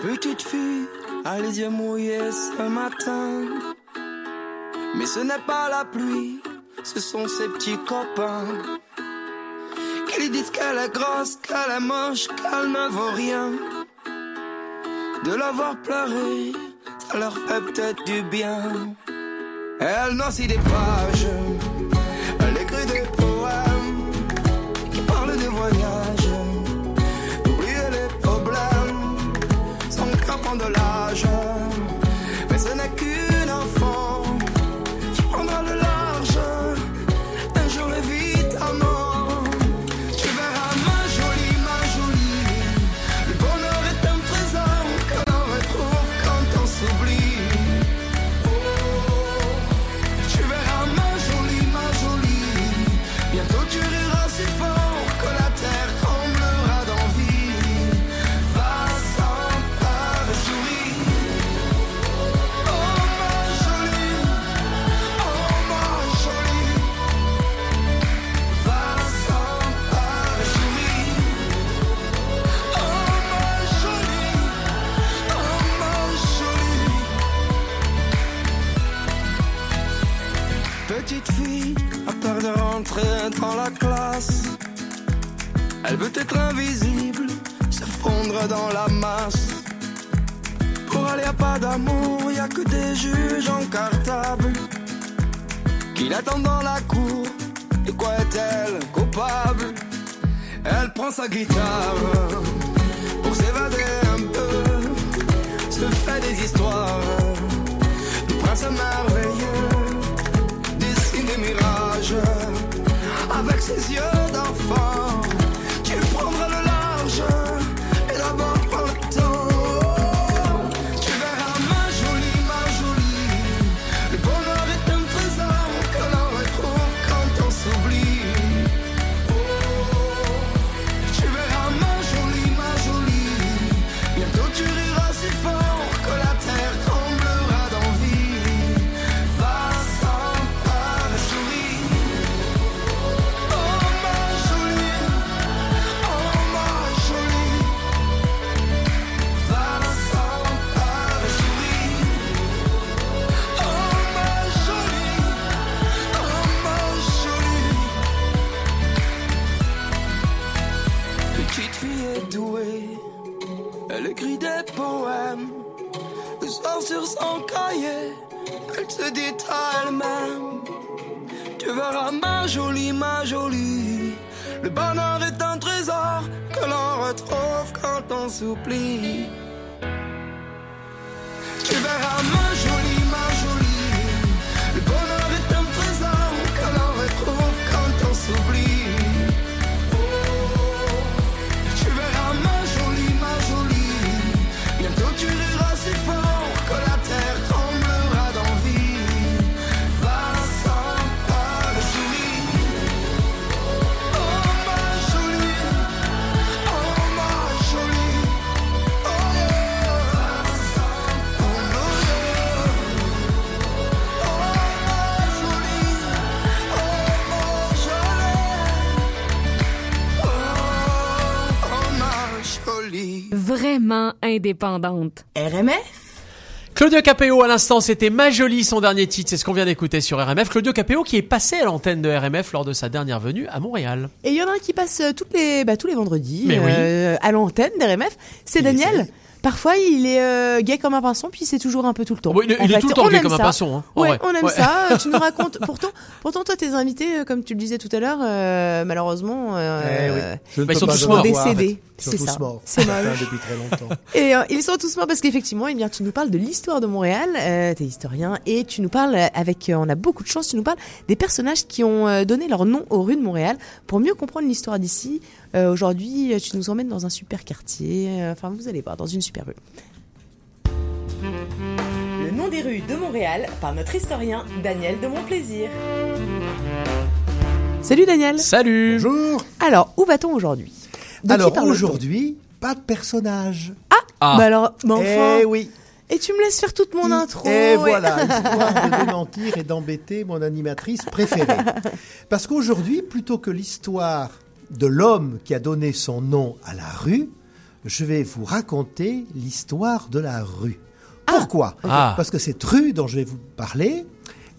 Petite fille a les yeux mouillés ce matin. Mais ce n'est pas la pluie, ce sont ses petits copains. Qui lui disent qu'elle est grosse, qu'elle est moche, qu'elle ne vaut rien. De la voir pleurer, ça leur fait peut-être du bien. Elle noircit des pages, Elle veut être invisible, se fondre dans la masse. Pour aller à pas d'amour, y a que des juges en cartable qui l'attendent dans la cour. De quoi est-elle coupable? Elle prend sa guitare pour s'évader un peu, se fait des histoires de princes merveilleux dessine des mirages avec ses yeux d'enfant. Même. Tu verras ma jolie, ma jolie. Le bonheur est un trésor que l'on retrouve quand on s'oublie. Tu verras ma jolie. Vraiment indépendante. RMF Claudio Capéo, à l'instant, c'était Ma Jolie, son dernier titre. C'est ce qu'on vient d'écouter sur RMF. Claudio Capéo qui est passé à l'antenne de RMF lors de sa dernière venue à Montréal. Et il y en a un qui passe euh, toutes les, bah, tous les vendredis Mais oui. euh, à l'antenne d'RMF. C'est Daniel. Parfois, il est euh, gay comme un pinson, puis c'est toujours un peu tout le temps. Bon, il il est tout le temps on gay aime comme un ça. pinson, hein. Ouais, on aime Ouais. ça. tu nous racontes. Pourtant, pourtant, toi, tes invités, euh, comme tu le disais tout à l'heure, euh, malheureusement, euh, Eh oui. Je Bah, ils sont tous morts. décédés. Ils sont C'est tous ça. morts. C'est depuis très longtemps. Et euh, ils sont tous morts parce qu'effectivement, eh bien, tu nous parles de l'histoire de Montréal, euh, t'es historien, et tu nous parles euh, avec, euh, on a beaucoup de chance, tu nous parles des personnages qui ont donné leur nom aux rues de Montréal pour mieux comprendre l'histoire d'ici. Euh, Aujourd'hui, tu nous emmènes dans un super quartier, enfin vous allez voir, dans une super rue. Le nom des rues de Montréal par notre historien Daniel de Montplaisir. Salut Daniel. Salut. Bonjour. Alors, où va-t-on aujourd'hui? De Alors aujourd'hui, pas de personnage. Ah, Bah alors, mais enfin. Eh oui. Et tu me laisses faire toute mon intro. Et voilà, histoire de démentir et d'embêter mon animatrice préférée. Parce qu'aujourd'hui, plutôt que l'histoire de l'homme qui a donné son nom à la rue, je vais vous raconter l'histoire de la rue. Pourquoi? Ah. Parce que cette rue dont je vais vous parler,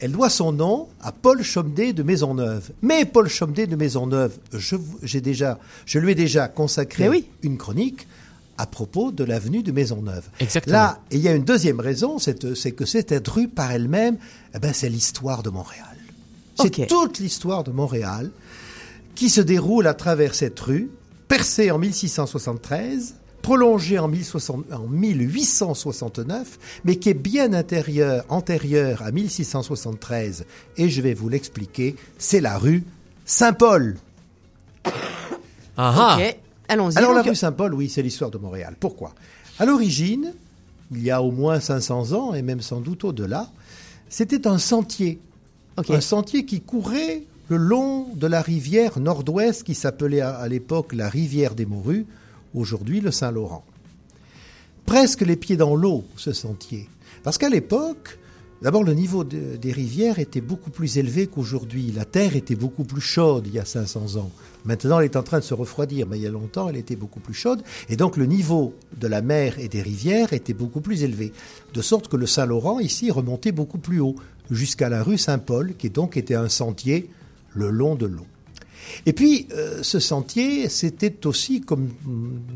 elle doit son nom à Paul Chomdet de Maisonneuve. Mais Paul Chomdet de Maisonneuve, je, vous- j'ai déjà, je lui ai déjà consacré oui. une chronique à propos de l'avenue de Maisonneuve. Exactement. Là, et il y a une deuxième raison, c'est que cette rue par elle-même, eh ben, c'est l'histoire de Montréal. C'est toute l'histoire de Montréal qui se déroule à travers cette rue, percée en 1673, prolongée en, 1060 en 1869, mais qui est bien intérieure, antérieure à 1673, et je vais vous l'expliquer, c'est la rue Saint-Paul. Ah, ah. Ok, allons-y. Alors la rue Saint-Paul, oui, c'est l'histoire de Montréal. Pourquoi? À l'origine, il y a au moins 500 ans, et même sans doute au-delà, c'était un sentier. Un sentier qui courait le long de la rivière nord-ouest qui s'appelait à, à l'époque la rivière des Morues, aujourd'hui le Saint-Laurent. Presque les pieds dans l'eau, ce sentier. Parce qu'à l'époque, d'abord le niveau de- des rivières était beaucoup plus élevé qu'aujourd'hui. La terre était beaucoup plus chaude il y a 500 ans. Maintenant, elle est en train de se refroidir, mais il y a longtemps, elle était beaucoup plus chaude. Et donc, le niveau de la mer et des rivières était beaucoup plus élevé. De sorte que le Saint-Laurent, ici, remontait beaucoup plus haut, jusqu'à la rue Saint-Paul, qui donc était un sentier le long de l'eau. Et puis, euh, ce sentier, c'était aussi, comme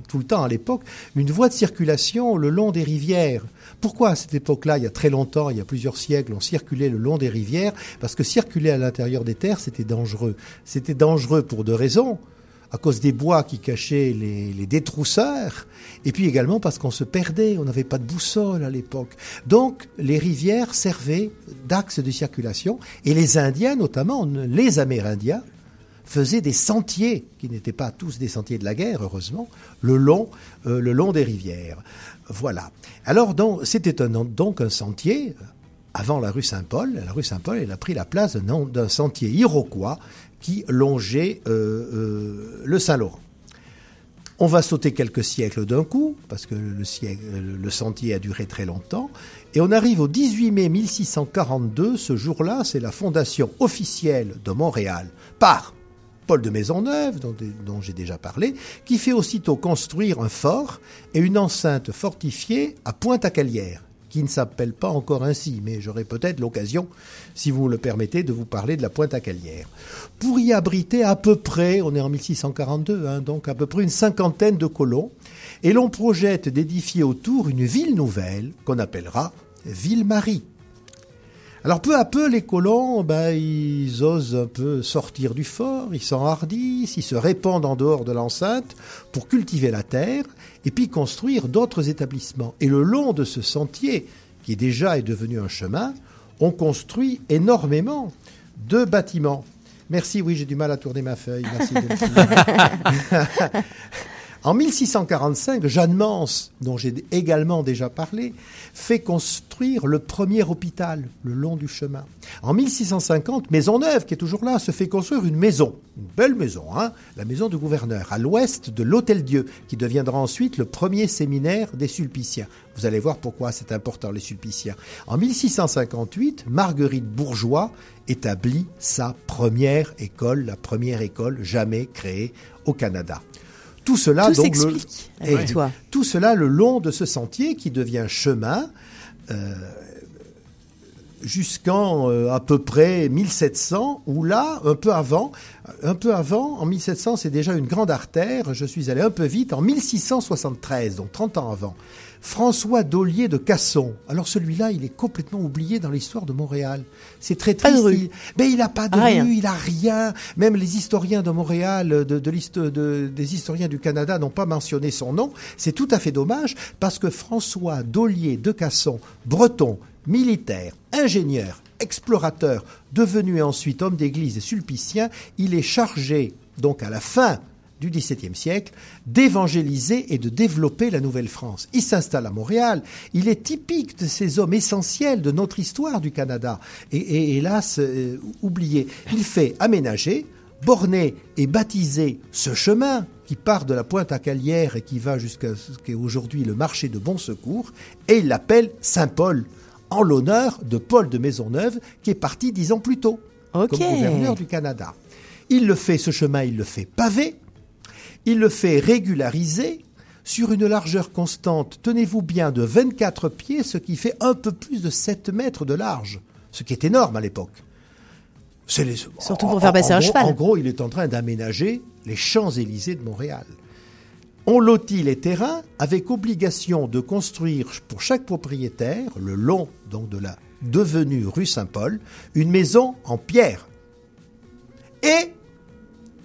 tout le temps à l'époque, une voie de circulation le long des rivières. Pourquoi à cette époque-là, il y a très longtemps, il y a plusieurs siècles, on circulait le long des rivières? Parce que circuler à l'intérieur des terres, c'était dangereux. C'était dangereux pour deux raisons. À cause des bois qui cachaient les, les détrousseurs, et puis également parce qu'on se perdait, on n'avait pas de boussole à l'époque. Donc les rivières servaient d'axe de circulation, et les Indiens, notamment les Amérindiens, faisaient des sentiers, qui n'étaient pas tous des sentiers de la guerre, heureusement, le long, euh, le long des rivières. Voilà. Alors, c'était donc un sentier, euh, avant la rue Saint-Paul. La rue Saint-Paul, elle a pris la place d'un sentier iroquois qui longeait euh, le Saint-Laurent. On va sauter quelques siècles d'un coup, parce que le sentier a duré très longtemps, et on arrive au 18 mai 1642. Ce jour-là, c'est la fondation officielle de Montréal par Paul de Maisonneuve, dont, j'ai déjà parlé, qui fait aussitôt construire un fort et une enceinte fortifiée à Pointe-à-Calière, qui ne s'appelle pas encore ainsi, mais j'aurai peut-être l'occasion, si vous me le permettez, de vous parler de la Pointe-à-Calière. Pour y abriter à peu près, on est en 1642, hein, donc à peu près une cinquantaine de colons, et l'on projette d'édifier autour une ville nouvelle qu'on appellera Ville-Marie. Alors peu à peu, les colons, ben, ils osent un peu sortir du fort, ils s'enhardissent, ils se répandent en dehors de l'enceinte pour cultiver la terre et puis construire d'autres établissements. Et le long de ce sentier, qui déjà est devenu un chemin, on construit énormément de bâtiments. Merci, oui, j'ai du mal à tourner ma feuille. Merci. En 1645, Jeanne Mance, dont j'ai également déjà parlé, fait construire le premier hôpital le long du chemin. En 1650, Maisonneuve, qui est toujours là, se fait construire une maison, une belle maison, hein, la maison du gouverneur, à l'ouest de l'Hôtel-Dieu, qui deviendra ensuite le premier séminaire des Sulpiciens. Vous allez voir pourquoi c'est important, les Sulpiciens. En 1658, Marguerite Bourgeois établit sa première école, la première école jamais créée au Canada. Tout cela, Tout donc, le- s'explique avec et toi. tout cela le long de ce sentier qui devient chemin euh, jusqu'en euh, à peu près 1700, où là, un peu avant, un peu avant, en 1700, c'est déjà une grande artère. Je suis allé un peu vite. En 1673, donc 30 ans avant, François Dollier de Casson. Alors celui-là, il est complètement oublié dans l'histoire de Montréal. C'est très Pas de triste. rue. Il, mais il n'a pas de Rien. rue, il a rien. Même les historiens de Montréal, de, de l'histo- de- des historiens du Canada n'ont pas mentionné son nom. C'est tout à fait dommage parce que François Dollier de Casson, breton, militaire, ingénieur, explorateur, devenu ensuite homme d'église et sulpicien, il est chargé, donc à la fin du XVIIe siècle, d'évangéliser et de développer la Nouvelle-France. Il s'installe à Montréal. Il est typique de ces hommes essentiels de notre histoire du Canada. Et, et hélas, euh, oublié. Il fait aménager, borner et baptiser ce chemin qui part de la pointe à Calière et qui va jusqu'à ce qu'est aujourd'hui le marché de Bon Secours, et il l'appelle Saint-Paul, en l'honneur de Paul de Maisonneuve, qui est parti dix ans plus tôt, comme gouverneur du Canada. Il le fait, ce chemin, il le fait pavé, il le fait régulariser sur une largeur constante, tenez-vous bien, de 24 pieds, ce qui fait un peu plus de 7 mètres de large, ce qui est énorme à l'époque. C'est les- Surtout en- pour faire passer un gros- cheval. En gros, il est en train d'aménager les Champs-Élysées de Montréal. On lotit les terrains avec obligation de construire pour chaque propriétaire, le long donc de la devenue rue Saint-Paul, une maison en pierre. Et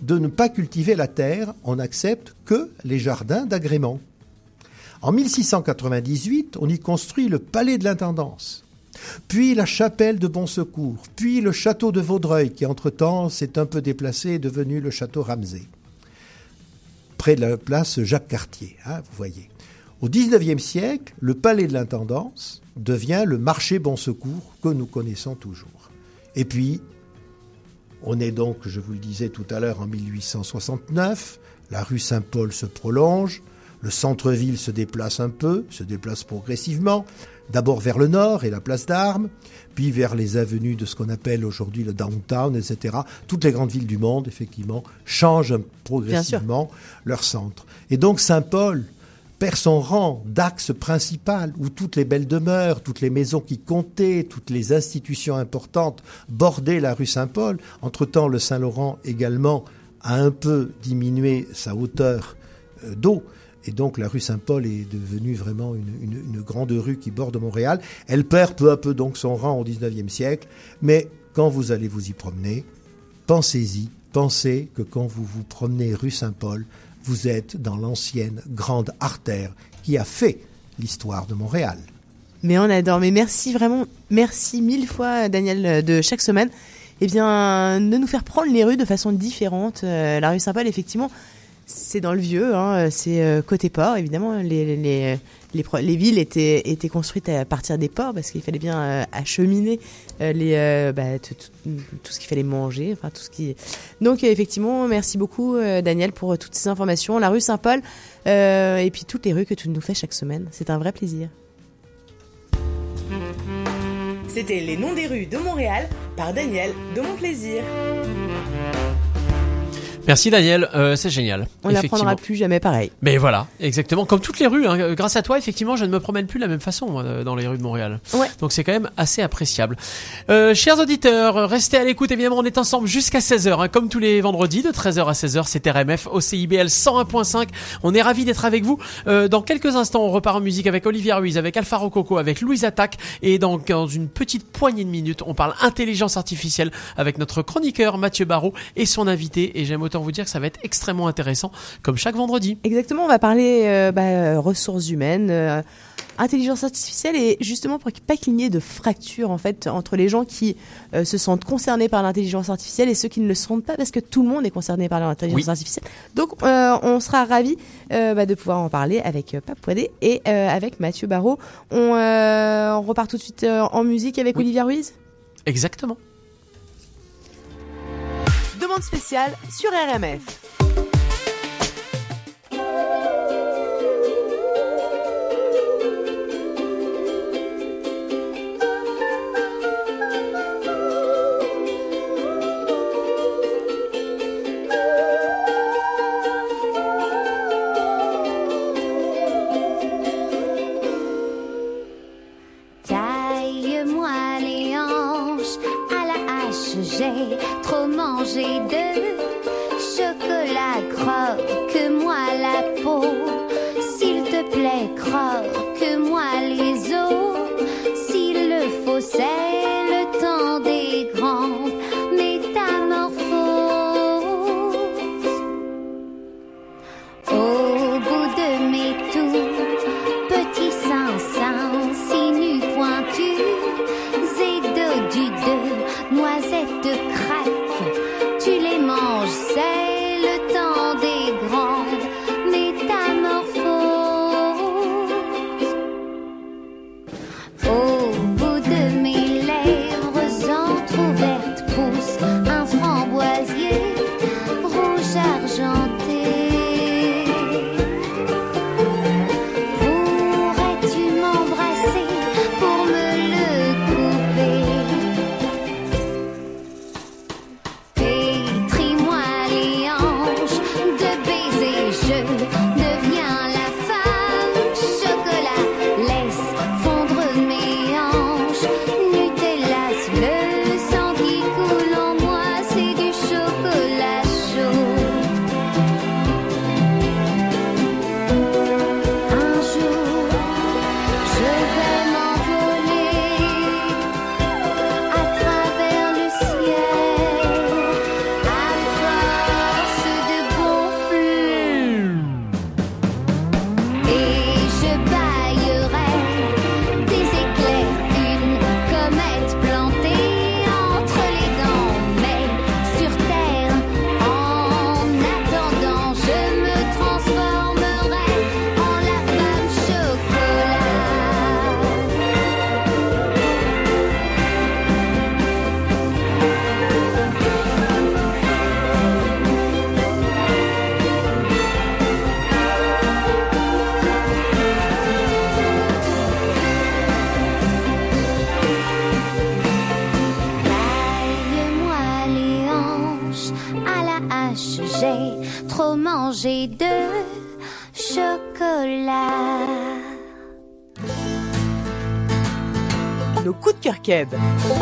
de ne pas cultiver la terre, on n'accepte que les jardins d'agrément. En 1698, on y construit le palais de l'intendance, puis la chapelle de Bon Secours, puis le château de Vaudreuil, qui entre-temps s'est un peu déplacé et est devenu le château Ramsay, près de la place Jacques Cartier, hein, vous voyez. Au XIXe siècle, le palais de l'intendance devient le marché Bon Secours que nous connaissons toujours. Et puis, on est donc, je vous le disais tout à l'heure, en 1869. La rue Saint-Paul se prolonge. Le centre-ville se déplace un peu, se déplace progressivement. D'abord vers le nord et la place d'Armes, puis vers les avenues de ce qu'on appelle aujourd'hui le downtown, etc. Toutes les grandes villes du monde, effectivement, changent progressivement leur centre. Et donc Saint-Paul perd son rang d'axe principal où toutes les belles demeures, toutes les maisons qui comptaient, toutes les institutions importantes bordaient la rue Saint-Paul. Entre-temps, le Saint-Laurent également a un peu diminué sa hauteur euh, d'eau. Et donc la rue Saint-Paul est devenue vraiment une, une- une grande rue qui borde Montréal. Elle perd peu à peu donc son rang au XIXe siècle. Mais quand vous allez vous y promener, pensez-y. Pensez que quand vous vous promenez rue Saint-Paul, vous êtes dans l'ancienne grande artère qui a fait l'histoire de Montréal. Mais on adore. Mais merci vraiment, merci mille fois Daniel euh, de chaque semaine. Eh bien, de nous faire prendre les rues de façon différente. Euh, la rue Saint-Paul, effectivement, c'est dans le vieux, hein, c'est euh, côté port, évidemment. Les, villes étaient, construites à partir des ports parce qu'il fallait bien euh, acheminer euh, euh, bah, tout, ce qu'il fallait manger. Donc, effectivement, merci beaucoup, Daniel, pour toutes ces informations. La rue Saint-Paul et puis toutes les rues que tu nous fais chaque semaine. C'est un vrai plaisir. C'était Les Noms des rues de Montréal par Daniel de Mon Plaisir. Merci Daniel, euh, c'est génial. On n'apprendra plus jamais pareil. Mais voilà, exactement. Comme toutes les rues, hein. Euh, grâce à toi, effectivement, je ne me promène plus de la même façon moi, euh, dans les rues de Montréal. Ouais. Donc c'est quand même assez appréciable. Euh, chers auditeurs, restez à l'écoute. Évidemment, on est ensemble jusqu'à 16h, hein, comme tous les vendredis, de 13h à 16h. C'est RMF au CIBL 101.5. On est ravis d'être avec vous. Euh, dans quelques instants, on repart en musique avec Olivier Ruiz, avec Alpha Rococo, avec Louise Attaque. Et dans, dans une petite poignée de minutes, on parle intelligence artificielle avec notre chroniqueur Mathieu Barrault et son invité. Et j'aime autant vous dire que ça va être extrêmement intéressant, comme chaque vendredi. Exactement, on va parler euh, bah, euh, ressources humaines, euh, intelligence artificielle et justement pour pas qu'il n'y ait de fracture en fait entre les gens qui euh, se sentent concernés par l'intelligence artificielle et ceux qui ne le sont pas parce que tout le monde est concerné par l'intelligence Oui. artificielle. Donc on sera ravis bah, de pouvoir en parler avec Pape Poidet et avec Mathieu Barrault. On, on repart tout de suite en musique avec Olivia Ruiz? Exactement. Demande spéciale sur RMF. Coups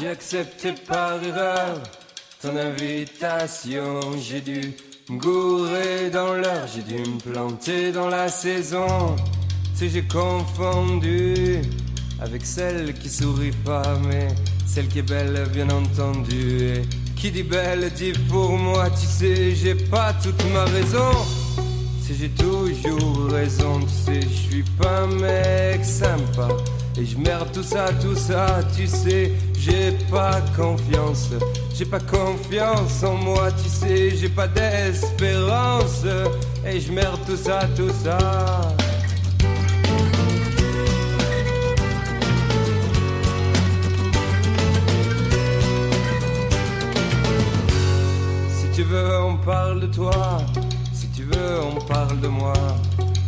J'ai accepté par erreur ton invitation. J'ai dû me gourer dans l'heure, j'ai dû me planter dans la saison. Si j'ai confondu avec celle qui sourit pas, mais celle qui est belle, bien entendu. Et qui dit belle dit pour moi, tu sais, j'ai pas toute ma raison. Si j'ai toujours raison, tu sais, je suis pas un mec sympa. Et je merde tout ça, tout ça, tu sais, j'ai pas confiance. J'ai pas confiance en moi, tu sais, j'ai pas d'espérance. Et je merde tout ça, tout ça. Si tu veux, on parle de toi. Si tu veux, on parle de moi.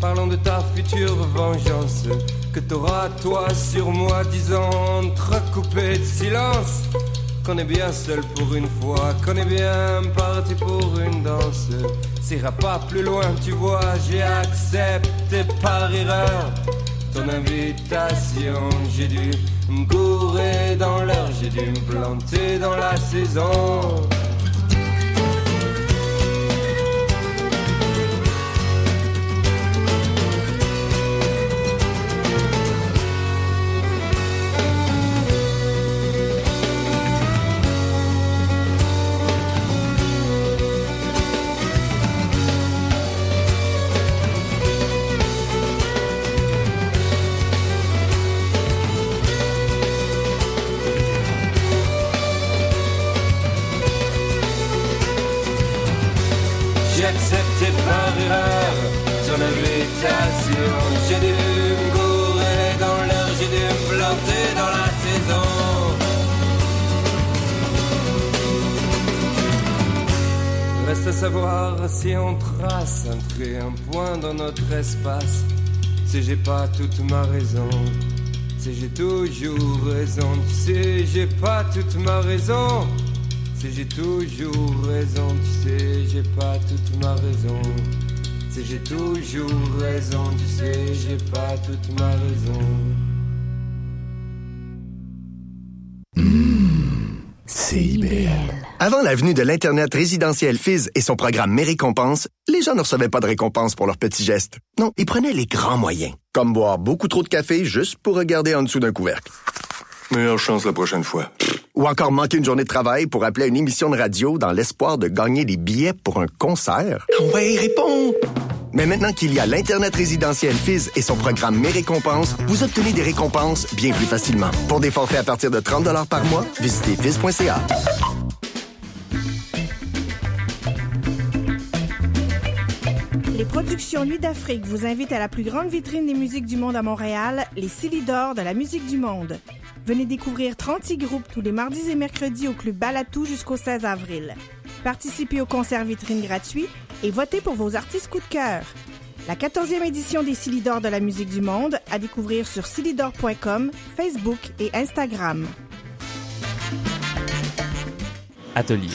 Parlons de ta future vengeance t'auras toi sur moi, disant entrecoupé de silence. Qu'on est bien seul pour une fois, qu'on est bien parti pour une danse. S'ira pas plus loin, tu vois, j'ai accepté par erreur ton invitation. J'ai dû me gourer dans l'heure, j'ai dû me planter dans la saison. Savoir si on trace un trait, un point dans notre espace. Si j'ai pas toute ma raison, si j'ai toujours raison, tu sais, j'ai pas toute ma raison. Si j'ai toujours raison, tu sais, j'ai pas toute ma raison. Si j'ai toujours raison, tu sais, j'ai pas toute ma raison. Avant la venue de l'Internet résidentiel Fizz et son programme Mes récompenses, les gens ne recevaient pas de récompenses pour leurs petits gestes. Non, ils prenaient les grands moyens, comme boire beaucoup trop de café juste pour regarder en dessous d'un couvercle. Meilleure chance la prochaine fois. Ou encore manquer une journée de travail pour appeler à une émission de radio dans l'espoir de gagner des billets pour un concert. Ouais, réponds! Mais maintenant qu'il y a l'Internet résidentiel Fizz et son programme Mes récompenses, vous obtenez des récompenses bien plus facilement. Pour des forfaits à partir de 30 par mois, visitez fizz.ca. Les productions Nuit d'Afrique vous invitent à la plus grande vitrine des musiques du monde à Montréal, les Silidor de la musique du monde. Venez découvrir 36 groupes tous les mardis et mercredis au Club Balatou jusqu'au 16 avril. Participez au concert vitrine gratuit et votez pour vos artistes coup de cœur. La 14e édition des Silidor de la musique du monde à découvrir sur silidor.com, Facebook et Instagram. Atelier.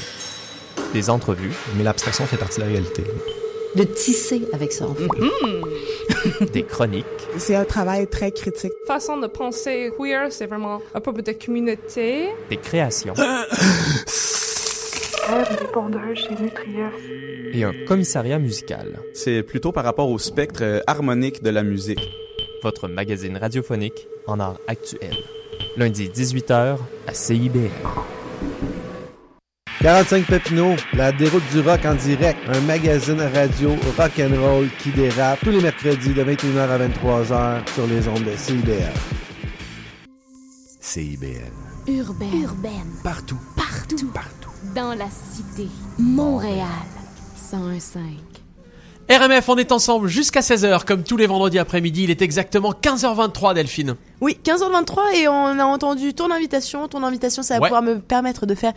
Des entrevues. Mais l'abstraction fait partie de la réalité. De tisser avec ça, en fait. Des chroniques. C'est un travail très critique. Façon de penser queer, c'est vraiment à propos de communauté. Des créations. Nutria. Et un commissariat musical. C'est plutôt par rapport au spectre euh, harmonique de la musique. Votre magazine radiophonique en art actuel. Lundi 18h à CIBL. 45 Papineau, la déroute du rock en direct, un magazine radio rock and roll qui dérape tous les mercredis de 21h à 23h sur les ondes de CIBL. CIBL. Urbaine. Urbaine. Partout. Partout. Partout. Dans la cité. Montréal. 101.5. RMF, on est ensemble jusqu'à 16h, comme tous les vendredis après-midi. Il est exactement 15h23, Delphine. Oui, 15h23 et on a entendu ton invitation. Ton invitation, ça va Ouais. pouvoir me permettre de faire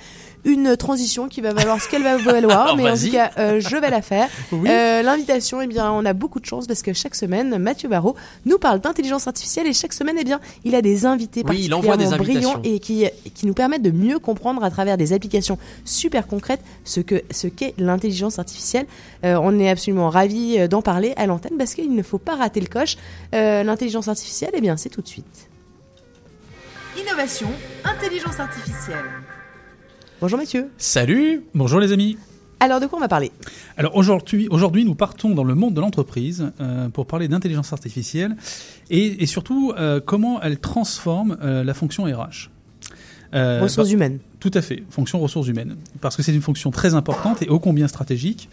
une transition qui va valoir ce qu'elle va valoir, mais en tout cas, euh, je vais la faire. Oui. Euh, L'invitation, eh bien, on a beaucoup de chance parce que chaque semaine, Mathieu Barrault nous parle d'intelligence artificielle et chaque semaine, eh bien, il a des invités Oui, il envoie des particulièrement brillants et qui, qui nous permettent de mieux comprendre à travers des applications super concrètes ce que ce qu'est l'intelligence artificielle. Euh, on est absolument ravis d'en parler à l'antenne parce qu'il ne faut pas rater le coche. L'intelligence artificielle, eh bien, c'est tout de suite. Innovation, intelligence artificielle. Bonjour Mathieu. Salut. Bonjour les amis. Alors de quoi on va parler? Alors aujourd'hui, aujourd'hui, nous partons dans le monde de l'entreprise euh, pour parler d'intelligence artificielle et, et surtout euh, comment elle transforme euh, la fonction RH. Euh, Ressources bah, humaines. Tout à fait, fonction ressources humaines. Parce que c'est une fonction très importante et ô combien stratégique.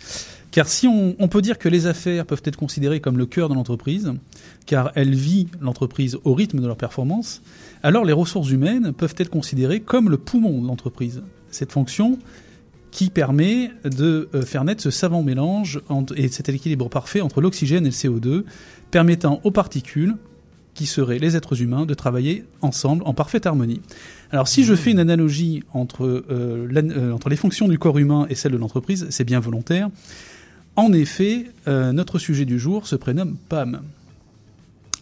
Car si on, on peut dire que les affaires peuvent être considérées comme le cœur de l'entreprise, car elles vivent l'entreprise au rythme de leur performance, alors les ressources humaines peuvent être considérées comme le poumon de l'entreprise. Cette fonction qui permet de euh, faire naître ce savant mélange et cet équilibre parfait entre l'oxygène et le CO2, permettant aux particules, qui seraient les êtres humains, de travailler ensemble en parfaite harmonie. Alors si je fais une analogie entre, euh, euh, les fonctions du corps humain et celles de l'entreprise, c'est bien volontaire. En effet, notre sujet du jour se prénomme PAM.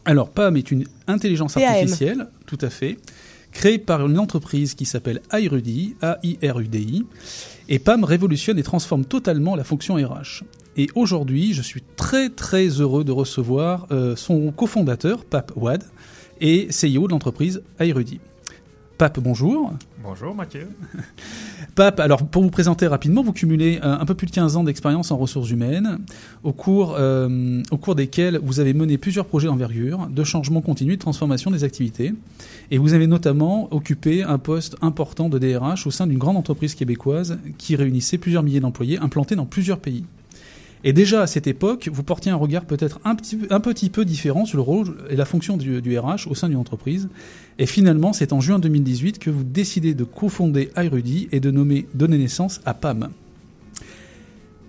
Alors PAM est une intelligence artificielle, tout à fait, créée par une entreprise qui s'appelle iRUDI, A-I-R-U-D-I, et PAM révolutionne et transforme totalement la fonction RH. Et aujourd'hui, je suis très très heureux de recevoir euh, son cofondateur, Pape Wad, et CEO de l'entreprise iRUDI. Pape, bonjour. Bonjour Mathieu. Pape, alors pour vous présenter rapidement, vous cumulez euh, un peu plus de 15 ans d'expérience en ressources humaines, au cours, euh, au cours desquels vous avez mené plusieurs projets d'envergure, de changement continu, de transformation des activités. Et vous avez notamment occupé un poste important de DRH au sein d'une grande entreprise québécoise qui réunissait plusieurs milliers d'employés implantés dans plusieurs pays. Et déjà à cette époque, vous portiez un regard peut-être un petit, peu différent sur le rôle et la fonction du, RH au sein d'une entreprise. Et finalement, c'est en juin 2018 que vous décidez de cofonder iRudy et de donner naissance à PAM.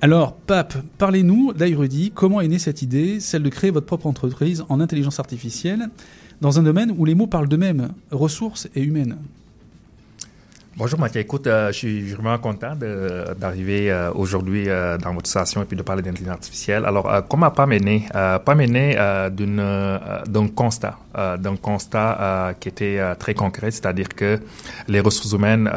Alors, Pape, parlez-nous d'iRudy. Comment est née cette idée, celle de créer votre propre entreprise en intelligence artificielle, dans un domaine où les mots parlent d'eux-mêmes, ressources et humaines? Bonjour Mathieu, écoute, euh, je suis vraiment content d'arriver euh, aujourd'hui euh, dans votre station et puis de parler d'intelligence artificielle. Alors, comment PAM est né euh, PAM est né d'une, euh, d'un constat, euh, d'un constat euh, qui était euh, très concret, c'est-à-dire que les ressources humaines,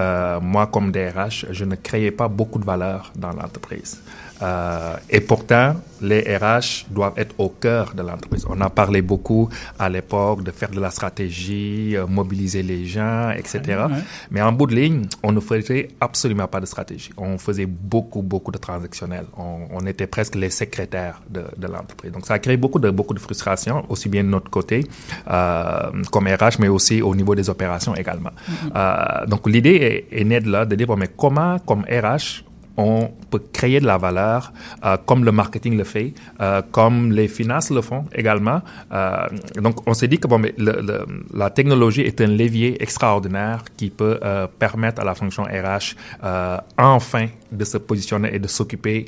moi comme DRH, je ne créais pas beaucoup de valeur dans l'entreprise. Euh, et pourtant, les RH doivent être au cœur de l'entreprise. On a parlé beaucoup à l'époque de faire de la stratégie, euh, mobiliser les gens, etc. Ouais. Mais en bout de ligne, on ne faisait absolument pas de stratégie. On faisait beaucoup, beaucoup de transactionnels. On, on était presque les secrétaires de, de l'entreprise. Donc, ça a créé beaucoup de, beaucoup de frustration, aussi bien de notre côté, euh, comme RH, mais aussi au niveau des opérations également. Euh, donc, l'idée est, est née de là, de dire, bon, mais comment, comme RH, on peut créer de la valeur euh, comme le marketing le fait, euh, comme les finances le font également. Euh, donc, on s'est dit que bon, mais la technologie est un levier extraordinaire qui peut permettre à la fonction RH enfin de se positionner et de s'occuper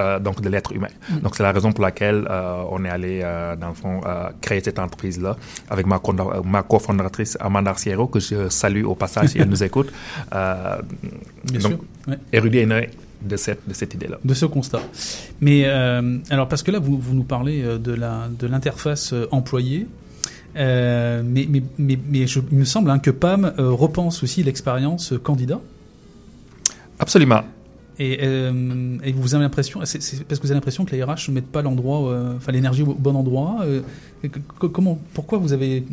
euh, donc de l'être humain. Mm. Donc c'est la raison pour laquelle euh, on est allé euh, dans le fond créer cette entreprise là avec ma, cofondatrice Amanda Arciero que je salue au passage si elle nous écoute. Bien donc, sûr, ouais. Érudit né de cette de cette idée là. de ce constat. Mais alors parce que là vous, vous nous parlez de de l'interface euh, employée, mais mais mais, mais je- il me semble hein, que PAM repense aussi l'expérience candidat. Absolument. Et, euh, et vous avez l'impression, c'est parce que vous avez l'impression que les RH ne mettent pas l'endroit, euh, enfin l'énergie au bon endroit. euh, que- comment, pourquoi vous avez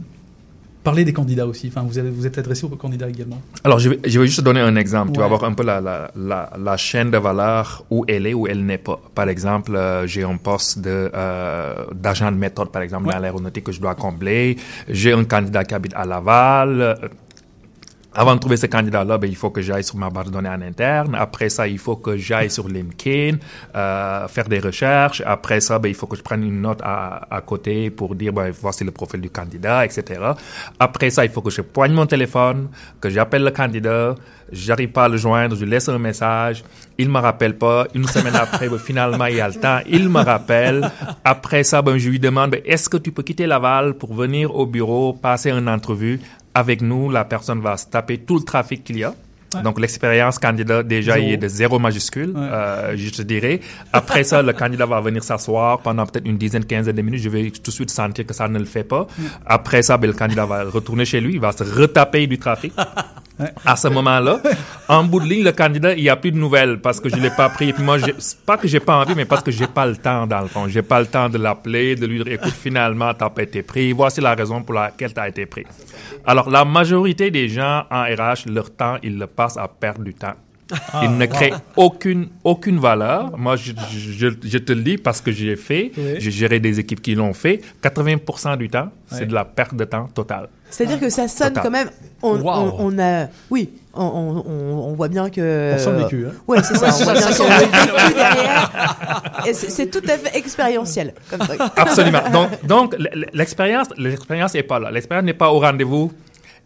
parlé des candidats aussi? Enfin, vous avez, vous êtes adressé aux candidats également. Alors, je vais, je vais juste donner un exemple. Tu vas Ouais. voir un peu la, la, la, la chaîne de valeur où elle est, où elle n'est pas. Par exemple, j'ai un poste de d'agent de méthode, par exemple, dans l'aéronautique que je dois combler. J'ai un candidat qui habite à Laval. Avant de trouver ce candidat-là, ben, il faut que j'aille sur ma base de données en interne. Après ça, il faut que j'aille sur LinkedIn, euh, faire des recherches. Après ça, ben, il faut que je prenne une note à, à côté pour dire, ben, voici le profil du candidat, etc. Après ça, il faut que je poigne mon téléphone, que j'appelle le candidat. J'arrive pas à le joindre, je laisse un message. Il me rappelle pas. Une semaine après, ben, finalement, il y a le temps. Il me rappelle. Après ça, ben, je lui demande, ben, est-ce que tu peux quitter Laval pour venir au bureau, passer une entrevue? Avec nous, la personne va se taper tout le trafic qu'il y a. Ouais. Donc l'expérience candidat déjà il est de zéro majuscule, euh, je te dirais. Après ça, le candidat va venir s'asseoir pendant peut-être une dizaine, quinzaine de minutes. Je vais tout de suite sentir que ça ne le fait pas. Après ça, ben, le candidat va retourner chez lui, il va se retaper du trafic. À ce moment-là, en bout de ligne, le candidat, il n'y a plus de nouvelles parce que je l'ai pas pris. Et puis moi, pas que j'ai pas envie, mais parce que j'ai pas le temps, dans le fond. J'ai pas le temps de l'appeler, de lui dire, écoute, finalement, t'as pas été pris. Voici la raison pour laquelle t'as été pris. Alors, la majorité des gens en RH, leur temps, ils le passent à perdre du temps. Ah, Ils ne wow. créent aucune, aucune valeur. Moi, je, je, je te le dis parce que j'ai fait, Oui. j'ai géré des équipes qui l'ont fait. 80% du temps, c'est de la perte de temps totale. C'est-à-dire que ça sonne Total. quand même. On, Wow. on, on a, oui, on, on, voit bien que. On sent le vécu, hein. Ouais, c'est ça. On voit bien derrière. Et c'est tout à fait expérientiel comme truc. Absolument. Donc, donc l'expérience n'est pas là. L'expérience n'est pas au rendez-vous.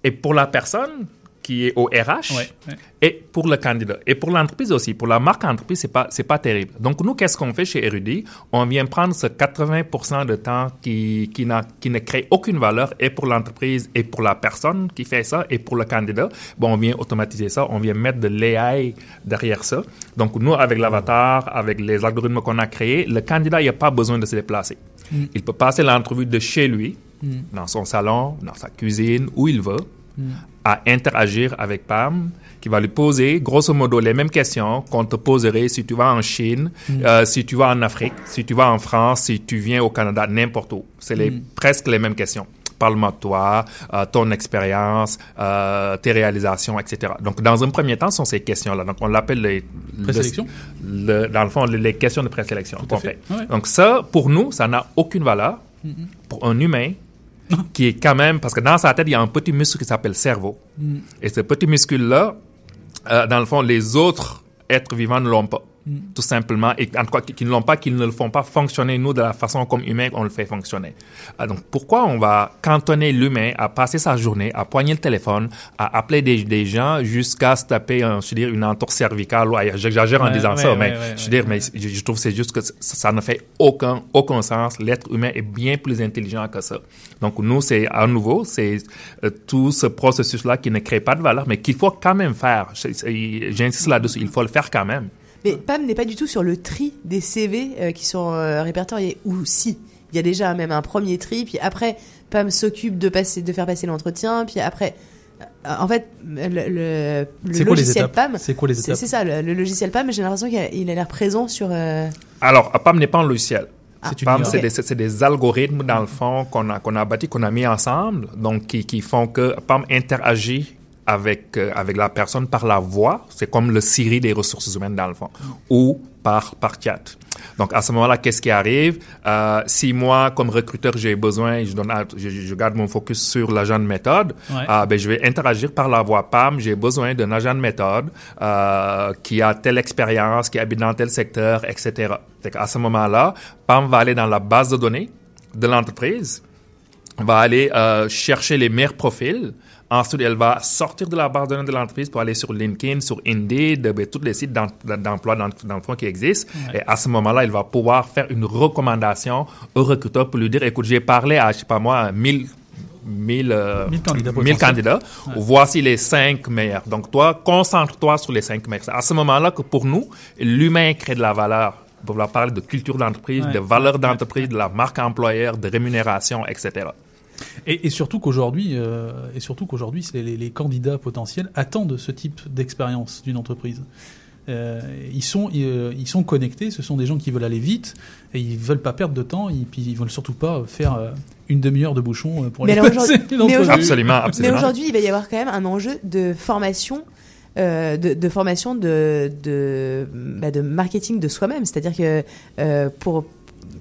Et pour la personne qui est au RH, Ouais, ouais. et pour le candidat, et pour l'entreprise aussi, pour la marque entreprise, c'est pas c'est pas terrible. Donc nous, qu'est-ce qu'on fait chez Erudit On vient prendre ce 80% de temps qui qui n'a qui ne crée aucune valeur, et pour l'entreprise, et pour la personne qui fait ça, et pour le candidat. Bon, on vient automatiser ça, on vient mettre de l'AI derrière ça. Donc nous, avec l'avatar, avec les algorithmes qu'on a créés, le candidat, il n'a pas besoin de se déplacer. Mm. Il peut passer l'entrevue de chez lui, Mm. dans son salon, dans sa cuisine, où il veut, Mm. À interagir avec Pam, qui va lui poser grosso modo les mêmes questions qu'on te poserait si tu vas en Chine, Mm. euh, si tu vas en Afrique, si tu vas en France, si tu viens au Canada, n'importe où. C'est les, Mm. presque les mêmes questions. Parle-moi de toi, euh, ton expérience, euh, tes réalisations, etc. Donc, dans un premier temps, ce sont ces questions-là. Donc, on l'appelle les... le- Présélection? le- dans le fond, les, questions de présélection Tout à qu'on fait. fait. Ouais. Donc, ça, pour nous, ça n'a aucune valeur. Mhm. Pour un humain, qui est quand même... Parce que dans sa tête, il y a un petit muscle qui s'appelle cerveau. Mm. Et ce petit muscle-là, euh, dans le fond, les autres êtres vivants ne l'ont pas. Mm. Tout simplement. Et en tout cas, qu'ils ne l'ont pas, qu'ils ne le font pas fonctionner, nous, de la façon comme humain, on le fait fonctionner. Ah, donc, pourquoi on va cantonner l'humain à passer sa journée, à poigner le téléphone, à appeler des, des gens jusqu'à se taper, un, je veux dire, une entorse cervicale? Ouais, J'exagère en Ouais, disant ouais, ça, ouais, mais je veux dire, mais je, trouve que c'est juste que ça, ça ne fait aucun, aucun sens. L'être humain est bien plus intelligent que ça. Donc, nous, c'est à nouveau, c'est euh, tout ce processus-là qui ne crée pas de valeur, mais qu'il faut quand même faire. J'insiste là-dessus, il faut le faire quand même. Mais Pam n'est pas du tout sur le tri des CV euh, qui sont euh, répertoriés. Ou si, il y a déjà même un premier tri, puis après, Pam s'occupe de passer, de faire passer l'entretien, puis après. euh, En fait, le, le, le C'est quoi les logiciel PAM, C'est quoi les étapes C'est ça, le, le logiciel PAM. J'ai l'impression qu'il a l'air présent sur. euh, Alors, PAM n'est pas un logiciel. C'est une PAM, c'est des, c'est des algorithmes, dans le fond, qu'on a, qu'on a bâtis, qu'on a mis ensemble, donc qui, qui font que PAM interagit avec, euh, avec la personne par la voix. C'est comme le Siri des ressources humaines, dans le fond, ou par, par chat. Donc, à ce moment-là, qu'est-ce qui arrive? Euh, si moi, comme recruteur, j'ai besoin, je, donne, je, je garde mon focus sur l'agent de méthode, Ouais. ah, ben, je vais interagir par la voix PAM. J'ai besoin d'un agent de méthode euh, qui a telle expérience, qui habite dans tel secteur, etc. À ce moment-là, PAM va aller dans la base de données de l'entreprise, va aller euh, chercher les meilleurs profils. Ensuite, elle va sortir de la base de données de l'entreprise pour aller sur LinkedIn, sur Indeed, ben, tous les sites d'em- d'emploi dans, dans le fond qui existent. Ouais. Et à ce moment-là, elle va pouvoir faire une recommandation au recruteur pour lui dire, écoute, j'ai parlé à, je sais pas moi, 1000 1000 euh, 1000 candidats 1000 potentiels. candidats. Ouais. Voici les cinq meilleurs. Donc, toi, concentre-toi sur les cinq meilleurs. C'est à ce moment-là que pour nous, l'humain crée de la valeur. On va parler de culture d'entreprise, Ouais. de valeur d'entreprise, de la marque employeur, de rémunération, etc. Et, et surtout qu'aujourd'hui, euh, et surtout qu'aujourd'hui, les, les candidats potentiels attendent ce type d'expérience d'une entreprise. Euh, ils sont, ils, euh, ils sont connectés. Ce sont des gens qui veulent aller vite et ils veulent pas perdre de temps. Et puis ils veulent surtout pas faire euh, une demi-heure de bouchon pour Mais aller alors passer une mais aujourd'hui- Absolument, Mais aujourd'hui, il va y avoir quand même un enjeu de formation. euh, de, de formation de, de, bah, de marketing de soi-même. C'est-à-dire que euh, pour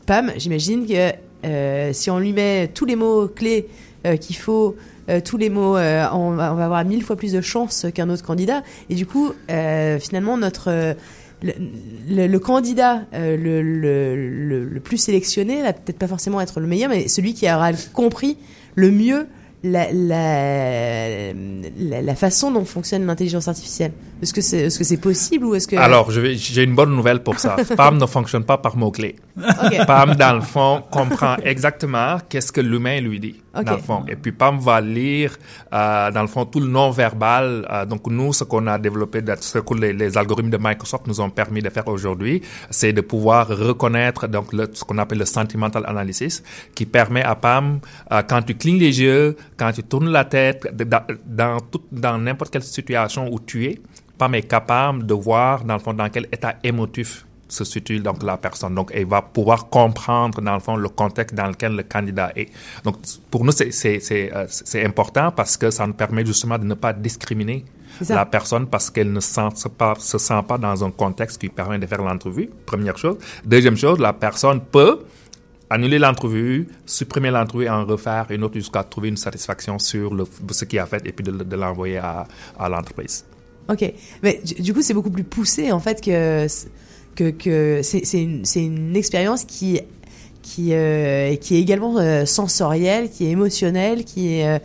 Pam, j'imagine que euh, si on lui met tous les mots-clés euh, qu'il faut, euh, tous les mots, on, va, avoir mille fois plus de chances qu'un autre candidat. Et du coup, finalement, notre. le, candidat le plus sélectionné va peut-être pas forcément être le meilleur, mais celui qui aura compris le mieux la, la, la, la façon dont fonctionne l'intelligence artificielle. Est-ce que c'est est-ce que c'est possible ou est-ce que Alors, j'ai une bonne nouvelle pour ça. PAM ne fonctionne pas par mots-clés. Ok. PAM, dans le fond, comprend exactement qu'est-ce que l'humain lui dit, Ok. dans le fond. Et puis, PAM va lire, euh, dans le fond, tout le non-verbal. Euh, donc, nous, ce qu'on a développé, ce que les, algorithmes de Microsoft nous ont permis de faire aujourd'hui, c'est de pouvoir reconnaître donc ce qu'on appelle le sentimental analysis, qui permet à PAM, euh, quand tu clignes les yeux, quand tu tournes la tête dans, tout- dans n'importe quelle situation où tu es, PAM est capable de voir, dans le fond, dans quel état émotif se situe donc la personne. Donc, elle va pouvoir comprendre, dans le fond, le contexte dans lequel le candidat est. Donc, pour nous, c'est- euh, important parce que ça nous permet justement de ne pas discriminer la personne parce qu'elle ne sent se pas, se sent pas dans un contexte qui permet de faire l'entrevue, première chose. Deuxième chose, la personne peut annuler l'entrevue, supprimer l'entrevue en refaire une autre jusqu'à trouver une satisfaction sur le, ce qu'il a fait et puis de, de l'envoyer à, à l'entreprise. Ok, mais du coup c'est beaucoup plus poussé en fait que que, que c'est c'est une, c'est une expérience qui qui euh, qui est également euh, sensorielle, qui est émotionnelle, qui est euh,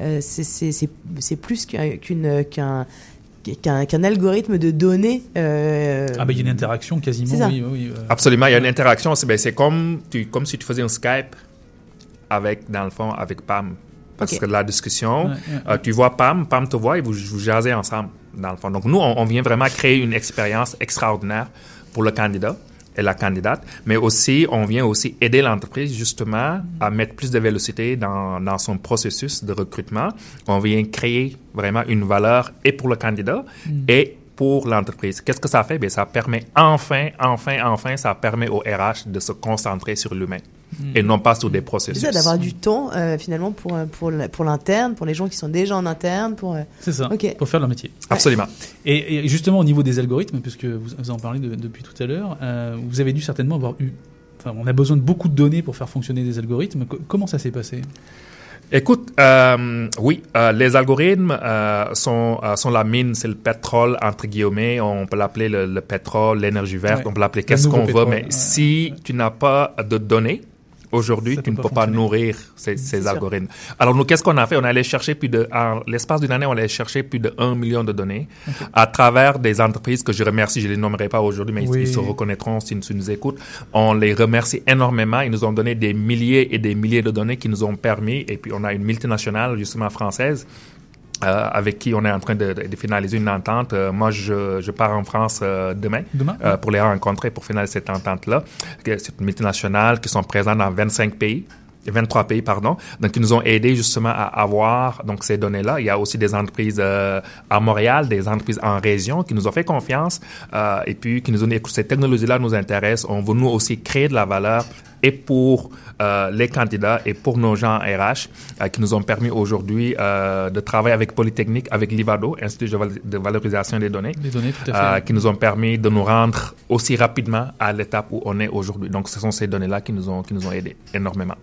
euh, c'est c'est c'est c'est plus qu'un qu'une qu'un qu'un qu'un algorithme de données. euh, Ah bah il y a une interaction quasiment. Oui, oui, oui, Absolument, il y a une interaction. C'est ben, c'est comme, tu, comme si tu faisais un Skype avec, dans le fond, avec Pam. Parce que la discussion, Ouais, ouais, euh, tu vois Pam, Pam te voit et vous, vous jasez ensemble, dans le fond. Donc, nous, on, on vient vraiment créer une expérience extraordinaire pour le candidat et la candidate, mais aussi, on vient aussi aider l'entreprise, justement, à mettre plus de vélocité dans, dans son processus de recrutement. On vient créer vraiment une valeur et pour le candidat Mm. et pour l'entreprise. Qu'est-ce que ça fait? Bien, ça permet enfin, enfin, enfin, ça permet au RH de se concentrer sur l'humain. Et non pas sur des c'est processus. ça d'avoir du temps euh, finalement pour euh, pour pour l'interne, pour les gens qui sont déjà en interne, pour. euh, C'est ça, Ok. pour faire leur métier. Absolument. Et, et justement, au niveau des algorithmes, puisque vous, vous en parlez de- depuis tout à l'heure, euh, vous avez dû certainement avoir eu. Enfin, on a besoin de beaucoup de données pour faire fonctionner des algorithmes. Co- comment ça s'est passé? Écoute, euh, oui, euh, les algorithmes euh, sont, euh, sont la mine, c'est le pétrole, entre guillemets. On peut l'appeler le, le pétrole, l'énergie verte, Ouais. on peut l'appeler Le qu'est-ce qu'on veut, mais ouais. si tu n'as pas de données, aujourd'hui, tu ne peux pas nourrir ces, ces sûr. algorithmes. Alors, nous, qu'est-ce qu'on a fait? On allé chercher plus de, en l'espace d'une année, on allé chercher plus de 1 million de données à travers des entreprises que je remercie, je les nommerai pas aujourd'hui, mais ils- Oui. ils se reconnaîtront s'ils nous écoutent. On les remercie énormément. Ils nous ont donné des milliers et des milliers de données qui nous ont permis, et puis on a une multinationale, justement française, euh, avec qui on est en train de, de finaliser une entente. Euh, moi, je, je pars en France euh, demain, Demain euh, pour les rencontrer, pour finaliser cette entente-là. C'est une multinationale qui sont présentes dans 25 pays. 23 pays, pardon. Donc, ils nous ont aidés justement à avoir donc ces données-là. Il y a aussi des entreprises euh, à Montréal, des entreprises en région qui nous ont fait confiance euh, et puis qui nous ont dit, écoute, ces technologies-là nous intéressent. On veut nous aussi créer de la valeur et pour euh, les candidats et pour nos gens RH euh, qui nous ont permis aujourd'hui euh, de travailler avec Polytechnique, avec l'IVADO, Institut de val- de valorisation des données, Les données, tout à fait. qui nous ont permis de nous rendre aussi rapidement à l'étape où on est aujourd'hui. Donc, ce sont ces données-là qui nous ont, qui nous ont aidés énormément.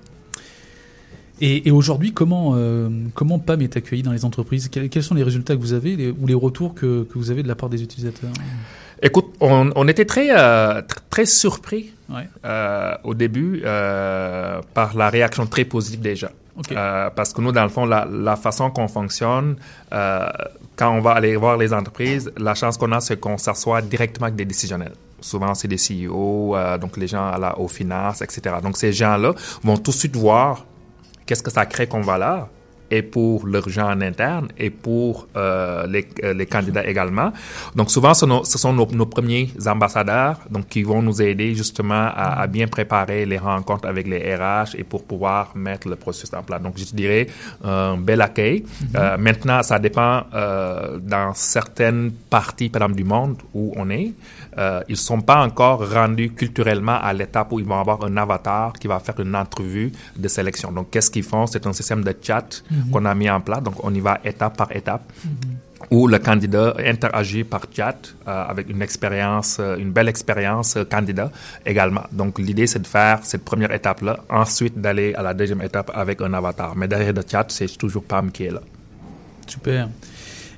Et, et aujourd'hui, comment, euh, comment PAM est accueilli dans les entreprises? Quels, quels sont les résultats que vous avez les- ou les retours que, que vous avez de la part des utilisateurs? Écoute, on, on était très, euh, très surpris Ouais. euh, au début par la réaction très positive des gens. Parce que nous, dans le fond, la, la façon qu'on fonctionne, quand on va aller voir les entreprises, la chance qu'on a, c'est qu'on s'assoit directement avec des décisionnels. Souvent, c'est des CEO, euh, donc les gens à la, aux finances, etc. Donc, ces gens-là vont tout de suite voir qu'est-ce que ça crée comme valeur et pour leurs gens en interne et pour euh, les, euh, les candidats également. Donc souvent, ce, nos- ce sont nos, nos premiers ambassadeurs donc qui vont nous aider justement à, à bien préparer les rencontres avec les RH et pour pouvoir mettre le processus en place. Donc je dirais un bel accueil. Euh, maintenant, ça dépend euh, dans certaines parties, par exemple, du monde où on est. Euh, ils sont pas encore rendus culturellement à l'étape où ils vont avoir un avatar qui va faire une entrevue de sélection. Donc, qu'est-ce qu'ils font? C'est un système de chat Mhm. qu'on a mis en place. Donc, on y va étape par étape où le candidat interagit par chat euh, avec une expérience, euh, une belle expérience euh, candidat également. Donc l'idée c'est de faire cette première étape là, ensuite d'aller à la deuxième étape avec un avatar. Mais derrière le chat, c'est toujours Pam qui est là. Super.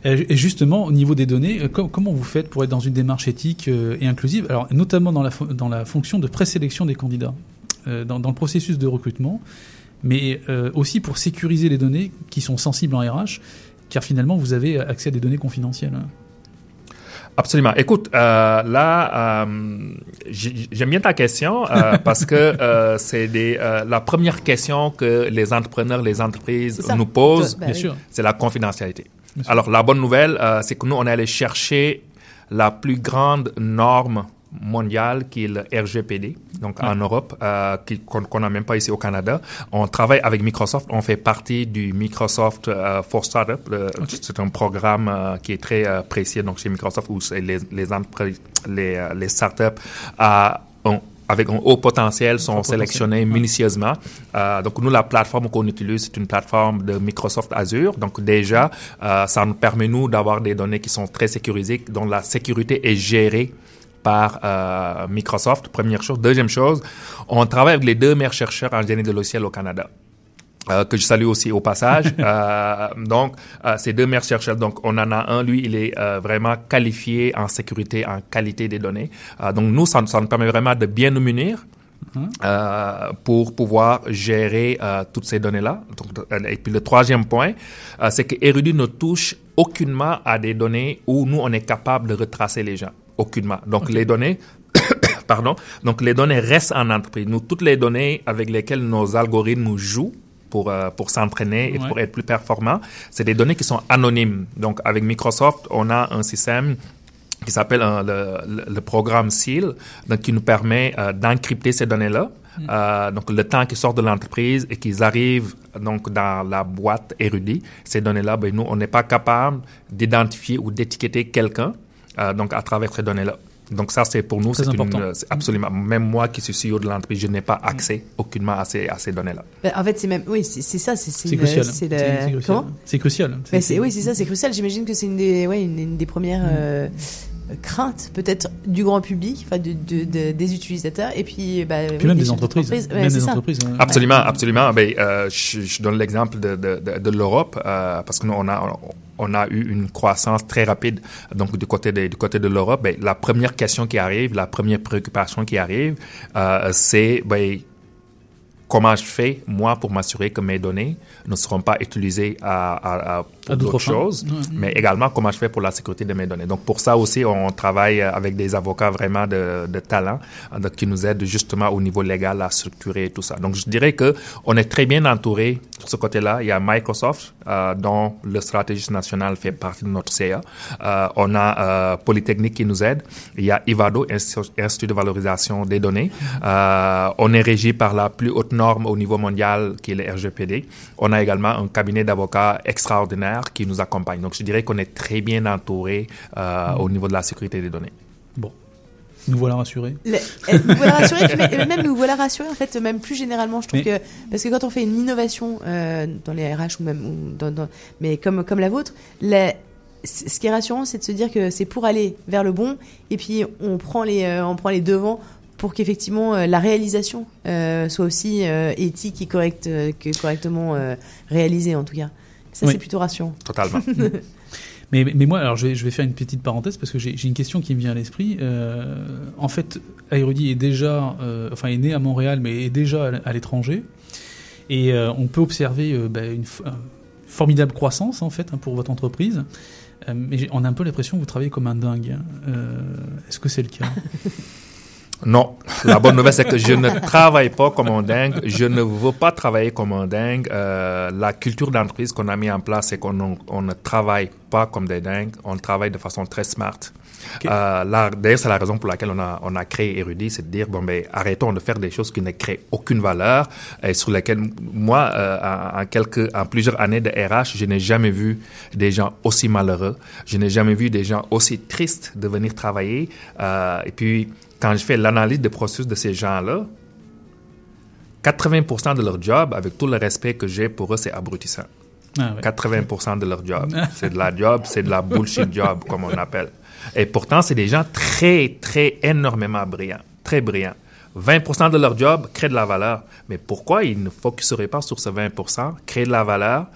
Euh, Et justement, au niveau des données, euh, com- comment vous faites pour être dans une démarche éthique euh, et inclusive? Alors, notamment dans la, dans la fonction de présélection des candidats, dans, dans le processus de recrutement, mais aussi pour sécuriser les données qui sont sensibles en RH, car finalement, vous avez accès à des données confidentielles. Absolument. Écoute, euh, là, euh, j'aime bien ta question euh, parce que euh, c'est euh, la première question que les entrepreneurs, les entreprises nous posent, Bah Bien oui. sûr. c'est la confidentialité. Alors, la bonne nouvelle, euh, c'est que nous, on est allé chercher la plus grande norme mondiale qui est le RGPD. donc en Europe, euh, qu'on qu'on n'a même pas ici au Canada. On travaille avec Microsoft. On fait partie du Microsoft euh, for Startup. C'est un programme euh, qui est très euh, précis donc chez Microsoft où les les les, euh, les startups à ont- avec un haut potentiel sont sélectionnés minutieusement. Euh, donc nous, la plateforme qu'on utilise, c'est une plateforme de Microsoft Azure. Donc déjà, euh, ça nous permet nous d'avoir des données qui sont très sécurisées, dont la sécurité est gérée par euh, Microsoft, première chose. Deuxième chose, on travaille avec les deux meilleurs chercheurs en génie de logiciel au Canada. Euh, que je salue aussi au passage. Euh, donc, euh, ces deux meilleurs chercheurs, donc on en a un, lui, il est euh, vraiment qualifié en sécurité, en qualité des données. Euh, donc nous, ça, ça nous permet vraiment de bien nous munir. euh, pour pouvoir gérer euh, toutes ces données-là. Et puis le troisième point, euh, c'est que Erudit ne touche aucunement à des données où nous, on est capable de retracer les gens. Aucunement. Donc les données, pardon, donc les données restent en entreprise. Nous, toutes les données avec lesquelles nos algorithmes jouent, pour, euh, pour s'entraîner et Ouais. pour être plus performants, c'est des données qui sont anonymes. Donc, avec Microsoft, on a un système qui s'appelle euh, le, le- programme SEAL, donc qui nous permet euh, d'encrypter ces données-là. Euh, donc, le temps qu'ils sortent de l'entreprise et qu'ils arrivent donc dans la boîte érudit, ces données-là, ben, nous, on n'est pas capable d'identifier ou d'étiqueter quelqu'un euh, donc à travers ces données-là. Donc ça, c'est pour nous, c'est une- important. c'est absolument. Même moi qui suis CEO de l'entreprise, je n'ai pas accès aucunement à ces, à ces données-là. Bah, en fait, c'est même, oui, c'est ça, c'est c'est crucial. c'est le- crucial. comment? C'est crucial. C'est- oui, c'est ça, c'est crucial. J'imagine que c'est une des, ouais, une, une des premières euh, craintes, peut-être du grand public, enfin de, de- de- des utilisateurs, et puis, bah, oui, même des entreprises. d'entreprise. Même Ouais, des c'est ça. entreprises, ouais. Absolument, absolument. Ben, euh, je, je donne l'exemple de, de, de, de l'Europe euh, parce que nous, on a on a eu une croissance très rapide. Donc du côté de, du côté de l'Europe, ben, la première question qui arrive, la première préoccupation qui arrive, euh, c'est ben, comment je fais moi pour m'assurer que mes données ne seront pas utilisées à, d'autres choses, mais également comment je fais pour la sécurité de mes données. Donc pour ça aussi, on travaille avec des avocats vraiment de, de talent euh, donc, qui nous aident justement au niveau légal à structurer tout ça. Donc je dirais que on est très bien entouré sur ce côté-là. Il y a Microsoft euh, dont le stratégiste national fait partie de notre CA. Euh, on a euh, Polytechnique qui nous aide. Il y a Ivado, Institut de valorisation des données. On est régi par la plus haute norme au niveau mondial qui est le RGPD. On a également un cabinet d'avocats extraordinaire qui nous accompagne. Donc je dirais qu'on est très bien entouré euh, au niveau de la sécurité des données. Bon. Nous voilà rassurés. Le- eh, nous voilà rassurés, puis même- même nous voilà rassurés en fait, même plus généralement, je trouve Mais- que parce que quand on fait une innovation euh, dans les RH ou même ou dans, dans- mais comme comme la vôtre, la- ce qui est rassurant, c'est de se dire que c'est pour aller vers le bon et puis on prend les euh, on prend les devants pour qu'effectivement euh, la réalisation euh, soit aussi euh, éthique et correcte que correctement euh, réalisée en tout cas. Ça Oui. c'est plutôt rassurant. Totalement. Mais, mais moi, alors je vais, je vais faire une petite parenthèse parce que j'ai une question qui me vient à l'esprit. Euh, en fait, Aérudi est déjà, euh, enfin, est né à Montréal, mais est déjà à l'étranger. Et euh, on peut observer euh, bah, une formidable croissance, en fait, hein, pour votre entreprise. Euh, mais on a un peu l'impression que vous travaillez comme un dingue. hein. Euh, Est-ce que c'est le cas? Non, la bonne nouvelle c'est que je ne travaille pas comme un dingue. Je ne veux pas travailler comme un dingue. Euh, la culture d'entreprise qu'on a mis en place, c'est qu'on ne- on ne travaille pas comme des dingues. On travaille de façon très smart. Euh, là, D'ailleurs, c'est la raison pour laquelle on a, on a créé Érudit, c'est de dire bon ben arrêtons de faire des choses qui ne créent aucune valeur et sur lesquelles moi, euh, en, quelques, en plusieurs années de RH, je n'ai jamais vu des gens aussi malheureux. Je n'ai jamais vu des gens aussi tristes de venir travailler. Euh, et puis quand je fais l'analyse des processus de ces gens-là, 80% de leur job, avec tout le respect que j'ai pour eux, c'est abrutissant. Ah ouais. 80% de leur job. c'est de la job, c'est de la bullshit job, comme on appelle. Et pourtant, c'est des gens très, très énormément brillants, très brillants. 20% de leur job crée de la valeur. Mais pourquoi ils ne focuseraient pas sur ce 20%, créer de la valeur,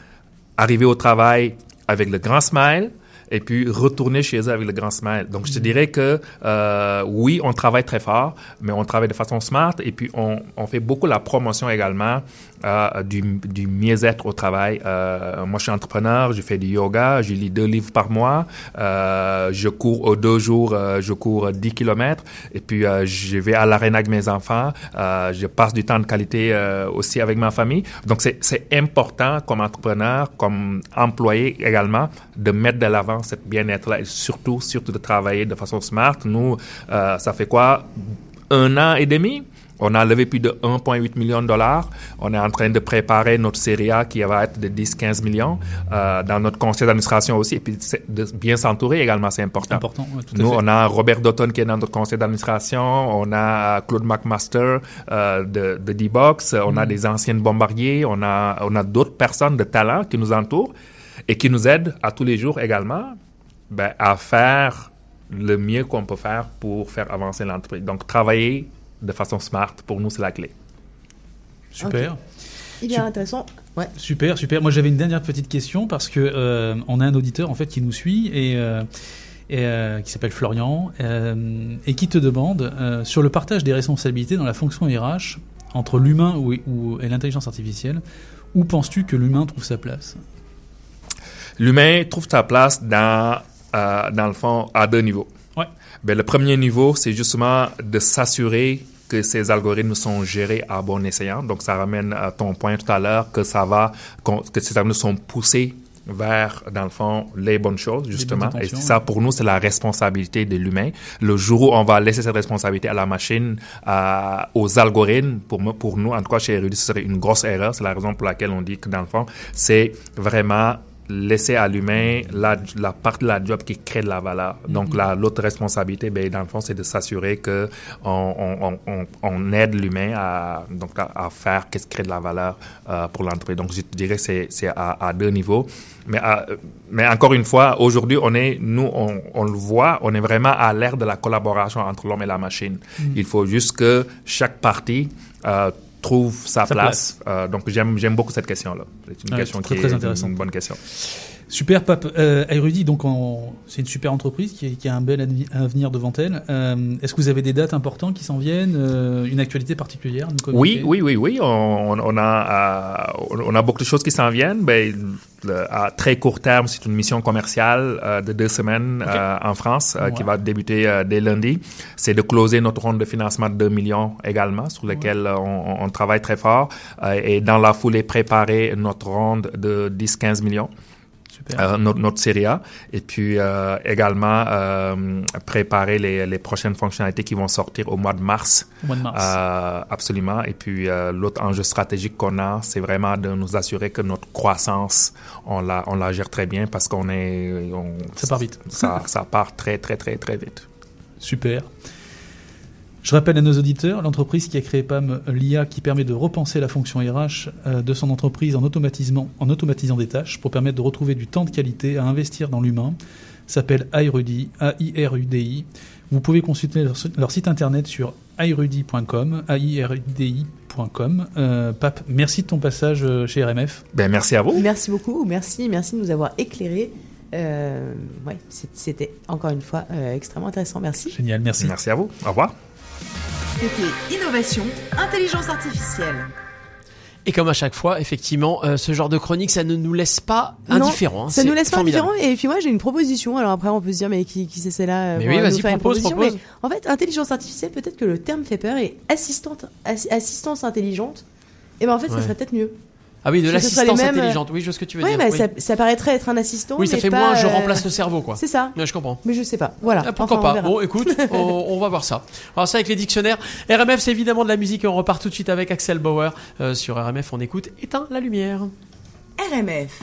arriver au travail avec le grand smile, et puis retourner chez eux avec le grand smile. Donc, je te dirais que euh, oui, on travaille très fort, mais on travaille de façon smart et puis on, on fait beaucoup la promotion également euh, du, du mieux-être au travail. Euh, moi, je suis entrepreneur, je fais du yoga, je lis deux livres par mois, euh, je cours aux deux jours, euh, je cours 10 kilomètres et puis euh, je vais à l'arène avec mes enfants, euh, je passe du temps de qualité aussi avec ma famille. Donc, c'est important comme entrepreneur, comme employé également, de mettre de l'avant cette bien-être-là et surtout, surtout de travailler de façon smart. Nous, ça fait quoi? Un an et demi? On a levé plus de 1,8 million de dollars. On est en train de préparer notre série A qui va être de 10-15 millions euh, dans notre conseil d'administration aussi. Et puis de bien s'entourer également, c'est important. Important, ouais, tout à Nous, fait. on a Robert Dotton qui est dans notre conseil d'administration. On a Claude McMaster euh, de, de D-Box. On a Mm. des anciennes bombardiers. On a, on a d'autres personnes de talent qui nous entourent et qui nous aident à tous les jours également ben, à faire le mieux qu'on peut faire pour faire avancer l'entreprise. Donc, travailler de façon smart, pour nous, c'est la clé. Super. Ok. Hyper intéressant. Ouais. Super, super. Moi, j'avais une dernière petite question parce que euh, on a un auditeur en fait qui nous suit et, euh, et, euh, qui s'appelle Florian euh, et qui te demande euh, sur le partage des responsabilités dans la fonction RH entre l'humain ou, ou- et l'intelligence artificielle. Où penses-tu que l'humain trouve sa place? L'humain trouve sa place dans, euh, dans le fond à deux niveaux. Ben, le premier niveau, c'est justement de s'assurer que ces algorithmes sont gérés à bon escient. Donc, ça ramène à ton point tout à l'heure que ça va, que ces algorithmes sont poussés vers, dans le fond, les bonnes choses, justement. Et ça, pour nous, c'est la responsabilité de l'humain. Le jour où on va laisser cette responsabilité à la machine, aux algorithmes, pour, pour nous, en tout cas, chez Erudit, ce serait une grosse erreur. C'est la raison pour laquelle on dit que, dans le fond, c'est vraiment laisser à l'humain la, la partie de la job qui crée de la valeur. Donc, Mhm. la, l'autre responsabilité, ben, dans le fond, c'est de s'assurer que on, on, on- on, aide l'humain à, donc, à, à faire qu'est-ce qui crée de la valeur euh, pour l'entreprise. Donc, je dirais que c'est, à, à deux niveaux. Mais, à- mais encore une fois, aujourd'hui, on est, nous, on, on le voit, on est vraiment à l'ère de la collaboration entre l'homme et la machine. Mhm. Il faut juste que chaque partie euh, trouve sa, Sa place. Euh, donc, j'aime, beaucoup cette question-là. C'est une question très, qui très est intéressante. une bonne question. Super, Pape. Euh, Aerudi, donc on- c'est une super entreprise qui, qui a un bel avenir devant elle. Euh, Est-ce que vous avez des dates importantes qui s'en viennent euh, Une actualité particulière Oui, oui, oui, oui. On, on a, euh, on a beaucoup de choses qui s'en viennent. Ben, le- à très court terme, c'est une mission commerciale euh, de deux semaines euh, en France euh, qui va débuter euh, dès lundi. C'est de closer notre ronde de financement de 2 millions également, sur lequel euh, on, on travaille très fort. Euh, et dans la foulée, préparer notre ronde de 10-15 millions. Euh, notre, notre série A et puis euh, également euh, préparer les, les prochaines fonctionnalités qui vont sortir au mois de mars. Au mois de mars. Absolument. Et puis l'autre enjeu stratégique qu'on a, c'est vraiment de nous assurer que notre croissance, on la, on la gère très bien parce qu'on est... on- Ça part vite. Ça, ça part très, très, très, très vite. Super. Je rappelle à nos auditeurs, l'entreprise qui a créé PAM, l'IA qui permet de repenser la fonction RH euh, de son entreprise en automatisant, en automatisant des tâches pour permettre de retrouver du temps de qualité à investir dans l'humain, s'appelle iRudi, A-I-R-U-D-I. Vous pouvez consulter leur, leur site internet sur irudi.com, A-I-R-U-D-I.com. Euh, Pape, merci de ton passage euh, chez RMF. Ben, merci à vous. Merci beaucoup, merci, merci de nous avoir éclairés. Euh, ouais, c'était encore une fois euh, extrêmement intéressant. Merci. Génial, merci. Merci à vous. Au revoir. C'était Innovation, Intelligence Artificielle. Et comme à chaque fois, effectivement, euh, ce genre de chronique, ça ne nous laisse pas indifférents. hein. ça nous laisse pas formidable. indifférents. Et puis moi, j'ai une proposition. Alors après, on peut se dire, mais qui, qui c'est celle-là euh, Mais oui, vas-y, propose, proposition propose. Mais en fait, intelligence artificielle, peut-être que le terme fait peur et assistante, assi- assistance intelligente. Et ben en fait, ça Ouais. serait peut-être mieux. Ah oui, de l'assistance mêmes, intelligente. Oui, je vois ce que tu veux ouais, dire. bah, oui. ça, ça paraîtrait être un assistant. Oui, ça mais fait pas, moins je euh, remplace le cerveau, quoi. C'est ça. Ouais, je comprends. Mais je sais pas. Voilà. Ah, pourquoi Enfin, pas. Bon, écoute, on, on va voir ça. Alors ça avec les dictionnaires. RMF, c'est évidemment de la musique et on repart tout de suite avec Axel Bauer. Euh, sur RMF, on écoute Éteins la lumière. RMF.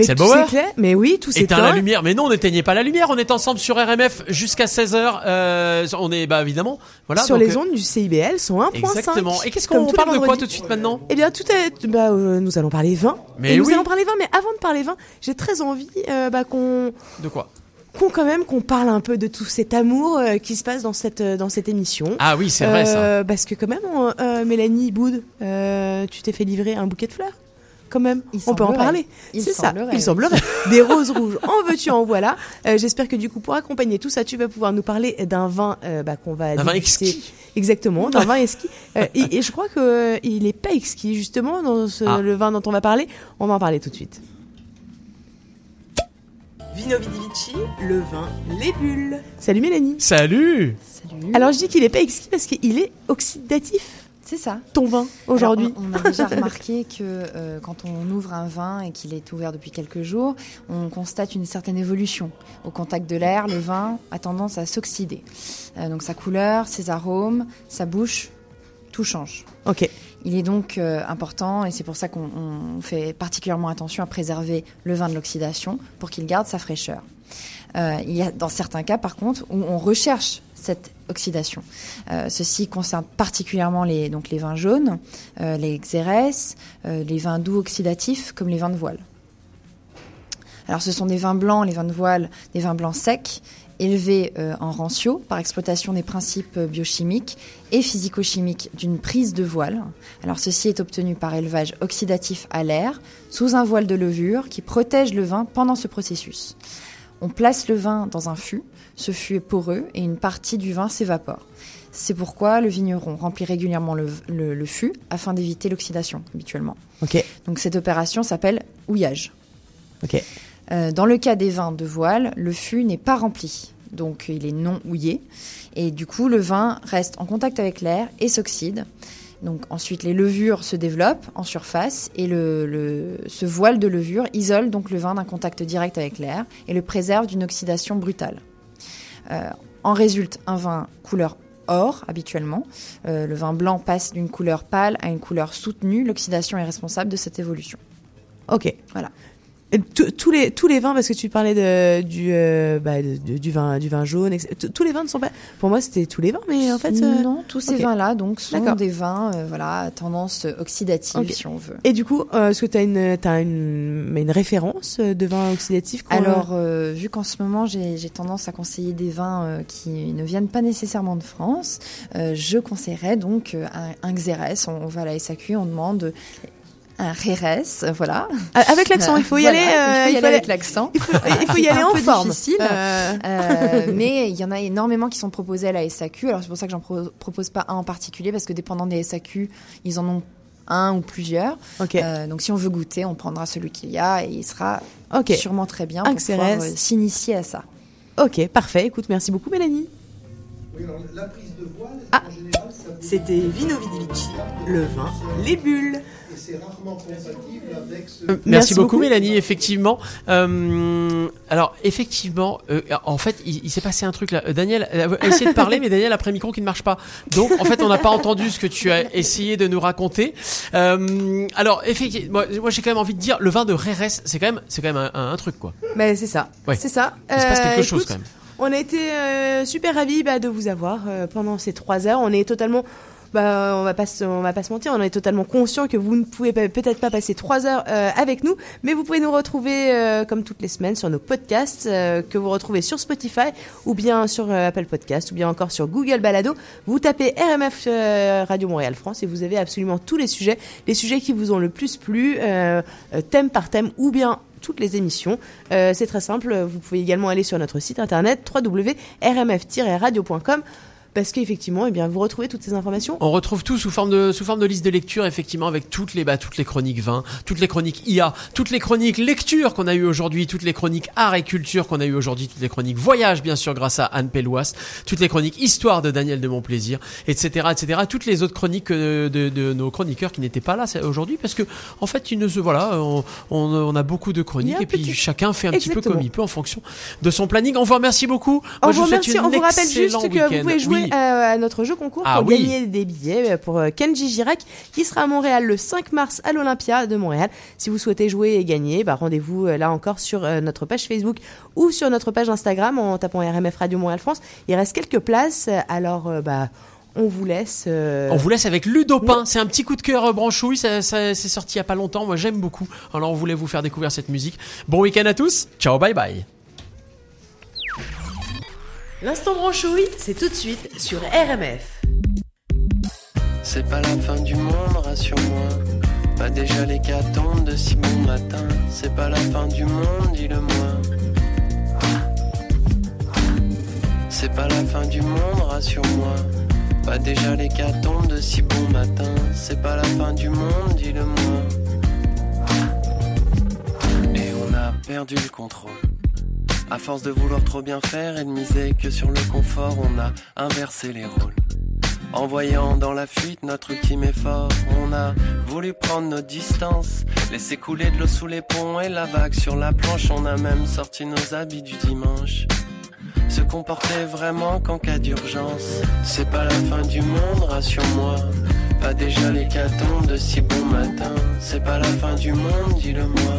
Axel mais Bauer. s'éclaire, mais oui, tout Éteins la s'éteint. lumière. Mais non, on n'éteignait pas la lumière. On est ensemble sur RMF jusqu'à 16h. Euh, on est, bah, évidemment. Voilà. sur donc, les euh, ondes du CIBL sont 1.5. Exactement. Et qu'est-ce qu'on parle de quoi tout de suite maintenant? Eh bien, tout est. Bah, euh, nous allons parler vin. Mais Et nous oui. allons parler vin. Mais avant de parler vin, j'ai très envie euh, bah, qu'on De quoi? qu'on quand même qu'on parle un peu de tout cet amour euh, qui se passe dans cette euh, dans cette émission. Ah oui, c'est vrai, ça. Parce que quand même, Mélanie Boud, tu t'es fait livrer un bouquet de fleurs. Quand même, on peut en parler. C'est ça. Il semblerait. Des roses rouges. En veux-tu, en voilà. Euh, J'espère que du coup, pour accompagner tout ça, tu vas pouvoir nous parler d'un vin euh, bah, qu'on va D'un vin exquis. Exactement, d'un vin exquis. Euh, et, et je crois que euh, il est pas exquis justement dans ce- Ah. le vin dont on va parler. On va en parler tout de suite. Vino Vidi Vici, le vin, les bulles. Salut Mélanie. Salut. Alors je dis qu'il est pas exquis parce qu'il est oxydatif. C'est ça. Ton vin aujourd'hui. On, on a déjà remarqué que euh, quand on ouvre un vin et qu'il est ouvert depuis quelques jours, on constate une certaine évolution. Au contact de l'air, le vin a tendance à s'oxyder. Euh, donc sa couleur, ses arômes, sa bouche, tout change. Ok. Il est donc euh, important, et c'est pour ça qu'on on fait particulièrement attention à préserver le vin de l'oxydation pour qu'il garde sa fraîcheur. Euh, il y a dans certains cas, par contre, où on recherche cette oxydation. Euh, ceci concerne particulièrement les, donc les vins jaunes, euh, les xérès, euh, les vins doux oxydatifs comme les vins de voile. Alors ce sont des vins blancs, les vins de voile, des vins blancs secs, élevés en rancio par exploitation des principes biochimiques et physico-chimiques d'une prise de voile. Alors ceci est obtenu par élevage oxydatif à l'air sous un voile de levure qui protège le vin pendant ce processus. On place le vin dans un fût, ce fût est poreux et une partie du vin s'évapore. C'est pourquoi le vigneron remplit régulièrement le, le- le fût afin d'éviter l'oxydation habituellement. Ok. Donc cette opération s'appelle houillage. Ok. Euh, dans le cas des vins de voile, le fût n'est pas rempli, donc il est non houillé, et du coup le vin reste en contact avec l'air et s'oxyde. Donc ensuite les levures se développent en surface et le, le- ce voile de levure isole donc le vin d'un contact direct avec l'air et le préserve d'une oxydation brutale. Euh, en résulte un vin couleur or habituellement. Euh, le vin blanc passe d'une couleur pâle à une couleur soutenue. L'oxydation est responsable de cette évolution. Ok. Voilà. Tous- les tous les vins parce que tu parlais de du euh, bah, de- du vin du vin jaune. Tous- les vins ne sont pas pour moi c'était tous les vins mais en fait euh, non tous ces ok. vins-là donc sont des vins euh, voilà tendance oxydative si on veut. Et du coup, euh, est-ce que tu as une, t'as une, une référence de vin oxydatif Alors, vu qu'en ce moment, j'ai j'ai tendance à conseiller des vins qui ne viennent pas nécessairement de France, je conseillerais donc un, un Xérès. On, on va à la SAQ, on demande un Rérès, euh, voilà. Ah, avec l'accent, il faut y Voilà, aller, euh, il faut y faut aller avec l'accent. il faut- il faut y aller en forme. difficile. Euh. Euh, mais il y en a énormément qui sont proposés à la SAQ. Alors c'est pour ça que j'en pro- propose pas un en particulier parce que dépendant des SAQ, ils en ont un ou plusieurs. Euh, donc si on veut goûter, on prendra celui qu'il y a et il sera sûrement très bien pour pouvoir euh, s'initier à ça. Ok, parfait. Écoute, merci beaucoup Mélanie. Ah, c'était Vino Vidi Vici, le vin, les bulles. C'est rarement compatible avec ce... Euh, Merci, beaucoup, Mélanie, effectivement. Euh, alors, effectivement, euh, en fait, il, il s'est passé un truc là. Euh, Daniel a essayé de parler, mais Daniel a pris un micro qui ne marche pas. Donc, en fait, on n'a pas entendu ce que tu as essayé de nous raconter. Euh, alors, effectivement, moi, moi, j'ai quand même envie de dire, le vin de Rérès, c'est quand même, c'est quand même un, un truc, quoi. Mais c'est ça. Ouais. C'est ça. Il se passe quelque Euh, chose, écoute, quand même. On a été euh, super ravis bah, de vous avoir euh, pendant ces trois heures. On est totalement, bah, on va pas, se- on va pas se mentir, on est totalement conscient que vous ne pouvez peut-être pas passer trois heures euh, avec nous, mais vous pouvez nous retrouver euh, comme toutes les semaines sur nos podcasts euh, que vous retrouvez sur Spotify ou bien sur euh, Apple Podcast ou bien encore sur Google Balado. Vous tapez RMF euh, Radio Montréal France et vous avez absolument tous les sujets, les sujets qui vous ont le plus plu, euh, thème par thème ou bien toutes les émissions. Euh, c'est très simple, vous pouvez également aller sur notre site internet www.rmf-radio.com parce qu'effectivement, eh bien, vous retrouvez toutes ces informations. On retrouve tout sous forme de sous forme de liste de lecture effectivement avec toutes les bah, toutes les chroniques vin, toutes les chroniques IA, toutes les chroniques lecture qu'on a eu aujourd'hui, toutes les chroniques art et culture qu'on a eu aujourd'hui, toutes les chroniques voyage bien sûr grâce à Anne Pellouas, toutes les chroniques histoire de Daniel de Montplaisir, etc., etc. Toutes les autres chroniques euh, de, de nos chroniqueurs qui n'étaient pas là aujourd'hui parce que en fait ils ne se voilà on, on, on a beaucoup de chroniques et puis chacun fait un petit peu comme il peut en fonction de son planning. On vous remercie beaucoup. On Moi, je vous souhaite remercie, on vous rappelle juste que vous pouvez jouer euh, à notre jeu concours Ah pour oui. gagner des billets euh, pour euh, Kenji Girac qui sera à Montréal le 5 mars à l'Olympia de Montréal. Si vous souhaitez jouer et gagner, bah, rendez-vous là encore sur notre page Facebook ou sur notre page Instagram en tapant RMF Radio Montréal France. Il reste quelques places, alors bah on vous laisse. euh, On vous laisse avec Ludopin. C'est un petit coup de cœur branchouille. Ça, ça- c'est sorti il y a pas longtemps. Moi, j'aime beaucoup. Alors, on voulait vous faire découvrir cette musique. Bon week-end à tous. Ciao, bye bye. L'instant branchouille, c'est tout de suite sur RMF. C'est pas la fin du monde, rassure-moi. Pas déjà l'hécatombe de si bon matin. C'est pas la fin du monde, dis-le-moi. C'est pas la fin du monde, rassure-moi. Pas déjà l'hécatombe de si bon matin. C'est pas la fin du monde, dis-le-moi. Et on a perdu le contrôle. À force de vouloir trop bien faire et de miser que sur le confort, on a inversé les rôles. En voyant dans la fuite notre ultime effort, on a voulu prendre nos distances, laisser couler de l'eau sous les ponts et la vague sur la planche, on a même sorti nos habits du dimanche. Se comporter vraiment qu'en cas d'urgence, c'est pas la fin du monde, rassure-moi. Pas déjà l'hécatombe de si bon matin, c'est pas la fin du monde, dis-le-moi.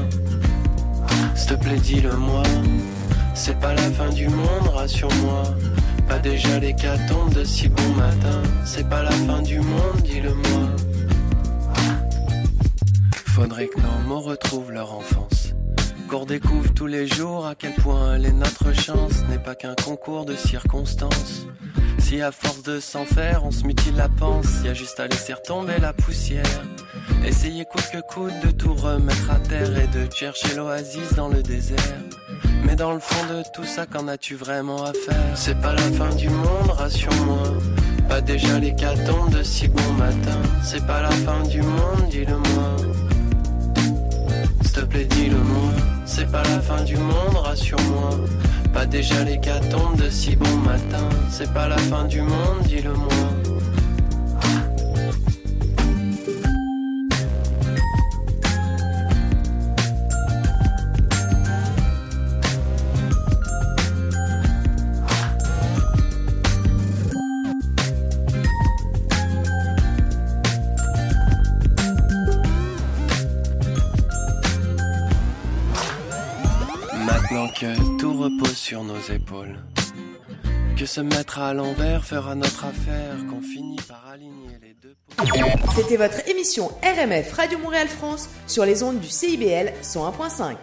S'il te plaît, dis-le-moi. C'est pas la fin du monde, rassure-moi. Pas déjà l'hécatombe de si bon matin. C'est pas la fin du monde, dis-le-moi. Faudrait que nos mots retrouvent leur enfance. Qu'on découvre tous les jours à quel point elle notre chance. N'est pas qu'un concours de circonstances. Si à force de s'en faire, on se mutile la panse, y a juste à laisser retomber la poussière. Essayer coûte que coûte de tout remettre à terre et de chercher l'oasis dans le désert. Mais dans le fond de tout ça, qu'en as-tu vraiment à faire? C'est pas la fin du monde, rassure-moi. Pas déjà l'hécatombe de si bon matin. C'est pas la fin du monde, dis-le-moi. S'il te plaît, dis-le-moi. C'est pas la fin du monde, rassure-moi. Pas déjà l'hécatombe de si bon matin. C'est pas la fin du monde, dis-le-moi. Repose sur nos épaules, que se mettre à l'envers fera notre affaire, qu'on finit par aligner les deux. C'était votre émission RMF Radio Montréal France sur les ondes du CIBL 101.5.